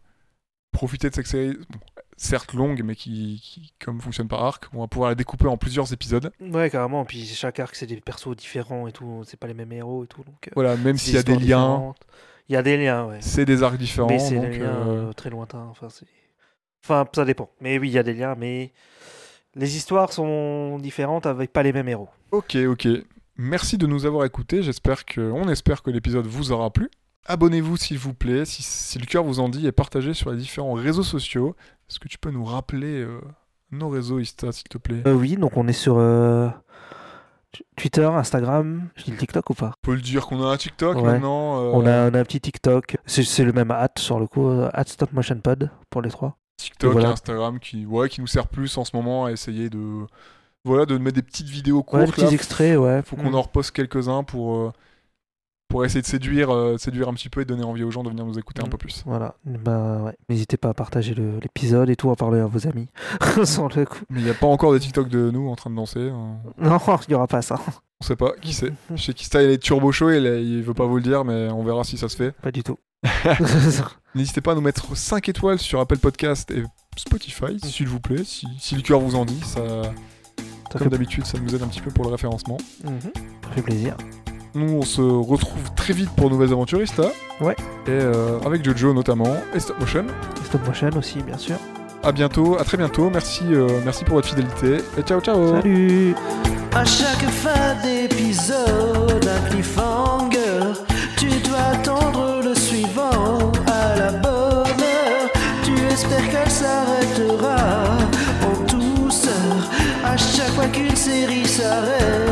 profiter de cette série, bon, certes longue, mais qui, qui, comme fonctionne par arc, on va pouvoir la découper en plusieurs épisodes. Ouais, carrément. Puis chaque arc, c'est des persos différents et tout. C'est pas les mêmes héros et tout. Donc, euh, Voilà, même s'il y a des liens. Il y a des liens, ouais. c'est des arcs différents. Mais c'est des liens euh, euh, très lointains. Enfin, c'est... enfin, ça dépend. Mais oui, il y a des liens, mais les histoires sont différentes avec pas les mêmes héros. Ok, ok. Merci de nous avoir écoutés. J'espère que, on espère que l'épisode vous aura plu. Abonnez-vous s'il vous plaît, si, si le cœur vous en dit, et partagez sur les différents réseaux sociaux. Est-ce que tu peux nous rappeler euh, nos réseaux, Ista, s'il te plaît? Euh, oui, donc on est sur euh, Twitter, Instagram. Je dis le TikTok ou pas? On peut le dire qu'on a un TikTok Ouais. maintenant. on, a, on a un petit TikTok. C'est, le même at sur le coup, at Stop Motion Pod pour les trois. TikTok voilà. et Instagram qui, ouais, qui nous sert plus en ce moment à essayer de, voilà, de mettre des petites vidéos Ouais, courtes. des petits là. extraits, ouais. Faut qu'on Mm. en reposte quelques-uns pour, euh, pour essayer de séduire, euh, séduire un petit peu et donner envie aux gens de venir nous écouter un Mm. peu plus. Voilà, ben ouais. N'hésitez pas à partager l'épisode et tout, à parler à vos amis. Sur le coup. Mais il n'y a pas encore de TikTok de nous en train de danser. hein. Non, il n'y aura pas ça. On sait pas qui c'est. Je sais qu'Ista il est turbo chaud, il, il veut pas vous le dire, mais on verra si ça se fait. Pas du tout. N'hésitez pas à nous mettre 5 étoiles sur Apple Podcast et Spotify, s'il vous plaît, si, si le cœur vous en dit. Ça, Ça comme d'habitude, ça nous aide un petit peu pour le référencement. Mhm. Ça fait plaisir. Nous, on se retrouve très vite pour Nouvelles Aventuristes. hein. Ouais. Et euh, avec Jojo notamment, et Stop Motion. Et Stop Motion aussi, bien sûr. À bientôt, à très bientôt. Merci, euh, merci pour votre fidélité. Et ciao, ciao. Salut À chaque fin d'épisode, un s'arrête.